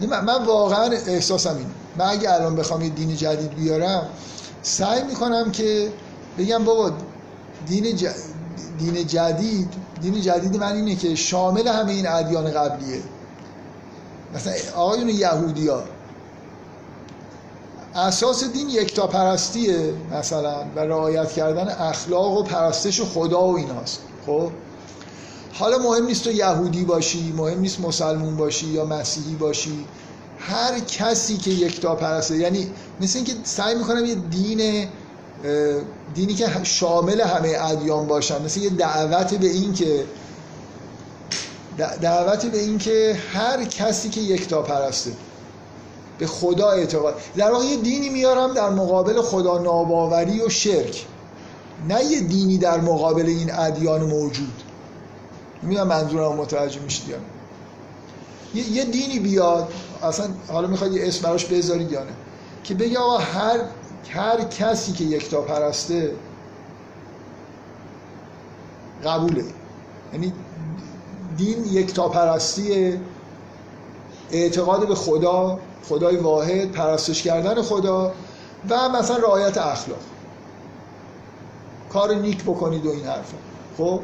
من, واقعا احساسم اینه. من اگه الان بخوام یه دین جدید بیارم سعی می‌کنم که بگم بابا دین, دین جدید دین جدید من اینه که شامل همه این ادیان قبلیه. مثلا آقایون یهودی ها اساس دین یکتا پرستیه مثلا و رعایت کردن اخلاق و پرستش خدا و ایناست. خب؟ حالا مهم نیست تو یهودی باشی مهم نیست مسلمون باشی یا مسیحی باشی. هر کسی که یکتا پرسته یعنی مثل اینکه سعی می‌کنم یه دین دینی که شامل همه ادیان باشن مثل یه دعوت به این که دعوت به این که هر کسی که یکتا پرسته به خدا اعتقاد. در واقع یه دینی میارم در مقابل خدا ناباوری و شرک. نه یه دینی در مقابل این ادیان موجود. می‌دونم منظورم متوجه میشید یه،, یه دینی بیاد اصلا حالا می‌خواد یه اسم براش بذارید یا نه که بگه آقا هر هر کسی که یکتا پرسته قبوله. یعنی دین یکتا پرستی اعتقاد به خدا خدای واحد پرستش کردن خدا و مثلا رعایت اخلاق. کار نیک بکنید و این حرفا. خب؟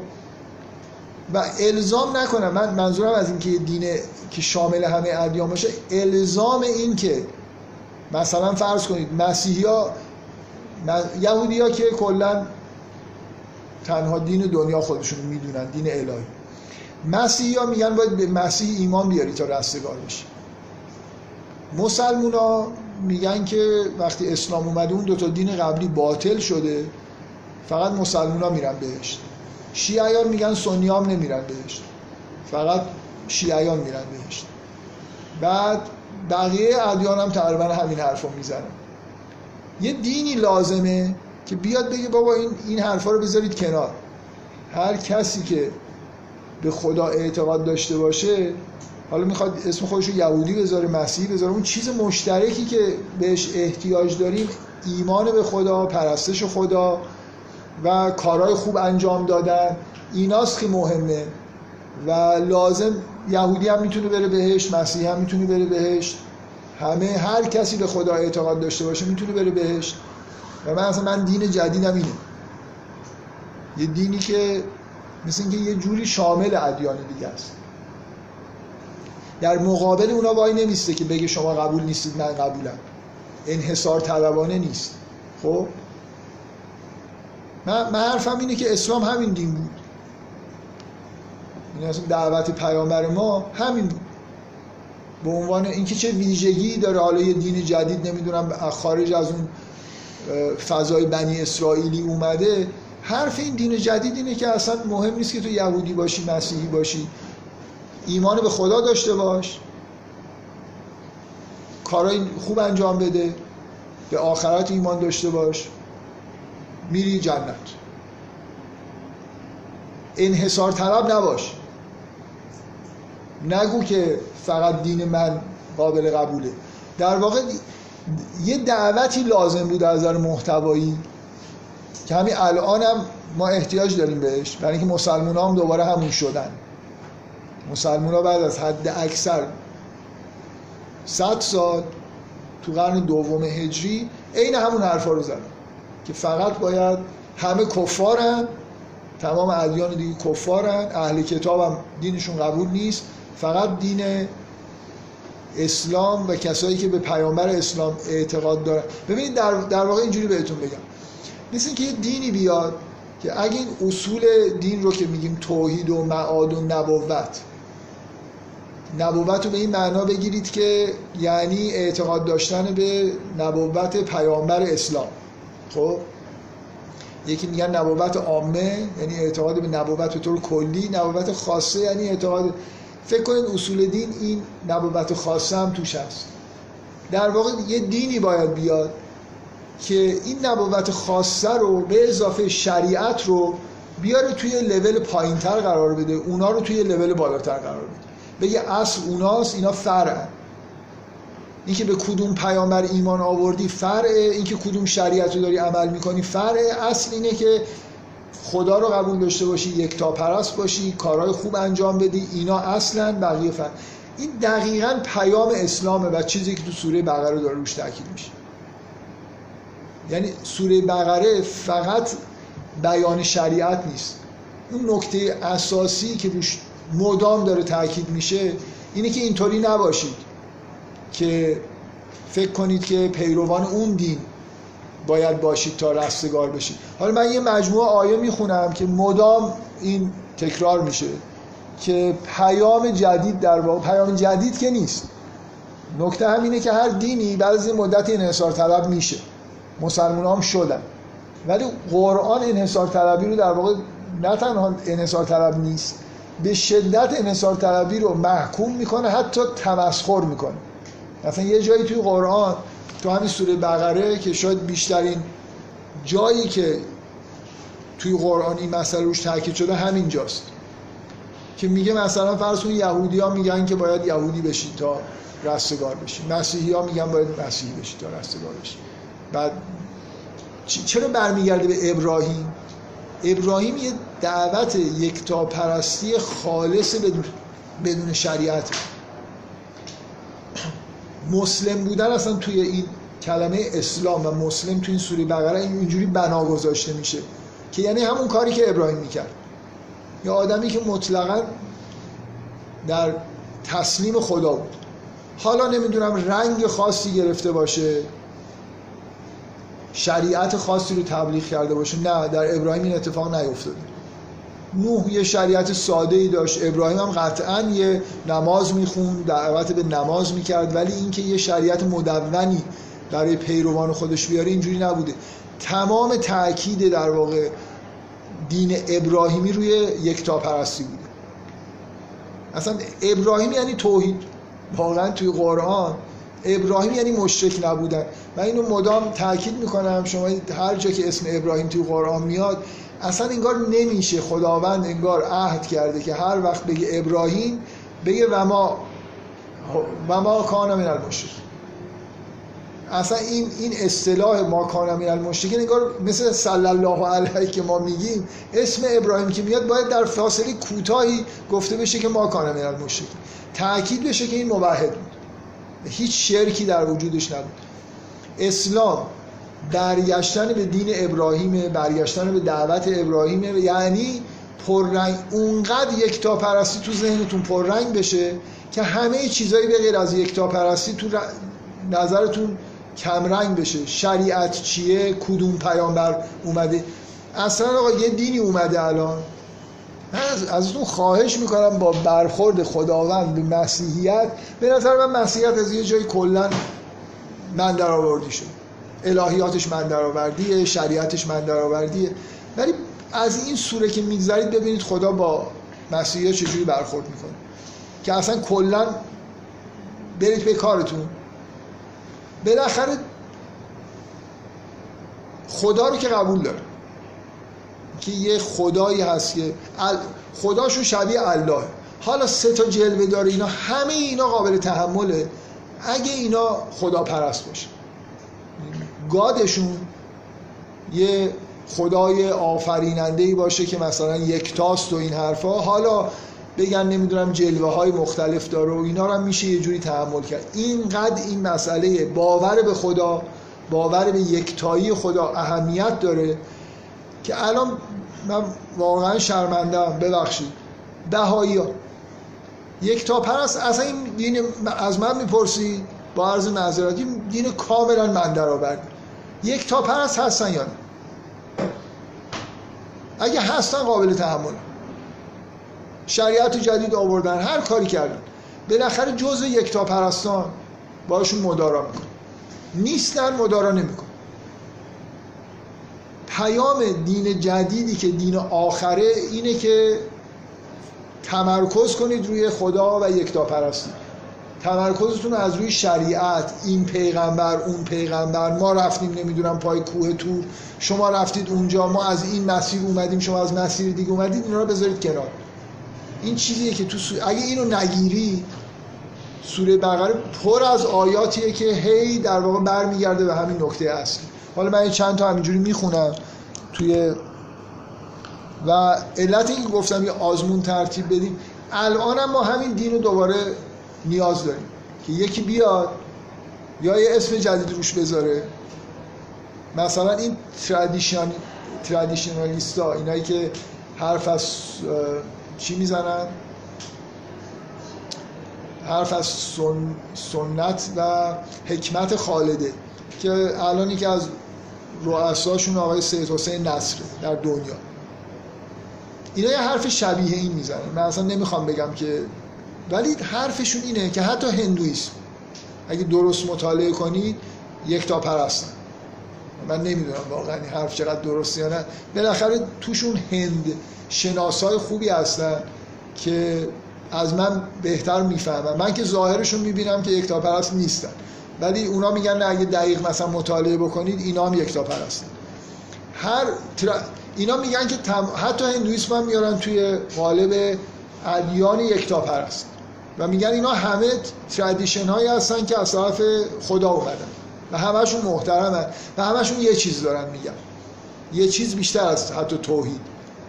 و الزام نکنم. من منظورم از اینکه دین که شامل همه ادیان باشه الزام این که مثلا فرض کنید مسیحی ها یهودی که کلا تنها دین دنیا خودشون می‌دونن دین الهی. مسیحی میگن باید به مسیح ایمان بیاری تا رستگار بشی. مسلمون میگن که وقتی اسلام اومده اون دوتا دین قبلی باطل شده فقط مسلمون ها میرن بهشت. شیعیان میگن سنی هم نمیرن بهشت فقط شیعیان میرن بهشت بعد بقیه ادیان هم تقریبا همین حرف رو می‌زنن. یه دینی لازمه که بیاد بگه بابا این, این حرفا رو بذارید کنار. هر کسی که به خدا اعتقاد داشته باشه حالا می‌خواد اسم خودش رو یهودی بذاره مسیحی بذاره اون چیز مشترکی که بهش احتیاج داریم ایمان به خدا پرستش خدا و کارهای خوب انجام دادن. ایناست که مهمه. و لازم یهودی هم می‌تونه بره بهش مسیحی هم می‌تونه بره بهش. همه هر کسی به خدا اعتقاد داشته باشه می‌تونه بره بهش. و من اصلا من دین جدیدم اینه. یه دینی که مثل اینکه یه جوری شامل ادیان دیگه است. در مقابل اونا وای نمیسته که بگه شما قبول نیستید من قبولم. انحصار طلبانه نیست. خب؟ من, حرفم اینه که اسلام همین دین بود. یعنی اصلا دعوت پیامبر ما همین بود. به عنوان اینکه چه ویژگی داره حالا یه دین جدید نمی‌دونم خارج از اون فضای بنی اسرائیلی اومده حرف این دین جدید اینه که اصلا مهم نیست که تو یهودی باشی مسیحی باشی. ایمان به خدا داشته باش. کارهای خوب انجام بده. به آخرت ایمان داشته باش. میری جنت. انحصار طلب نباش. نگو که فقط دین من قابل قبوله. در واقع یه دعوتی لازم بود از نظر محتوایی. که همین الان هم ما احتیاج داریم بهش. برای اینکه مسلمان هم دوباره همون شدن. مسلمان ها بعد از حد اکثر صد سال تو قرن دوم هجری عین همون حرفا رو زدن. که فقط باید همه کفارن تمام ادیان دیگه کفارن اهل کتاب هم دینشون قبول نیست. فقط دین اسلام و کسایی که به پیامبر اسلام اعتقاد دارن. ببینید در, در واقع اینجوری بهتون بگم. مثل اینکه یه دینی بیاد که اگه این اصول دین رو که میگیم توحید و معاد و نبوت نبوت رو به این معنا بگیرید که یعنی اعتقاد داشتن به نبوت پیامبر اسلام. خب؟ یکی میگن نبوت عامه یعنی اعتقاد به نبوت به طور کلی. نبوت خاصه یعنی اعتقاد فکر کنید اصول دین این نبوت خاصه هم توش هست. در واقع یه دینی باید بیاد که این نبوت خاصه رو به اضافه شریعت رو بیاره توی لول پایینتر قرار بده. اونا رو توی لول بالاتر قرار بده. بگه اصل اوناست اینا فرعن. اینکه به کدوم پیامبر ایمان آوردی فرعه اینکه کدوم شریعت رو داری عمل می‌کنی. فرعه اصل اینه که خدا رو قبول داشته باشی یک تا پرست باشی کارهای خوب انجام بدی اینا اصلا بقیه فرق. این دقیقا پیام اسلامه و چیزی که تو سوره بقره داره روش تاکید میشه. یعنی سوره بقره فقط بیان شریعت نیست. اون نکته اساسی که روش مدام داره تاکید میشه اینه که اینطوری نباشید. که فکر کنید که پیروان اون دین باید باشید تا رستگار بشید. حالا من یه مجموعه آیه می‌خونم که مدام این تکرار میشه که پیام جدید در واقع پیام جدید که نیست. نکته هم اینه که هر دینی بعد از این مدت انحصار طلب میشه. مسلمان هم شدن. ولی قرآن انحصار طلبی رو در واقع نه تنها انحصار طلب نیست به شدت انحصار طلبی رو محکوم می‌کنه حتی تمسخر می‌کنه. مثلا یه جایی توی قرآن تو همین سوره بقره که شاید بیشترین جایی که توی قرآن این مسئله روش تاکید شده همین جاست. که میگه مثلا فرض کن یهودی ها میگن که باید یهودی بشید تا رستگار بشید. مسیحی ها میگن باید مسیحی بشید تا رستگار بشید. بعد چرا برمیگرده به ابراهیم؟ ابراهیم یه دعوت یکتا پرستی خالص بدون, بدون شریعت مسلم بودن اصلا توی این کلمه اسلام و مسلم توی این سوره بقره اینجوری بنا گذاشته میشه. که یعنی همون کاری که ابراهیم می‌کرد. یا آدمی که مطلقا در تسلیم خدا بود. حالا نمی‌دونم رنگ خاصی گرفته باشه. شریعت خاصی رو تبلیغ کرده باشه. نه در ابراهیم این اتفاق نیفتاده. نوح یه شریعت ساده ای داشت. ابراهیم هم قطعا یه نماز می‌خوند دعوت به نماز می‌کرد ولی اینکه یه شریعت مدونی برای پیروان خودش بیاره اینجوری نبوده. تمام تاکید در واقع دین ابراهیمی روی یکتاپرستی بوده. اصلا ابراهیم یعنی توحید. واقعا توی قرآن ابراهیم یعنی مشرک نبودن. من اینو مدام تاکید می‌کنم. شما هر جا که اسم ابراهیم توی قرآن میاد اصلا انگار نمیشه خداوند انگار عهد کرده که هر وقت بگه ابراهیم بگه و ما و ما کان من المشرک اصلا این این اصطلاح ما کان من المشرکین انگار مثل صلی الله علیه که ما میگیم اسم ابراهیم که میاد باید در فاصله کوتاهی گفته بشه که ما کان من المشرکین. تاکید بشه که این موحد بود. هیچ شرکی در وجودش نبود. اسلام برگشتن به دین ابراهیم برگشتن به دعوت ابراهیم یعنی پررنگ. اونقدر یکتا پرستی تو ذهنتون پررنگ بشه که همه چیزایی به غیر از یکتا پرستی تو نظرتون کمرنگ بشه. شریعت چیه؟ کدوم پیامبر اومده؟ اصلا آقا یه دینی اومده الان. از, از اون خواهش می‌کنم با برخورد خداوند به مسیحیت به نظر من مسیحیت از یه جایی کلا من در آوردی شد الهیاتش من در آوردیه شریعتش من در آوردیه ولی از این سوره که می‌گذارید ببینید خدا با مسیحیت چجوری برخورد می‌کنه. که اصلا کلا برید به کارتون. بالاخره خدا رو که قبول داره. که یه خدایی هست که خداشون شبیه الله. حالا سه تا جلوه داره اینا همه اینا قابل تحمله. اگه اینا خدا پرست باشه. گادشون یه خدای آفریننده ای باشه که مثلا یکتاست و این حرفا. حالا بگن نمی‌دونم جلوه های مختلف داره و اینا رو میشه یه جوری تحمل کرد. اینقدر این مسئله باور به خدا باور به یکتایی خدا اهمیت داره که الان من واقعا شرمندم ببخشید. بهایی ها یک تا پرست. اصلا این دین از من می‌پرسی؟ با عرض معذرت دین کاملا من در آورد یک تا پرست هستن یا نه. اگه هستن قابل تحمل. شریعت جدید آوردن هر کاری کردن. بالاخره جزء یک تا پرستان باشون مدارا میکن نیستن مدارا نمیکن پیام دین جدیدی که دین آخره اینه که تمرکز کنید روی خدا و یکتاپرستی تمرکزتون از روی شریعت این پیغمبر اون پیغمبر ما رفتیم نمی‌دونم پای کوه تور شما رفتید اونجا ما از این مسیر اومدیم شما از مسیر دیگه اومدید اینا رو بذارید کنار. این چیزیه که تو سو... اگه اینو نگیری سوره بقره پر از آیاتیه که هی در واقع برمیگرده به همین نکته اصلی. حالا من چند تا همینجوری می‌خونم توی و علت این گفتم یه آزمون ترتیب بدیم. الان ما همین دین رو دوباره نیاز داریم که یکی بیاد یا یه اسم جدید روش بذاره. مثلا این ترادیشن ترادیشنالیستا اینایی که حرف از چی می‌زنن؟ حرف از سن... سنت و حکمت خالده که الانی که از رؤساشون آقای سید حسین نصره در دنیا. اینا یه حرف شبیه این می‌زنه من اصلا نمی‌خوام بگم که ولی حرفشون اینه که حتی هندویسم اگه درست مطالعه کنید یک تا پرستن من نمی‌دونم واقعا این حرف چقدر درست یا نه. بالاخره توشون هند شناسای خوبی هستن که از من بهتر می‌فهمم من که ظاهرشون می‌بینم که یک تا پرست نیستن. ولی اونا میگن نه اگه دقیق مثلا مطالعه بکنید اینا هم یکتا پرستن هر تر... اینا میگن که تم... حتی هندویسم هم میارن توی قالب ادیان یکتا پرست و میگن اینا همه تردیشن هایی هستن که از طرف خدا اومدن. و همشون محترمن. و همشون یه چیز دارن میگن. یه چیز بیشتر از حتی توحید.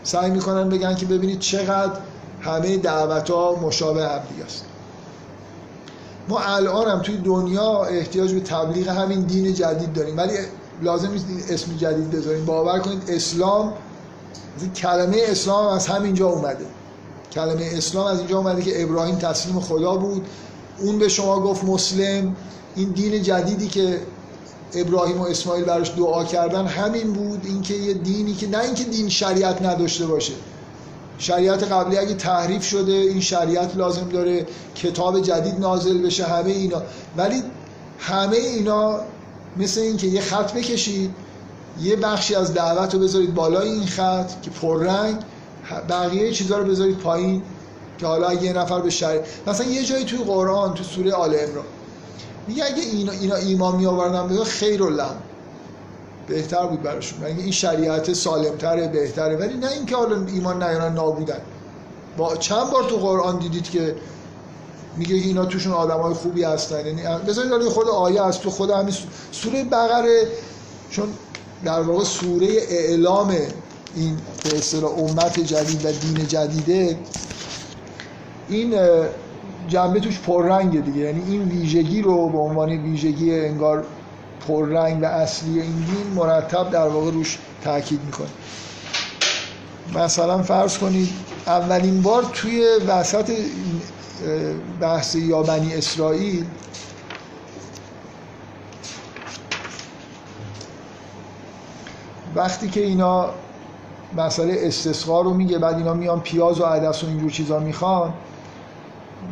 سعی می‌کنن بگن که ببینید چقدر همه دعوت ها مشابه هم دیگه است ما الان هم توی دنیا احتیاج به تبلیغ همین دین جدید داریم. ولی لازم نیست اسم جدید بذاریم. باور کنید اسلام کلمه اسلام از همینجا اومده. کلمه اسلام از اینجا اومده که ابراهیم تسلیم خدا بود. اون به شما گفت مسلم. این دین جدیدی که ابراهیم و اسماعیل براش دعا کردن همین بود. اینکه یه دینی که نه اینکه دین شریعت نداشته باشه. شریعت قبلی اگه تحریف شده این شریعت لازم داره کتاب جدید نازل بشه همه اینا. ولی همه اینا مثل این که یه خط بکشید یه بخشی از دعوت رو بذارید بالای این خط که پررنگ. بقیه چیزها رو بذارید پایین که حالا یه نفر به شریعت مثلا یه جایی توی قرآن تو سوره آل عمران میگه اگه اینا, اینا ایمان می آوردن به خیر لهم بهتر بود براشون. این شریعت سالمتره بهتره؟ ولی نه اینکه حالا ایمان نیارن نابودن. با چند بار تو قرآن دیدید که میگه اینا توشون آدمای خوبی هستن. یعنی بذارید خود آیه است تو خود همین سوره بقره چون در واقع سوره اعلام این به اصطلاح امت جدید و دین جدیده این جنبه توش پررنگه دیگه. یعنی این ویژگی رو به عنوان ویژگی انگار پررنگ و اصلی این دین مرتب در واقع روش تاکید می‌کنه. مثلا فرض کنید اولین بار توی وسط بحث یا بنی اسرائیل وقتی که اینا مسئله استسقا رو میگه بعد اینا میان پیاز و عدس و اینجور چیزا می‌خوان.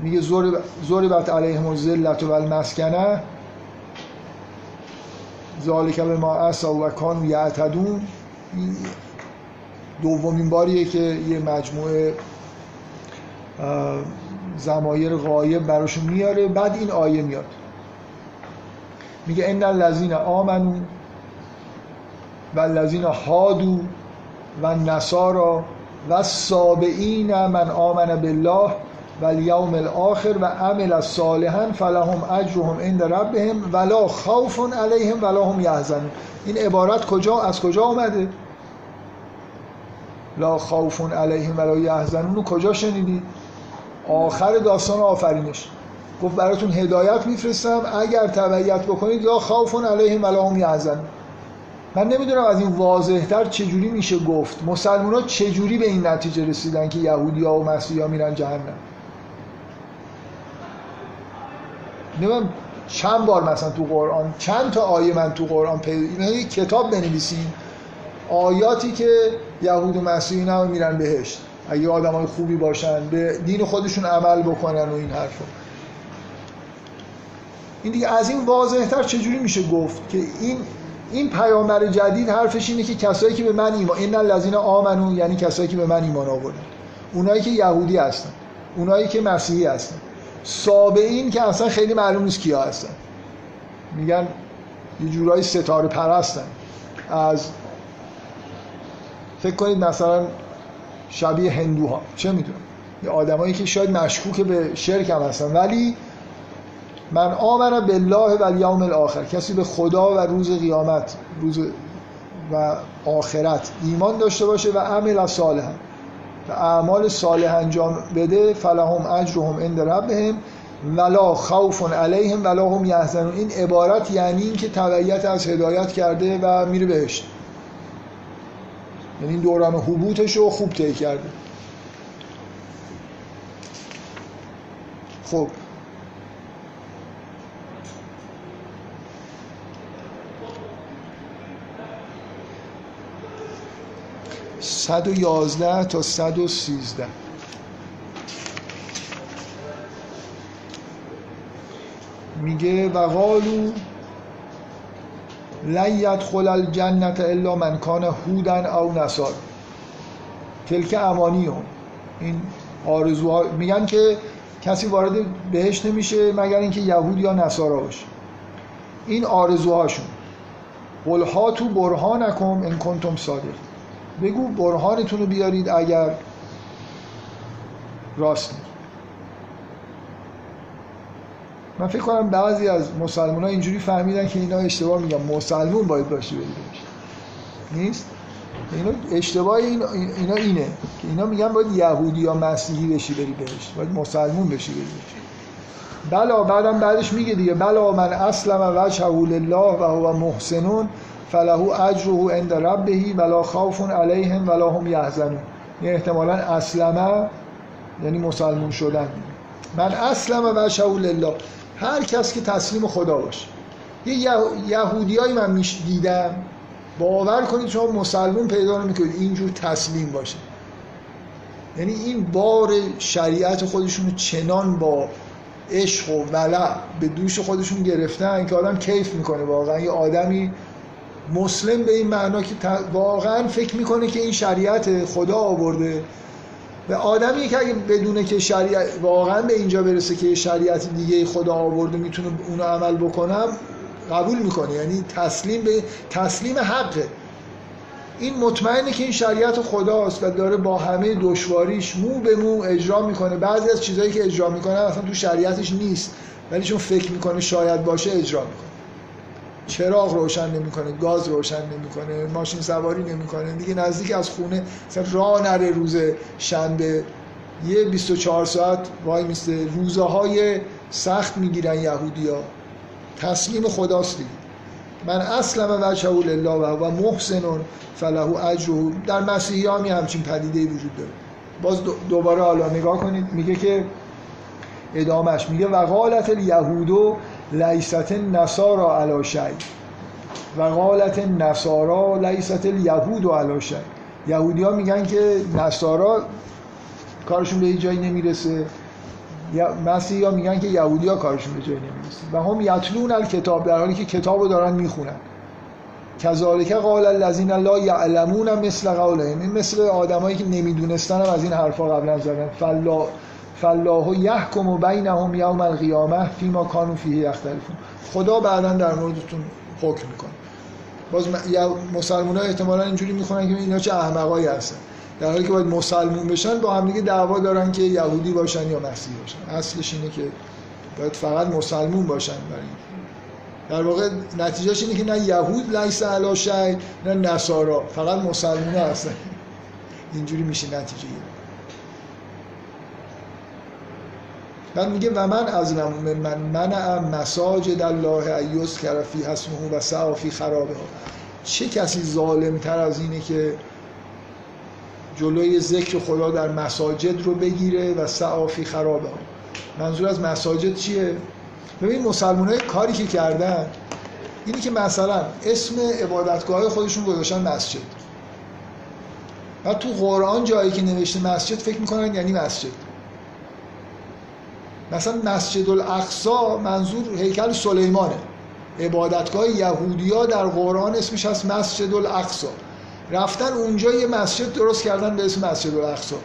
میگه ضربت علیهم الذلت و المسکنه ذالک به ما اسا و کانو یعتدون. دومین باریه که یه مجموعه زمایر غایب براشون میاره. بعد این آیه میاد. میگه ان الذین آمنو و الذین هادو و نصارا و سابعین من آمن بالله و الیوم الاخر و عمل صالحا فلهم اجرهم عند ربهم ولا خوف علیهم ولا هم یحزنون. این عبارت کجا از کجا آمده لا خوف علیهم ولا یحزنون. کجا شنیدید آخر داستان آفرینش. گفت براتون هدایت میفرستم. اگر تبعیت بکنید یا خوف علیهم ولا هم یحزنون. من نمی‌دونم از این واضحتر چجوری میشه گفت. مسلمان ها چجوری به این نتیجه رسیدن که یهودی ها و مسیحی ها میرن جهنم؟ نمیم چند بار مثلا تو قرآن چند تا آیه من تو قرآن پیدا یک کتاب بنویسیم آیاتی که یهود و مسیحی ها میرن بهشت. اگه آدم های خوبی باشن به دین خودشون عمل بکنن و این حرفا. این دیگه از این واضحتر چجوری میشه گفت که این این پیامبر جدید حرفش اینه که کسایی که به من ایمان این الذین آمنو یعنی کسایی که به من ایمان آوردن. اونایی که یهودی هستن. اونایی که مسیحی هستن. سابعین که اصلا خیلی معلوم نیست کیا هستن. میگن یه جورایی ستاره پرستن. از فکر کنید مثلا شبیه هندوها. چه می‌دونم. یه آدمایی که شاید مشکوک به شرک هم هستن. ولی من آمن بالله و الیوم الاخر. کسی به خدا و روز قیامت روز و آخرت ایمان داشته باشه و عمل صالحا. و اعمال صالح انجام بده فلهم اجرهم عند ربهم ولا خوف علیهم ولا هم یحزنون. این عبارت یعنی این که تبعیت از هدایت کرده و میره بهشت یعنی این دوران حبوطش رو خوب طی کرده. خب. صد و یازده تا صد و سیزده. میگه و قالو لن یدخل الجنت الا من کان هودن او نصار. تلک هم. این آرزوها میگن که کسی وارد بهش نمیشه مگر اینکه یهود یا نصارا باشه. این آرزوهاشون. قل هاتو برهانکم ان کنتم صادق. بگو برهانتون رو بیارید اگر راست. من فکر کنم بعضی از مسلمان ها اینجوری فهمیدن که اینا اشتباه میگن. مسلمون باید باشی. برید نیست؟ اینا اشتباه این اینا اینه که اینا میگن باید یهودی یا مسیحی بشی بری بهش. باید مسلمون بشی بری بهش. بلا بعدم بعدش میگه دیگه. بلا من اسلم وجهه لله و هو محسنون. فله اجره عند ربه ولا خوف علیهم ولا هم یحزنون یعنی احتمالا اسلمه یعنی مسلمون شدن. من اسلم وجهه لله. هر کس که تسلیم خدا باشه. یه یهودیایی من میش دیدم. باور کنید شما مسلمون پیدا نمی‌کنید. اینجور تسلیم باشه. یعنی این بار شریعت خودشون چنان با عشق و ولع به دوش خودشون گرفتن که آدم کیف می‌کنه واقعا. یه آدمی مسلم به این معنا که واقعا فکر می‌کنه که این شریعت خدا آورده. و آدمی که اگه بدونه که شریعت واقعا به اینجا برسه که شریعت دیگه خدا آورده می‌تونه اونو عمل بکنم قبول می‌کنه. یعنی تسلیم به تسلیم حقه این مطمئنه که این شریعت خداست و داره با همه دشواریش مو به مو اجرا می‌کنه. بعضی از چیزهایی که اجرا می‌کنه اصلا تو شریعتش نیست. ولی چون فکر می‌کنه شاید باشه اجرا می‌کنه. چراغ روشن نمی‌کنه گاز روشن نمی‌کنه ماشین سواری نمی‌کنه دیگه نزدیک از خونه مثلا راه نره روز شنبه. یه 24 ساعت وای میسته. روزه های سخت می‌گیرن یهودیا تسلیم خداست دیگه. من اصلا وجهه لله و و محسن فله اجر در مسیحی هم همچین پدیده وجود داره. باز دوباره حالا نگاه کنید. میگه که ادامش میگه وقالت الیهودو لیست نصارا علا شی و قالت نصارا لیست الیهود علا شی. یهودی ها میگن که نصارا کارشون به هیچ جایی نمی‌رسه. مسیحی ها میگن که یهودی ها کارشون به جایی نمی‌رسه. و هم یتلون الکتاب در حالی که کتاب رو دارن می‌خونن. کذالک قال الذین لا یعلمون مثل قولهم. این مثل آدمایی که نمی‌دونستن هم از این حرفا قبلا زدن. فلا فالله یحکم بینهم یوم القیامه فیما کانوا فیه یختلفون. خدا بعدا در موردتون حکم می‌کنه. باز مسلمان ها احتمالا اینجوری می‌خونن که اینا چه احمقایی هستن. در حالی که باید مسلمون بشن با هم دیگه دعوا دارن که یهودی باشن یا مسیحی باشن. اصلش اینه که باید فقط مسلمون باشن برای در واقع نتیجهش اینه که نه یهود لیس علا شی نه نصارا. فقط مسلمان هستن. اینجوری میشه نتیجه بعد میگه و من از من منع مساجد الله ایوز کرفی اسمه و سعا فی خرابه. ها چه کسی ظالم تر از اینه که جلوی ذکر خدا در مساجد رو بگیره و سعا فی خرابه؟ ها منظور از مساجد چیه؟ ببین مسلمان های کاری که کردن اینی که مثلا اسم عبادتگاه خودشون گذاشتن مسجد. و تو قرآن جایی که نوشته مسجد فکر می‌کنن یعنی مسجد. مثلا مسجد الاقصا منظور هیکل سلیمانه. عبادتگاه یهودیا در قرآن اسمش هست مسجد الاقصا رفتن اونجا یه مسجد درست کردن به اسم مسجد الاقصا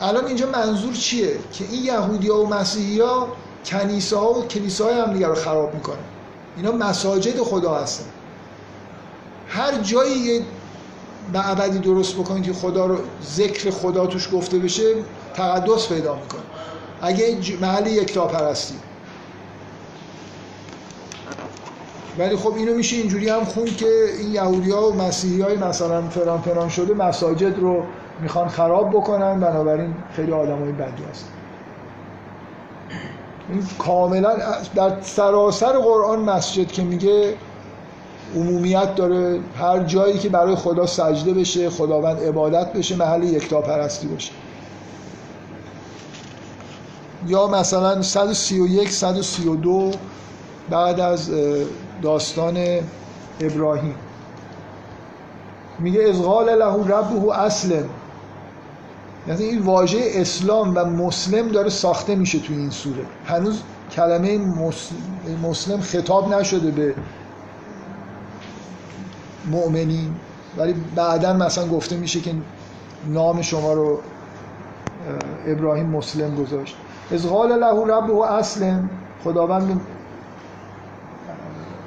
الان اینجا منظور چیه؟ که این یهودیا و مسیحیا کنیسه ها و کلیسه های هم دیگر رو خراب می‌کنن. اینا مساجد خدا هستن. هر جایی یه معبدی درست بکنید که خدا رو ذکر خدا توش گفته بشه تقدس پیدا می‌کنه. اگه محل یکتا پرستی. ولی خب اینو میشه اینجوری هم خون که این یهودی ها و مسیحی های مثلا فران فران شده مساجد رو می‌خوان خراب بکنن بنابراین خیلی آدم های بدی هست این کاملا در سراسر قرآن مسجد که میگه عمومیت داره هر جایی که برای خدا سجده بشه خداوند عبادت بشه محل یکتا پرستی باشه. یا مثلا 131 132 بعد از داستان ابراهیم. میگه ازغال له ربه اسلم. یعنی این واژه اسلام و مسلم داره ساخته میشه توی این سوره. هنوز کلمه مسلم خطاب نشده به مؤمنین ولی بعدا مثلا گفته میشه که نام شما رو ابراهیم مسلم گذاشت. از قال له رب و اسلم. خداوند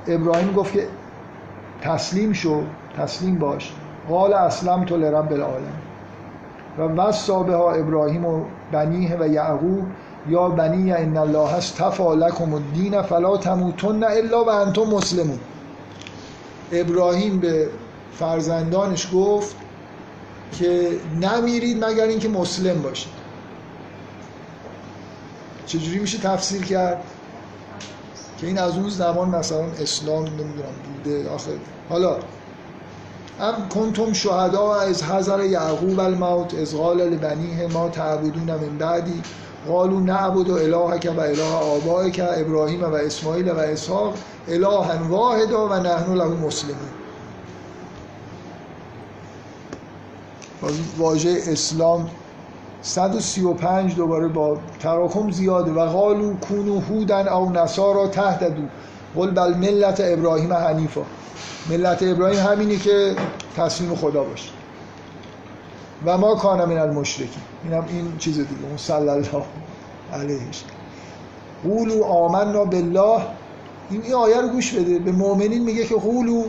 ابراهیم گفت که تسلیم شو تسلیم باش. قال اسلم تو لرب العالم و وصا ها ابراهیم و بنیه و یعقوب یا بنی ان الله استفا لکم الدین فلا تموتن الا و انتم مسلمون. ابراهیم به فرزندانش گفت که نمیرید مگر اینکه مسلم باشید. چجوری میشه تفسیر کرد؟ که این از اون زمان مثلا اسلام نمی‌دونم بوده آخر حالا ام کنتم شهدا از حضر یعقوب الموت از قال لبنیه ما تعبدون من بعدی. قالوا نعبد الهک و اله آبائک ابراهیم و اسماعیل و اسحاق الها واحدا و نحن له مسلمون. واژه اسلام 135 دوباره با تراکم زیاده و قالو کونو هودن او نصارا تهددو. قل بل ملت ابراهیم حنیفا. ملت ابراهیم همینی که تسلیم خدا باشه. و ما کان من المشرکین. اینم این چیز دیگه اون صلی الله علیهش قولو آمنا بالله. این این آیه رو گوش بده. به مؤمنین میگه که قولو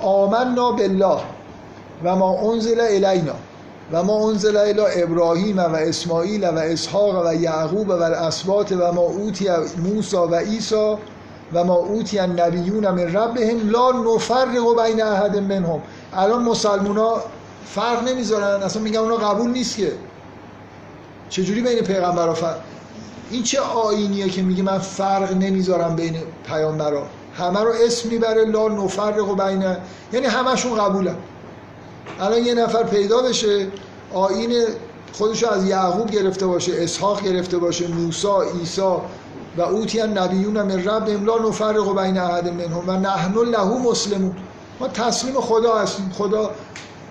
آمنا بالله. و ما انزل الینا. و ما انزل الى ابراهیم و اسماعیل و اسحاق و یعقوب و الاسباط و ما اوتی موسی و عیسی و ما اوتی النبیون من ربهم لا نفرق بین احد منهم. الان مسلمونا فرق نمی‌ذارن. اصلا میگن اونا قبول نیست که. چجوری بین پیغمبرا فرق این چه آینیه که میگه من فرق نمی‌ذارم بین پیامبرا؟ همه رو اسم می‌بره لا نفرق بین یعنی همشون قبولن. الان یه نفر پیدا بشه آین خودشو از یعقوب گرفته باشه اسحاق گرفته باشه موسی عیسی و اوتی نبیون من رب املا نفرق بین احد منهم و نحن له مسلمون. ما تسلیم خدا هستیم. خدا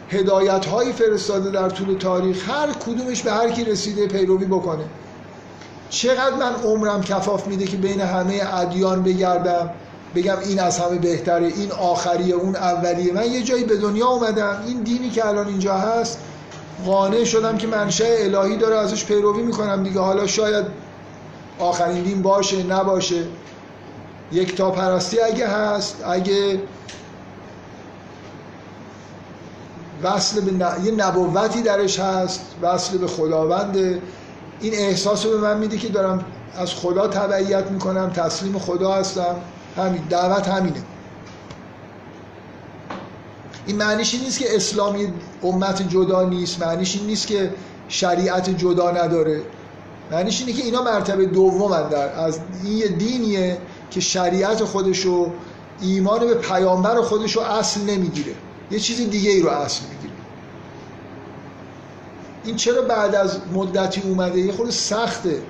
هدایت هایی فرستاده در طول تاریخ. هر کدومش به هر کی رسیده پیروی بکنه. چقدر من عمرم کفاف میده که بین همه ادیان بگردم؟ بگم این از همه بهتره این آخریه اون اولیه. من یه جایی به دنیا اومدم این دینی که الان اینجا هست قانع شدم که منشأ الهی داره ازش پیروی می‌کنم دیگه. حالا شاید آخرین دین باشه نباشه. یک تا پرستی اگه هست اگه وصل به ن... یه نبوتی درش هست وصل به خداونده این احساس رو به من میده که دارم از خدا تبعیت می‌کنم تسلیم خدا هستم. همین دعوت همینه. این معنیش این نیست که اسلامی امت جدا نیست معنیش این نیست که شریعت جدا نداره. معنیش اینه که اینا مرتبه دوم در از این یه دینیه که شریعت خودشو ایمان به پیامبر خودشو اصل نمی‌گیره. یه چیز دیگه ای رو اصل می‌گیره. این چرا بعد از مدتی اومده؟ یه خود سخته.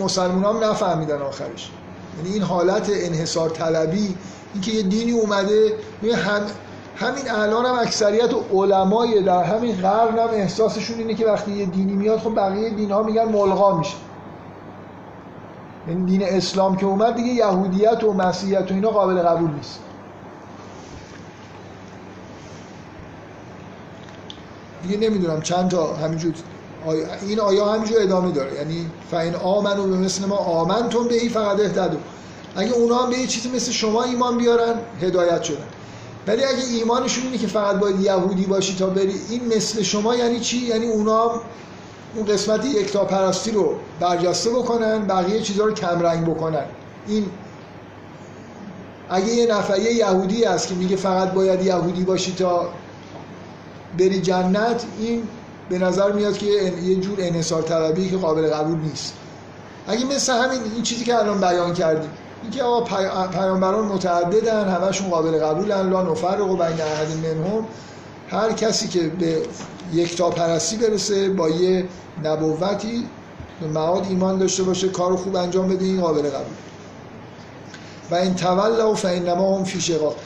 مسلمان هم نفهمیدن آخرش. یعنی این حالت انحصار طلبی اینکه یه دینی اومده هم همین الان هم اکثریت علمای در همین قرن هم احساسشون اینه که وقتی یه دینی میاد خب بقیه دین ها میگن ملغا میشه. یعنی دین اسلام که اومد دیگه یهودیت و مسیحیت و اینا قابل قبول نیست. دیگه نمی‌دونم چند تا همینجور این آیا همینجور ادامه داره. یعنی فاین آمنو به مثل ما آمنتون به این فقط اهتدو اگه اونا هم به یه چیزی مثل شما ایمان بیارن هدایت شدن. ولی اگه ایمانشون اینه که فقط باید یهودی باشی تا بری این مثل شما یعنی چی؟ یعنی اونا اون قسمت یکتا پرستی رو برجسته بکنن بقیه چیزها رو کمرنگ بکنن. این اگه یه نفر یه یهودی هست که میگه فقط باید یهودی باشی تا بری جنت این به نظر میاد که یه جور انحصار طلبی که قابل قبول نیست. اگه مثل همین این چیزی که الان بیان کردیم اینکه آقا پیامبران متعددن همشون قابل قبولن لا نفرق بین احد منهم هر کسی که به یکتا پرستی برسه با یه نبوتی به معاد ایمان داشته باشه کار خوب انجام بده این قابل قبول. و این تولا و فینما هم فی شقاق.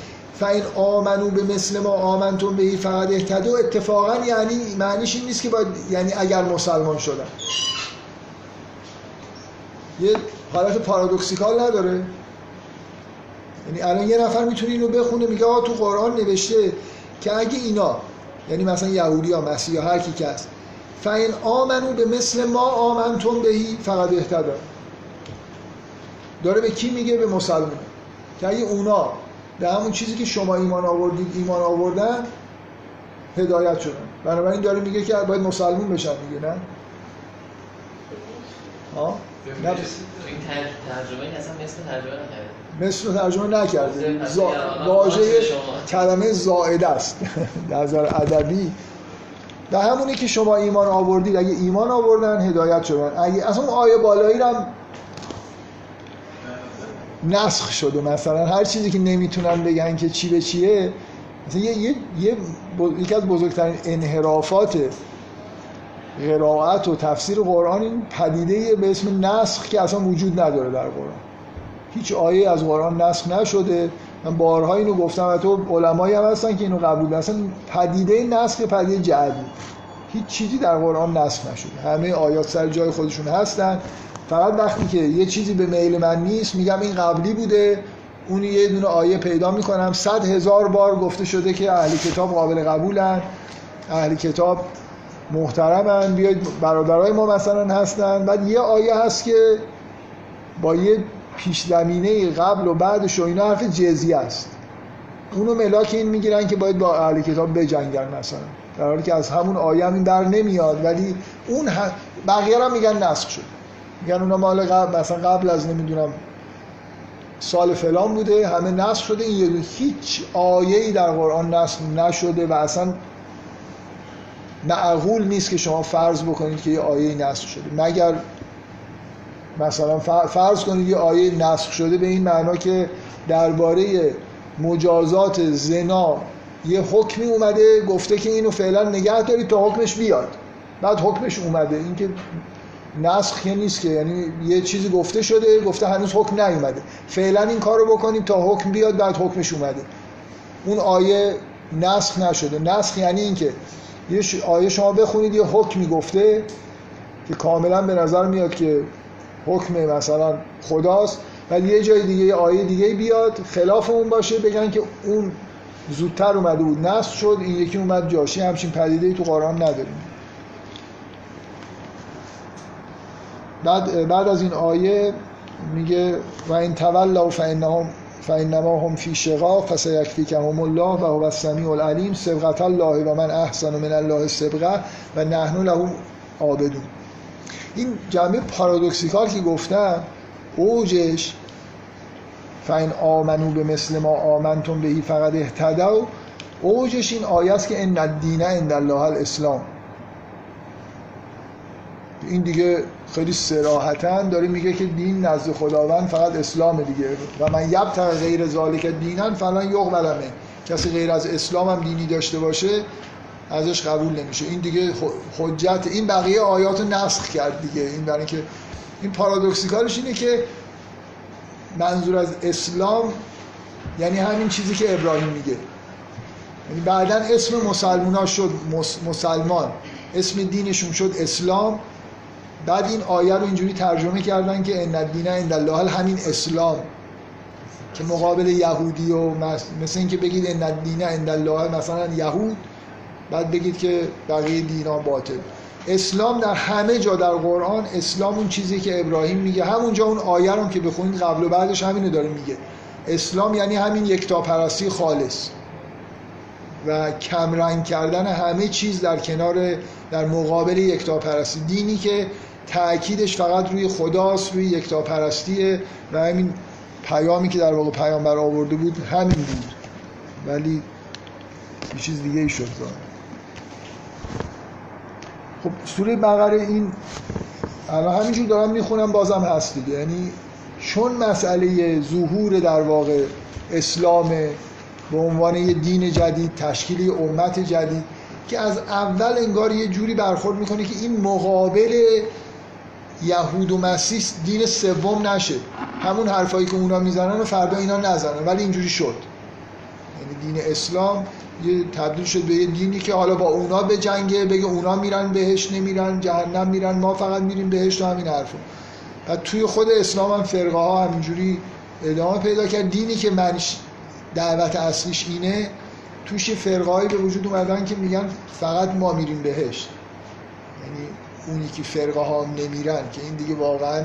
فاین آمنو به مثل ما آمنتون بهی فقط اهتدو اتفاقا یعنی معنیش این نیست که باید یعنی اگر مسلمان شدن. یه حالت پارادوکسیکال نداره. یعنی الان یه نفر می‌تونه اینو بخونه میگه آقا تو قرآن نوشته که اگه اینا یعنی مثلا یهودی یا مسیح یا هر کی که هست. فاین آمنو به مثل ما آمنتون بهی فقط اهتدا داره به کی میگه؟ به مسلمان. که اگه اونا به همون چیزی که شما ایمان آوردید ایمان آوردن هدایت شدن بنابراین داره میگه که باید مسلمون بشن میگه نه؟ ها؟ نه. ترجمه اصلا مثل ترجمه نکرده. مثل ترجمه نکرده. واژه کلمه زائده است. در نظر ادبی. و همونی که شما ایمان آوردید اگه ایمان آوردن هدایت شدن. اگه اصلا آیه بالایی رو هم نسخ شده مثلا. هر چیزی که نمی‌تونن بگن که چی به چیه مثلا یه, یه،, یه یکی از بزرگترین انحرافات قرائت و تفسیر قرآن این پدیده به اسم نسخ که اصلا وجود نداره در قرآن. هیچ آیه از قرآن نسخ نشده. من بارها اینو گفتم و تو علمایی هم هستن که اینو قبول اصلا پدیده نسخ پدیده جعلی. هیچ چیزی در قرآن نسخ نشده. همه آیات سر جای خودشون هستن. فقط وقتی که یه چیزی به میل من نیست میگم این قبلی بوده. اون یه دونه آیه پیدا می‌کنم. صد هزار بار گفته شده که اهل کتاب قابل قبولن اهل کتاب محترمن بیاید برادرای ما مثلا هستن. بعد یه آیه هست که با یه پیش زمینه قبل و بعدش و اینا حرف جزیه است. اونو ملاک این می‌گیرن که باید با اهل کتاب بجنگن مثلا. در حالی که از همون آیه هم این در نمیاد. ولی اون بقیه هم میگن نسخ شد میگن اونا مال قبل مثلا قبل از نمی‌دونم سال فلان بوده همه نسخ شده این یه هیچ آیه ای در قرآن نسخ نشده و اصلا معقول نیست که شما فرض بکنید که یه آیه نسخ شده. مگر مثلا فرض کنید یه آیه نسخ شده به این معنا که درباره مجازات زنا یه حکمی اومده گفته که اینو فعلا نگه دارید تا حکمش بیاد. بعد حکمش اومده. اینکه نسخ که نیست که یعنی یه چیزی گفته شده گفته هنوز حکم نیومده. فعلا این کارو بکنیم تا حکم بیاد بعد حکمش اومده. اون آیه نسخ نشده. نسخ یعنی اینکه یه آیه شما بخونید یه حکمی گفته که کاملا به نظر میاد که حکم مثلا خداست ولی یه جای دیگه یه آیه دیگه بیاد خلاف اون باشه بگن که اون زودتر اومده بود. نسخ شد این یکی اومد جاشی همچین پدیده تو قرآن نداریم. بعد بعد از این آیه میگه و این تولوا فانهم فانما هم فی شقاق فسیکفیکهم الله و هو السمیع العلیم سبقت الله و من احسن من الله سبقه و نحن له عابدون. این جمعه پارادوکسیکال که گفتم اوجش فاین آمنو به مثل ما آمنتم بهی فقط اهتدوا اوجش این آیه است که ان الدین عند الله الاسلام. این دیگه خیلی سراحتا داره میگه که دین نزد خداوند فقط اسلام دیگه. و من یبتغ غیر ذالک دینن فلان یقبلمه کسی غیر از اسلام هم دینی داشته باشه ازش قبول نمیشه. این دیگه حجت این بقیه آیات رو نسخ کرد دیگه. این برای که این پارادوکسیکالش اینه که منظور از اسلام یعنی همین چیزی که ابراهیم میگه. یعنی بعدا اسم مسلمان شد مسلمان. اسم دینشون شد اسلام. بعد این آیه رو اینجوری ترجمه کردن که ان الدین عند الله همین اسلام که مقابل یهودی و مثل اینکه بگید ان الدین عند الله مثلا یهود بعد بگید که بقیه دینا باطل. اسلام در همه جا در قرآن اسلام اون چیزی که ابراهیم میگه همونجا اون آیه رو که بخونید قبل و بعدش همینو داره میگه. اسلام یعنی همین یکتاپرستی خالص. و کمرنگ کردن همه چیز در کنار در مقابل یکتاپرستی. دینی که تأکیدش فقط روی خداست روی یکتاپرستیه و همین پیامی که در واقع پیامبر آورده بود همین بود. ولی یه چیز دیگه ای شد خب سوره بقره این الان همینجور دارم می‌خونم بازم هست دیگه. یعنی چون مسئله ظهور در واقع اسلام به عنوان یه دین جدید تشکیل یه امت جدید که از اول انگار یه جوری برخورد می‌کنه که این مقابل یهود و مسیح دین سوم نشه. همون حرفایی که اونا می‌زنن و فردا اینا نزنن. ولی اینجوری شد. یعنی دین اسلام یه تبدیل شد به یه دینی که حالا با اونا به جنگه بگه اونا میرن بهش نمیرن جهنم میرن ما فقط میریم بهش و همین حرفو و توی خود اسلام هم فرقه ها همینجوری ادامه پیدا کرد. دینی که منش دعوت اصلیش اینه توش فرقه به وجود اومدن که میگن فقط ما میریم بهش. یعنی اونی که فرقه ها نمیرن که این دیگه واقعا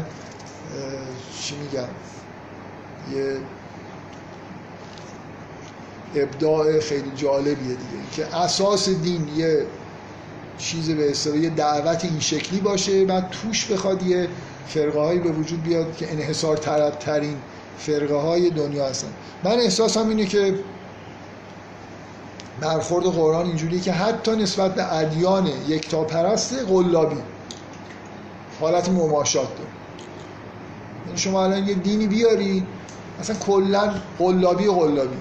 چی میگن یه ابداع خیلی جالبیه دیگه. که اساس دین یه چیز به اصطلاح یه دعوت این شکلی باشه بعد توش بخواد یه فرقه هایی به وجود بیاد که انحصار طلب ترین فرقه های دنیا هستن. من احساسم اینه که برخورد قرآن اینجوریه که حتی نسبت به ادیان یکتا پرست قلابی. حالت مماشات داره. یعنی شما الان یه دینی بیاری اصلا کلا قلابی قلابی.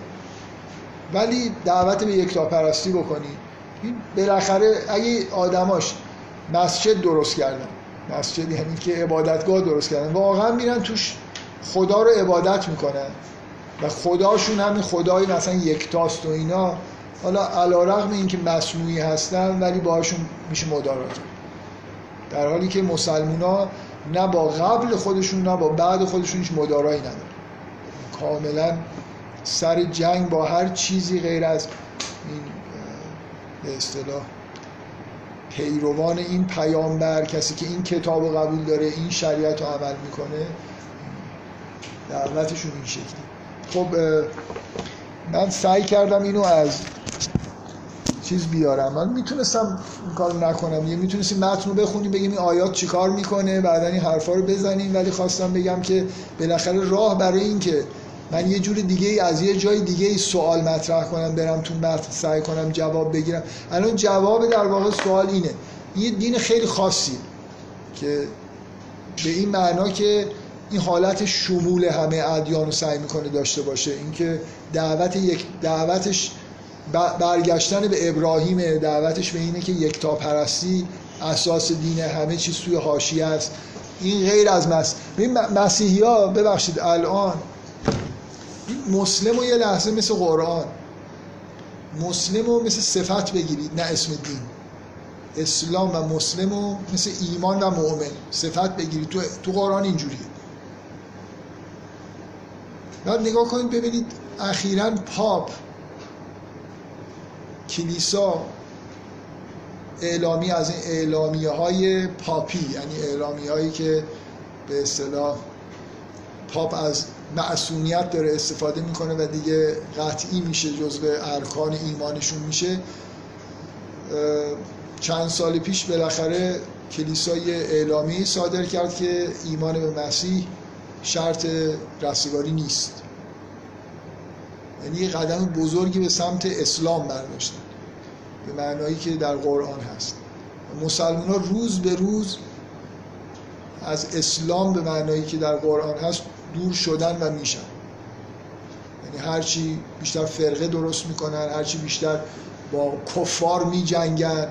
ولی دعوت به یکتا پرستی بکنی. این بالاخره اگه آدماش مسجد درست کردن مسجد یعنی که عبادتگاه درست کردن واقعا میرن توش خدا رو عبادت می‌کنن. و خداشون همین خدای مثلا یکتاست و اینا. حالا علا رقم این که مصنوعی هستن ولی باهاشون میشه مدارات در حالی که مسلمونا نه با قبل خودشون نه با بعد خودشون هیچ مدارایی ندارن. کاملا سر جنگ با هر چیزی غیر از این به اصطلاح پیروان این پیامبر کسی که این کتاب رو قبول داره این شریعت رو عمل می‌کنه دعوتشون این شکلی. خب من سعی کردم اینو از چیز بیارم. من می‌تونستم این کار نکنم. یه می‌تونستیم متن رو بخونیم بگیم این آیات چیکار می‌کنه بعدا این حرفا رو بزنیم. ولی خواستم بگم که بالاخره راه برای این که من یه جور دیگه ای از یه جای دیگه ای سوال مطرح کنم برم تو متن سعی کنم جواب بگیرم. الان جواب در واقع سوال اینه. یه دین خیلی خاصی که به این معنا که این حالت شمول همه ادیان رو سعی می‌کنه داشته باشه. اینکه دعوت یک دعوتش برگشتن به ابراهیم دعوتش به اینه که یکتا پرستی اساس دین همه چیز توی حاشیه است. این غیر از مس... مسیحی ها ببخشید الان مسلم و یه لحظه مثل قرآن. مسلم رو مثل صفت بگیرید نه اسم دین. اسلام و مسلم رو مثل ایمان و مؤمن. صفت بگیرید. تو, تو قرآن اینجوریه. بعد نگاه کنید ببینید اخیرا پاپ کلیسا اعلامی از این اعلامیه های پاپی یعنی اعلامیه هایی که به اصطلاح پاپ از معصومیت داره استفاده می‌کنه و دیگه قطعی میشه جزو ارکان ایمانشون میشه. چند سال پیش بالاخره کلیسای اعلامی صادر کرد که ایمان به مسیح شرط رستگاری نیست. یعنی یه قدم بزرگی به سمت اسلام برداشتن. به معنایی که در قرآن هست. مسلمان ها روز به روز از اسلام به معنایی که در قرآن هست دور شدن و میشن. یعنی هرچی بیشتر فرقه درست می‌کنن هرچی بیشتر با کفار میجنگن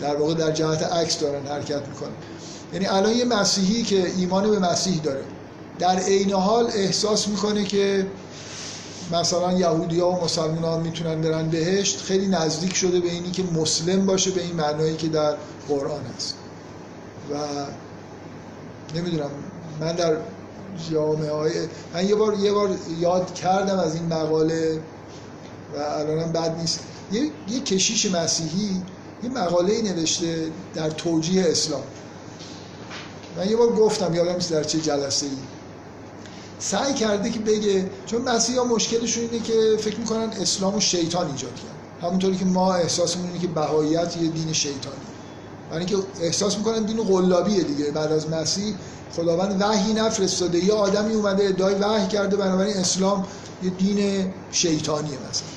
در واقع در جهت عکس دارن حرکت می‌کنن. یعنی الان یه مسیحی که ایمان به مسیح داره در عین حال احساس می‌کنه که مثلا یهودی ها و مسلمان ها می‌تونن برن بهشت خیلی نزدیک شده به اینی که مسلم باشه به این معنایی که در قرآن هست. و نمی‌دونم من در جامعه های من یه بار یه بار یاد کردم از این مقاله و الانم بد نیست. یه, یه کشیش مسیحی یه مقاله نوشته در توجیه اسلام. من یه بار گفتم یادم نیست در چه جلسه ای سعی کرده که بگه چون مسیح ها مشکلشون اینه که فکر می‌کنن اسلام و شیطان ایجاد کرد. همونطوری که ما احساسمون اینه که بهاییت یه دین شیطانی. برای اینکه احساس می‌کنن دین قلابیه دیگه. بعد از مسیح خداوند وحی نفرستاده. یه آدمی اومده ادعای وحی کرده بنابراین اسلام یه دین شیطانیه مثلا.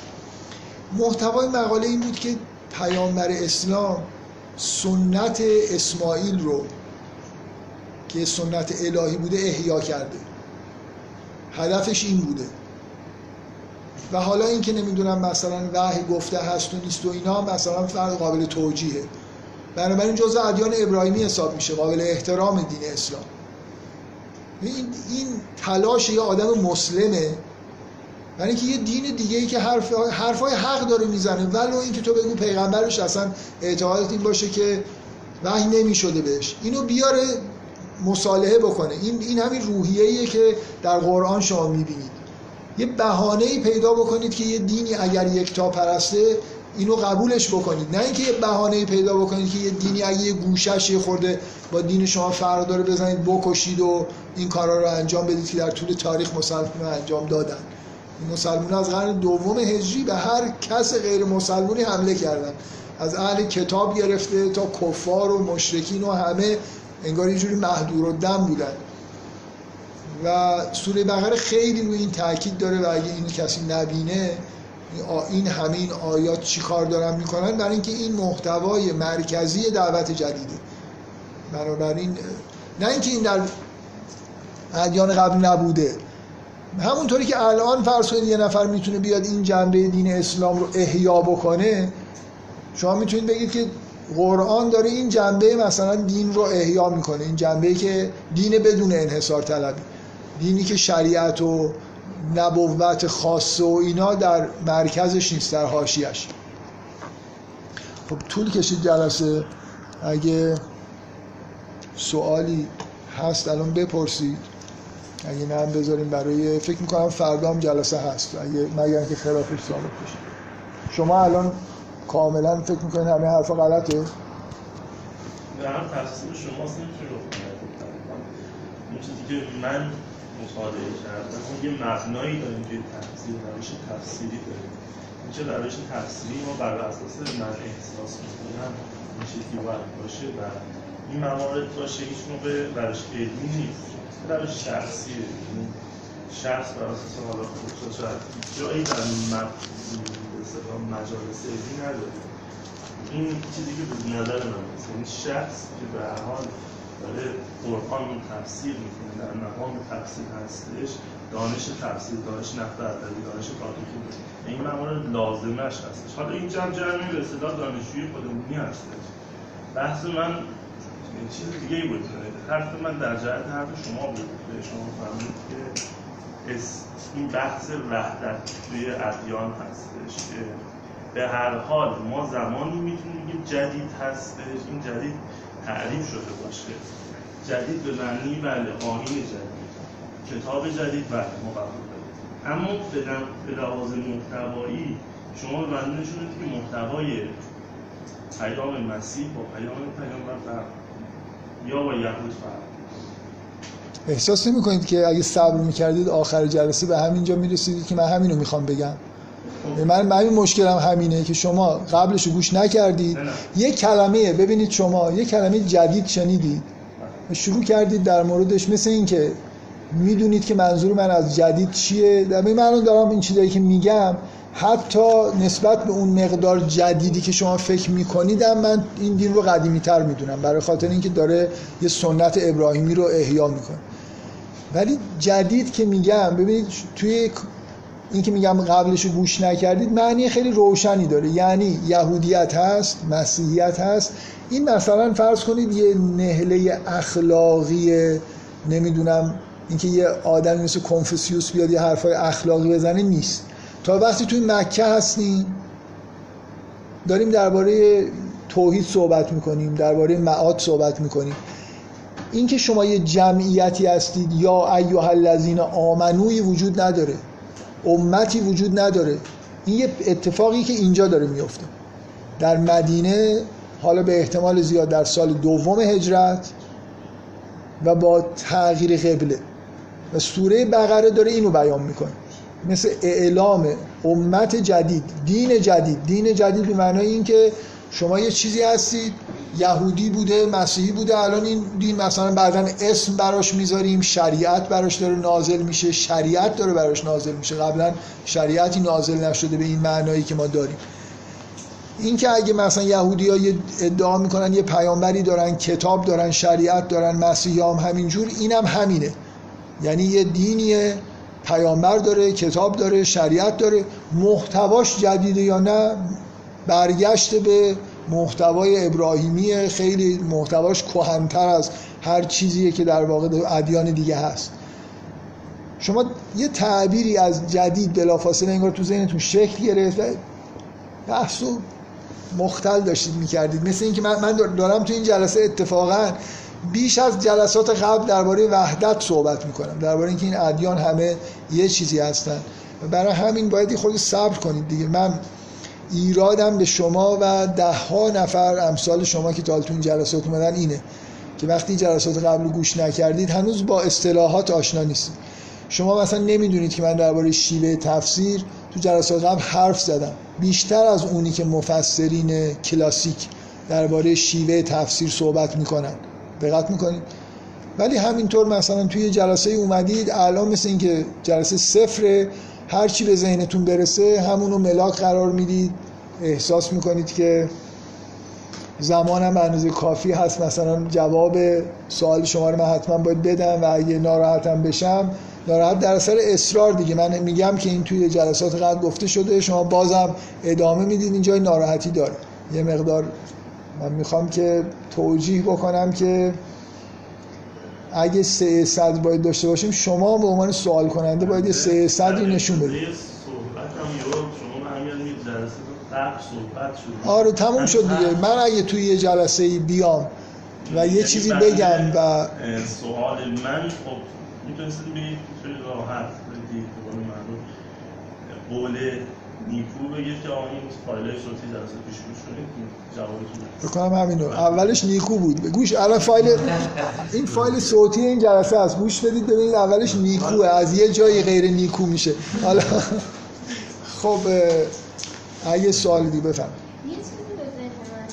محتوای مقاله این بود که پیامبر اسلام سنت اسماعیل رو که سنت الهی بوده احیا کرده. هدفش این بوده. و حالا اینکه نمی‌دونم مثلا وحی گفته هست و نیست و اینا مثلا فرق قابل توجیهه. بنابراین جزء ادیان ابراهیمی حساب میشه قابل احترام دین اسلام. این, این تلاش یه آدم مسلمه. برای اینکه یه دین دیگه ای که حرف حرفای حق داره می‌زنه. ولو اینکه تو بگو پیغمبرش اصلا اعتقادت این باشه که وحی نمی‌شده بهش. اینو بیاره مصالحه بکنه. این این همین روحیه‌ایه که در قرآن شما می‌بینید. یه بهانه پیدا بکنید که یه دینی اگر یک تا پرسته اینو قبولش بکنید. نه اینکه یه بهانه پیدا بکنید که یه دینی اگه یه گوشش یه خورده با دین شما فرق داره بزنید بکشید و این کارا رو انجام بدید که در طول تاریخ مسلمان انجام دادن. مسلمان از قرن دوم هجری به هر کس غیر مسلمانی حمله کردن. از اهل کتاب گرفته تا کفار و مشرکین و همه انگار یه جوری محدور و دم بودن. و سوره بقره خیلی روی این تاکید داره و اگه این کسی نبینه این همین آیات چی کار دارن می‌کنن؟ برای اینکه این محتوای مرکزی دعوت جدیده. بنابراین نه اینکه این در ادیان قبل نبوده. همونطوری که الان فرض کنید یه نفر می‌تونه بیاد این جنبه دین اسلام رو احیا بکنه شما می‌تونید بگید که قرآن داره این جنبه مثلا دین رو احیا می‌کنه. این جنبه که دین بدون انحصار طلبی. دینی که شریعت و نبوت خاصه و اینا در مرکزش نیست در حاشیش خب طول کشید جلسه. اگه سوالی هست الان بپرسید. اگه نه بذاریم برای فکر می‌کنم فردا هم جلسه هست. اگه مگر که خلافش ثابت بشه شما الان کاملا فکر می‌کنید همه حرفا غلطه؟ در تفسیر شما این چیزی که من مطالعه کردم یه مبنایی داریم که تفسیر روش تفسیری داریم. این چه روش تفسیری؟ ما بر اساس من احساس می‌کنم این چیزی باید باشه و این موارد باشه هیچ موقع روش علمی نیست. روش شخصیه. یعنی شخص بر اساس حالا خودش شاید جایی در مجالس علمی نداره این چیزی که به نظر من هست یعنی شخص که به هر حال داره قرآن رو تفسیر می‌کنه در مقام تفسیر هستش دانش تفسیر دانش نقد ادبی دانش تاریخی این موارد لازمش هستش. حالا این جمع جمعی به اصطلاح دانشجوی خودمونی هستش بحث من چیز دیگه ای بود. حرف من در جهت حرف شما بود. به شما فهمید که این بحث وحدت توی ادیان هستش که به هر حال ما زمانی می‌تونیم بگیم جدید هستش این جدید تعریف شده باشه. جدید به معنی بله آین جدید. کتاب جدید بله ما قبول اما به لح- به لحاظ محتوایی شما به بدید که محتوای پیام مسیح با پیام پیامبر فرق یا با یهود فرق. احساس نمی کنید که اگه صبر می‌کردید آخر جلسه به همینجا می‌رسیدید که من همینو می‌خوام بگم؟ من همین مشکلم همینه که شما قبلش گوش نکردید. یه کلمه ببینید شما یه کلمه جدید شنیدید. شروع کردید در موردش. مثل این که می‌دونید که منظور من از جدید چیه. در من دارم این چیزایی که میگم حتی نسبت به اون مقدار جدیدی که شما فکر میکنیدم من این دین رو قدیمی تر می‌دونم. برای خاطر اینکه داره یه سنت ابراهیمی رو احیا می‌کنه. ولی جدید که میگم ببینید توی این که میگم قبلش گوش نکردید معنی خیلی روشنی داره. یعنی یهودیت هست مسیحیت هست. این مثلا فرض کنید یه نهله اخلاقی نمی‌دونم اینکه یه آدمی مثل کنفوسیوس بیاد یه حرفای اخلاقی بزنه نیست. تا وقتی توی مکه هستیم داریم درباره توحید صحبت می‌کنیم درباره معاد صحبت می‌کنیم. اینکه شما یه جمعیتی هستید یا ایها الذین آمنوی وجود نداره امتی وجود نداره این یه اتفاقی که اینجا داره میفته. در مدینه حالا به احتمال زیاد در سال دوم هجرت و با تغییر قبله. و سوره بقره داره اینو بیان می‌کنه. مثل اعلام امت جدید دین جدید. دین جدید به معنای این که شما یه چیزی هستید یهودی بوده مسیحی بوده الان این دین مثلا بعدا اسم براش می‌ذاریم شریعت براش داره نازل میشه شریعت داره براش نازل میشه. قبلا شریعتی نازل نشده به این معنایی که ما داریم. این که اگه مثلا یهودی ها ادعا می‌کنن یه پیامبری دارن کتاب دارن شریعت دارن مسیحی هم همینجور اینم هم همینه. یعنی یه دینیه پیامبر داره کتاب داره شریعت داره محتواش جدیده یا نه برگشت به محتوای ابراهیمی خیلی محتواش کهنتر از هر چیزیه که در واقع ادیان دیگه هست. شما یه تعبیری از جدید بلافاصله انگار تو ذهنتون شکل گرفت بحث و مختل داشتید می‌کردید. مثل اینکه من, من دارم تو این جلسه اتفاقا بیش از جلسات قبل درباره وحدت صحبت می‌کنم درباره اینکه این ادیان همه یه چیزی هستن. و برای همین باید خود صبر کنید دیگه. من ایرادم به شما و ده ها نفر امثال شما که تا تو جلسات اومدن اینه که وقتی جلسات قبل گوش نکردید هنوز با اصطلاحات آشنا نیستید. شما مثلا نمی‌دونید که من درباره شیوه تفسیر تو جلسات قبل حرف زدم. بیشتر از اونی که مفسرین کلاسیک درباره شیوه تفسیر صحبت می‌کنن. دقت می‌کنید؟ ولی همینطور مثلا توی جلسه اومدید الان مثل اینکه جلسه صفر هر چی به ذهنتون برسه همونو ملاک قرار می‌دید. احساس می‌کنید که زمانم اندازه کافی هست؟ مثلا جواب سوال شما رو من حتما باید بدم و اگه ناراحتم بشم ناراحت در اثر اصرار دیگه. من میگم که این توی جلسات قبل گفته شده شما بازم ادامه می‌دید اینجای ناراحتی داره. یه مقدار من می‌خوام که توجیه بکنم که اگه سه صد باید داشته باشیم شما به عنوان سوال کننده باید یه سه صدی نشون بدید. آره تموم شد دیگه. من اگه توی یه جلسه ای بیام و یه چیزی بگم و سوال من خب می‌تونستید بگید خیلی راحت بگید قول نیکو بگید که آقا این فایل صوتی جلسه پیش گوش کنید جوابتون بکنم همینو. اولش نیکو بود. گوش الان فایل این فایل صوتی این جلسه است. گوش بدید ببینید اولش نیکوه. از یه جایی غیر نیکو میشه. حالا خب اگه سوال دیگه بفرمایید یه چیزی به ذهن من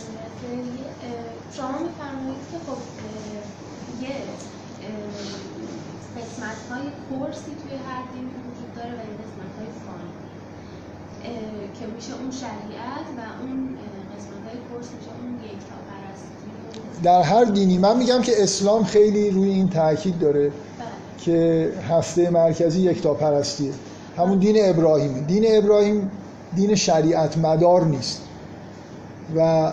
شما میفرمایید که خب یه قسمت های کورسی توی هر دین وجود داره و یه قسمت های فانی که میشه اون شریعت و اون قسمت های کورس میشه اون یک تا پرستی در هر دینی. من میگم که اسلام خیلی روی این تاکید داره بله. که هسته مرکزی یکتا پرستیه. همون دین ابراهیم دین ابراهیم دین شریعت مدار نیست. و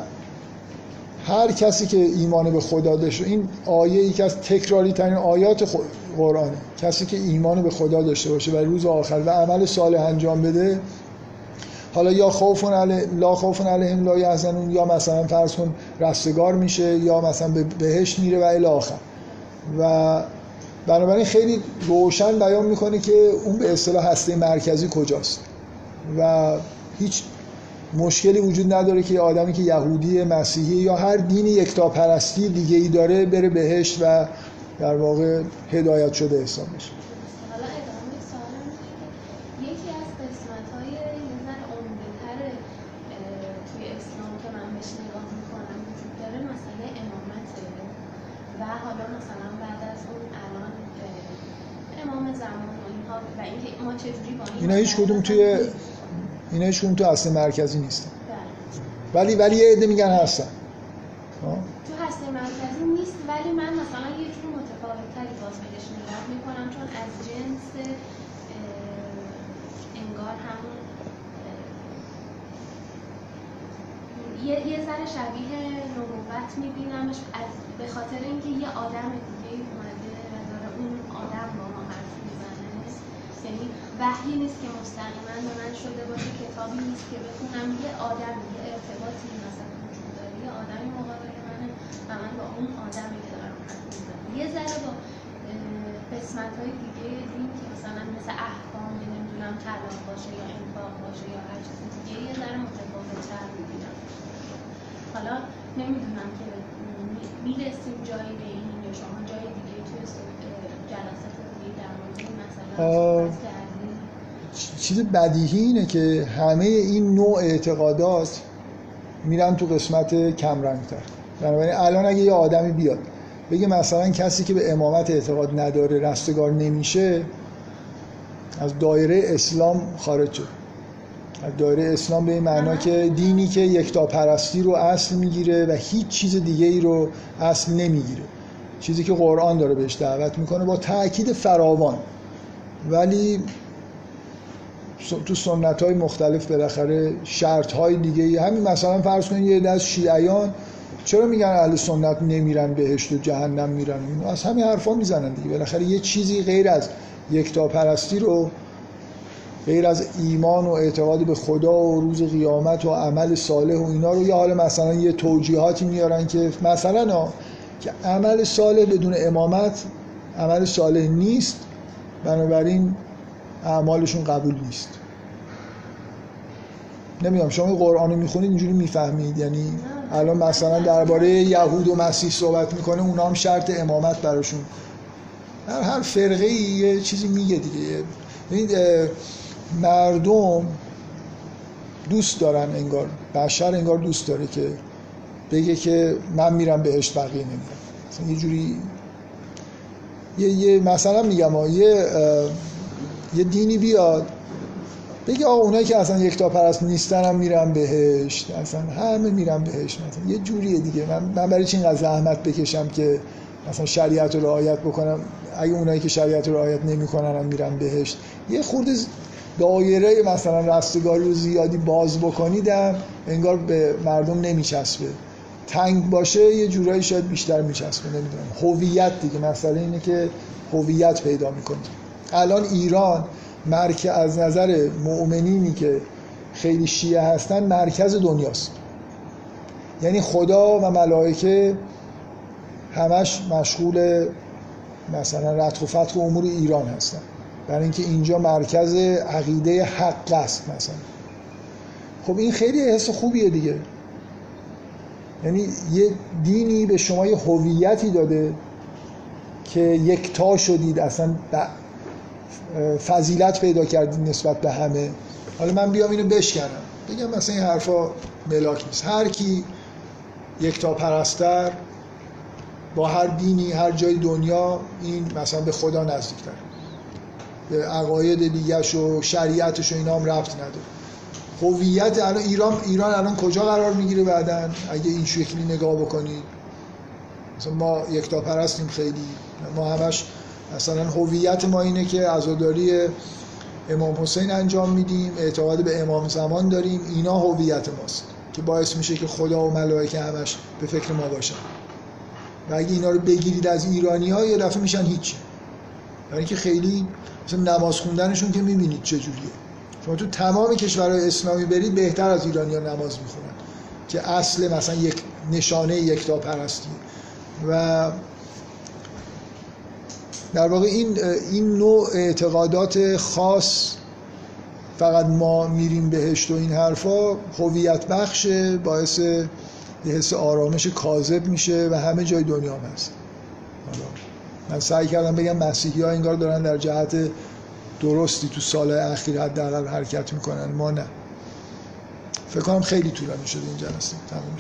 هر کسی که ایمان به خدا داشته این آیه یکی از تکراری ترین آیات قرآنه. کسی که ایمان به خدا داشته باشه و روز آخر و عمل صالح انجام بده حالا یا خوف علی لا خوف علیهم لا یحزنون یا مثلا فرض کن رستگار میشه یا مثلا به بهشت میره و الی آخر. و بنابراین خیلی روشن بیان می‌کنه که اون به اصطلاح هسته مرکزی کجاست. و هیچ مشکلی وجود نداره که آدمی که یهودی مسیحی یا هر دینی یکتاپرستی دیگه ای داره بره بهشت و در واقع هدایت شده حساب این اینا هیچ کدوم توی مثلا- اینا هیچ کدوم تو اصل مرکزی نیستن. ولی ولی یه عده میگن هستن. تو هسته مرکزی نیست ولی من مثلا یه جور متفاوت تری باز بهش نگاه می‌کنم چون از جنس انگار همون یه یه ذره شبیه نبوت میبینمش از به خاطر اینکه یه آدم دیگه اومده و داره اون آدم می‌زنه یعنی وحی نیست که مستقیما به من شده باشه کتابی نیست که بخونم. یه آدم یه ارتباطی مثلا وجود داره. یه آدمی مقابل منه و من با اون آدمی که دارم حرف می‌زنم. یه ذره با قسمت های دیگه دین که مثلا مثل احکام نمی‌دونم طلاق باشه یا انفاق باشه یا هر چیز دیگه یه ذره متفاوت تر می‌بینم. حالا نمی‌دونم که می- می‌رسیم جایی به این یا شما جای دیگه توی جلسات دیگه در مورد این کردین چیز بدیهی اینه که همه این نوع اعتقادات میرن تو قسمت کمرنگتر. بنابراین الان اگه یه آدمی بیاد بگه مثلا کسی که به امامت اعتقاد نداره رستگار نمیشه از دایره اسلام خارج شد. از دایره اسلام به این معنا که دینی که یکتاپرستی رو اصل می‌گیره و هیچ چیز دیگه ای رو اصل نمی‌گیره. چیزی که قرآن داره بهش دعوت می‌کنه با تاکید فراوان. ولی تو سنت های مختلف بالاخره شرط های دیگه همین مثلا فرض کنید یه دست شیعیان چرا میگن اهل سنت نمیرن بهشت و جهنم میرن؟ اینا از همین حرفا می‌زنن دیگه. بالاخره یه چیزی غیر از یکتاپرستی رو غیر از ایمان و اعتقاد به خدا و روز قیامت و عمل صالح و اینا رو یا حالا مثلا یه توجیهاتی میارن که مثلا ها، که عمل صالح بدون امامت عمل صالح نیست. بنابراین اعمالشون قبول نیست. نمی‌دونم شما قرآن رو می‌خونید اینجوری می‌فهمید. یعنی الان مثلا درباره یهود و مسیح صحبت می‌کنه اونا هم شرط امامت براشون. هر هر فرقه یه چیزی میگه دیگه. ببینید مردم دوست دارن انگار بشر انگار دوست داره که بگه که من میرم بهشت بقیه نمیرم یه جوری یه, یه مثلا میگم ها، یه یه دینی بیاد بگه آقا اونایی که اصلا یکتا پرست نیستن هم میرن بهشت اصلا همه میرن بهشت مثلا یه جوریه دیگه. من, من برای چی اینقدر زحمت بکشم که مثلا شریعت رو رعایت بکنم؟ اگه اونایی که شریعت رو رعایت نمی‌کنن هم میرن بهشت. یه خورده دایره مثلا رستگاری رو زیادی باز بکنیدم انگار به مردم نمیچسبه. تنگ باشه یه جورایی شاید بیشتر میچسبه نمی‌دونم. هویت دیگه مسئله اینه که هویت پیدا می‌کنه. الان ایران مرکز از نظر مؤمنینی که خیلی شیعه هستن مرکز دنیاست. یعنی خدا و ملائکه همش مشغول مثلا رتق و فتق و امور ایران هستن. برای اینکه اینجا مرکز عقیده حق است مثلا. خب این خیلی حس خوبیه دیگه. یعنی یه دینی به شما یه هویتی داده که یکتا شدید اصلا فضیلت پیدا کردید نسبت به همه. حالا من بیام اینو بشکنم. بگم مثلا این حرفا ملاک نیست. هر کی یکتا پرستر با هر دینی هر جای دنیا این مثلا به خدا نزدیکتر به عقاید دیگهش و شریعتش و اینا هم نداره. هویت الان ایران ایران الان کجا قرار می‌گیره بعدن اگه این شکلی نگاه بکنید مثلا ما یکتا پرستیم خیلی. ما همش مثلا هویت ما اینه که عزاداری امام حسین انجام میدیم اعتقاد به امام زمان داریم. اینا هویت ماست که باعث میشه که خدا و ملائکه همش به فکر ما باشن. و اگه اینا رو بگیرید از ایرانی ها یه دفعه میشن هیچی. برای اینکه خیلی مثلا نماز خوندنشون که می‌بینید چجوریه شما تو تمام کشورهای اسلامی برید بهتر از ایرانی ها نماز می‌خونن که اصل مثلا یک نشانه یکتا پرستی و در واقع این این نوع اعتقادات خاص فقط ما میریم بهشت و این حرفا هویت بخشه باعث یه حس آرامش کاذب میشه و همه جای دنیا هم هست. من سعی کردم بگم مسیحی ها انگار دارن در جهت درستی تو سال اخیر حداقل حرکت می‌کنن ما نه. فکر کنم خیلی طولانی شده این جلسه تموم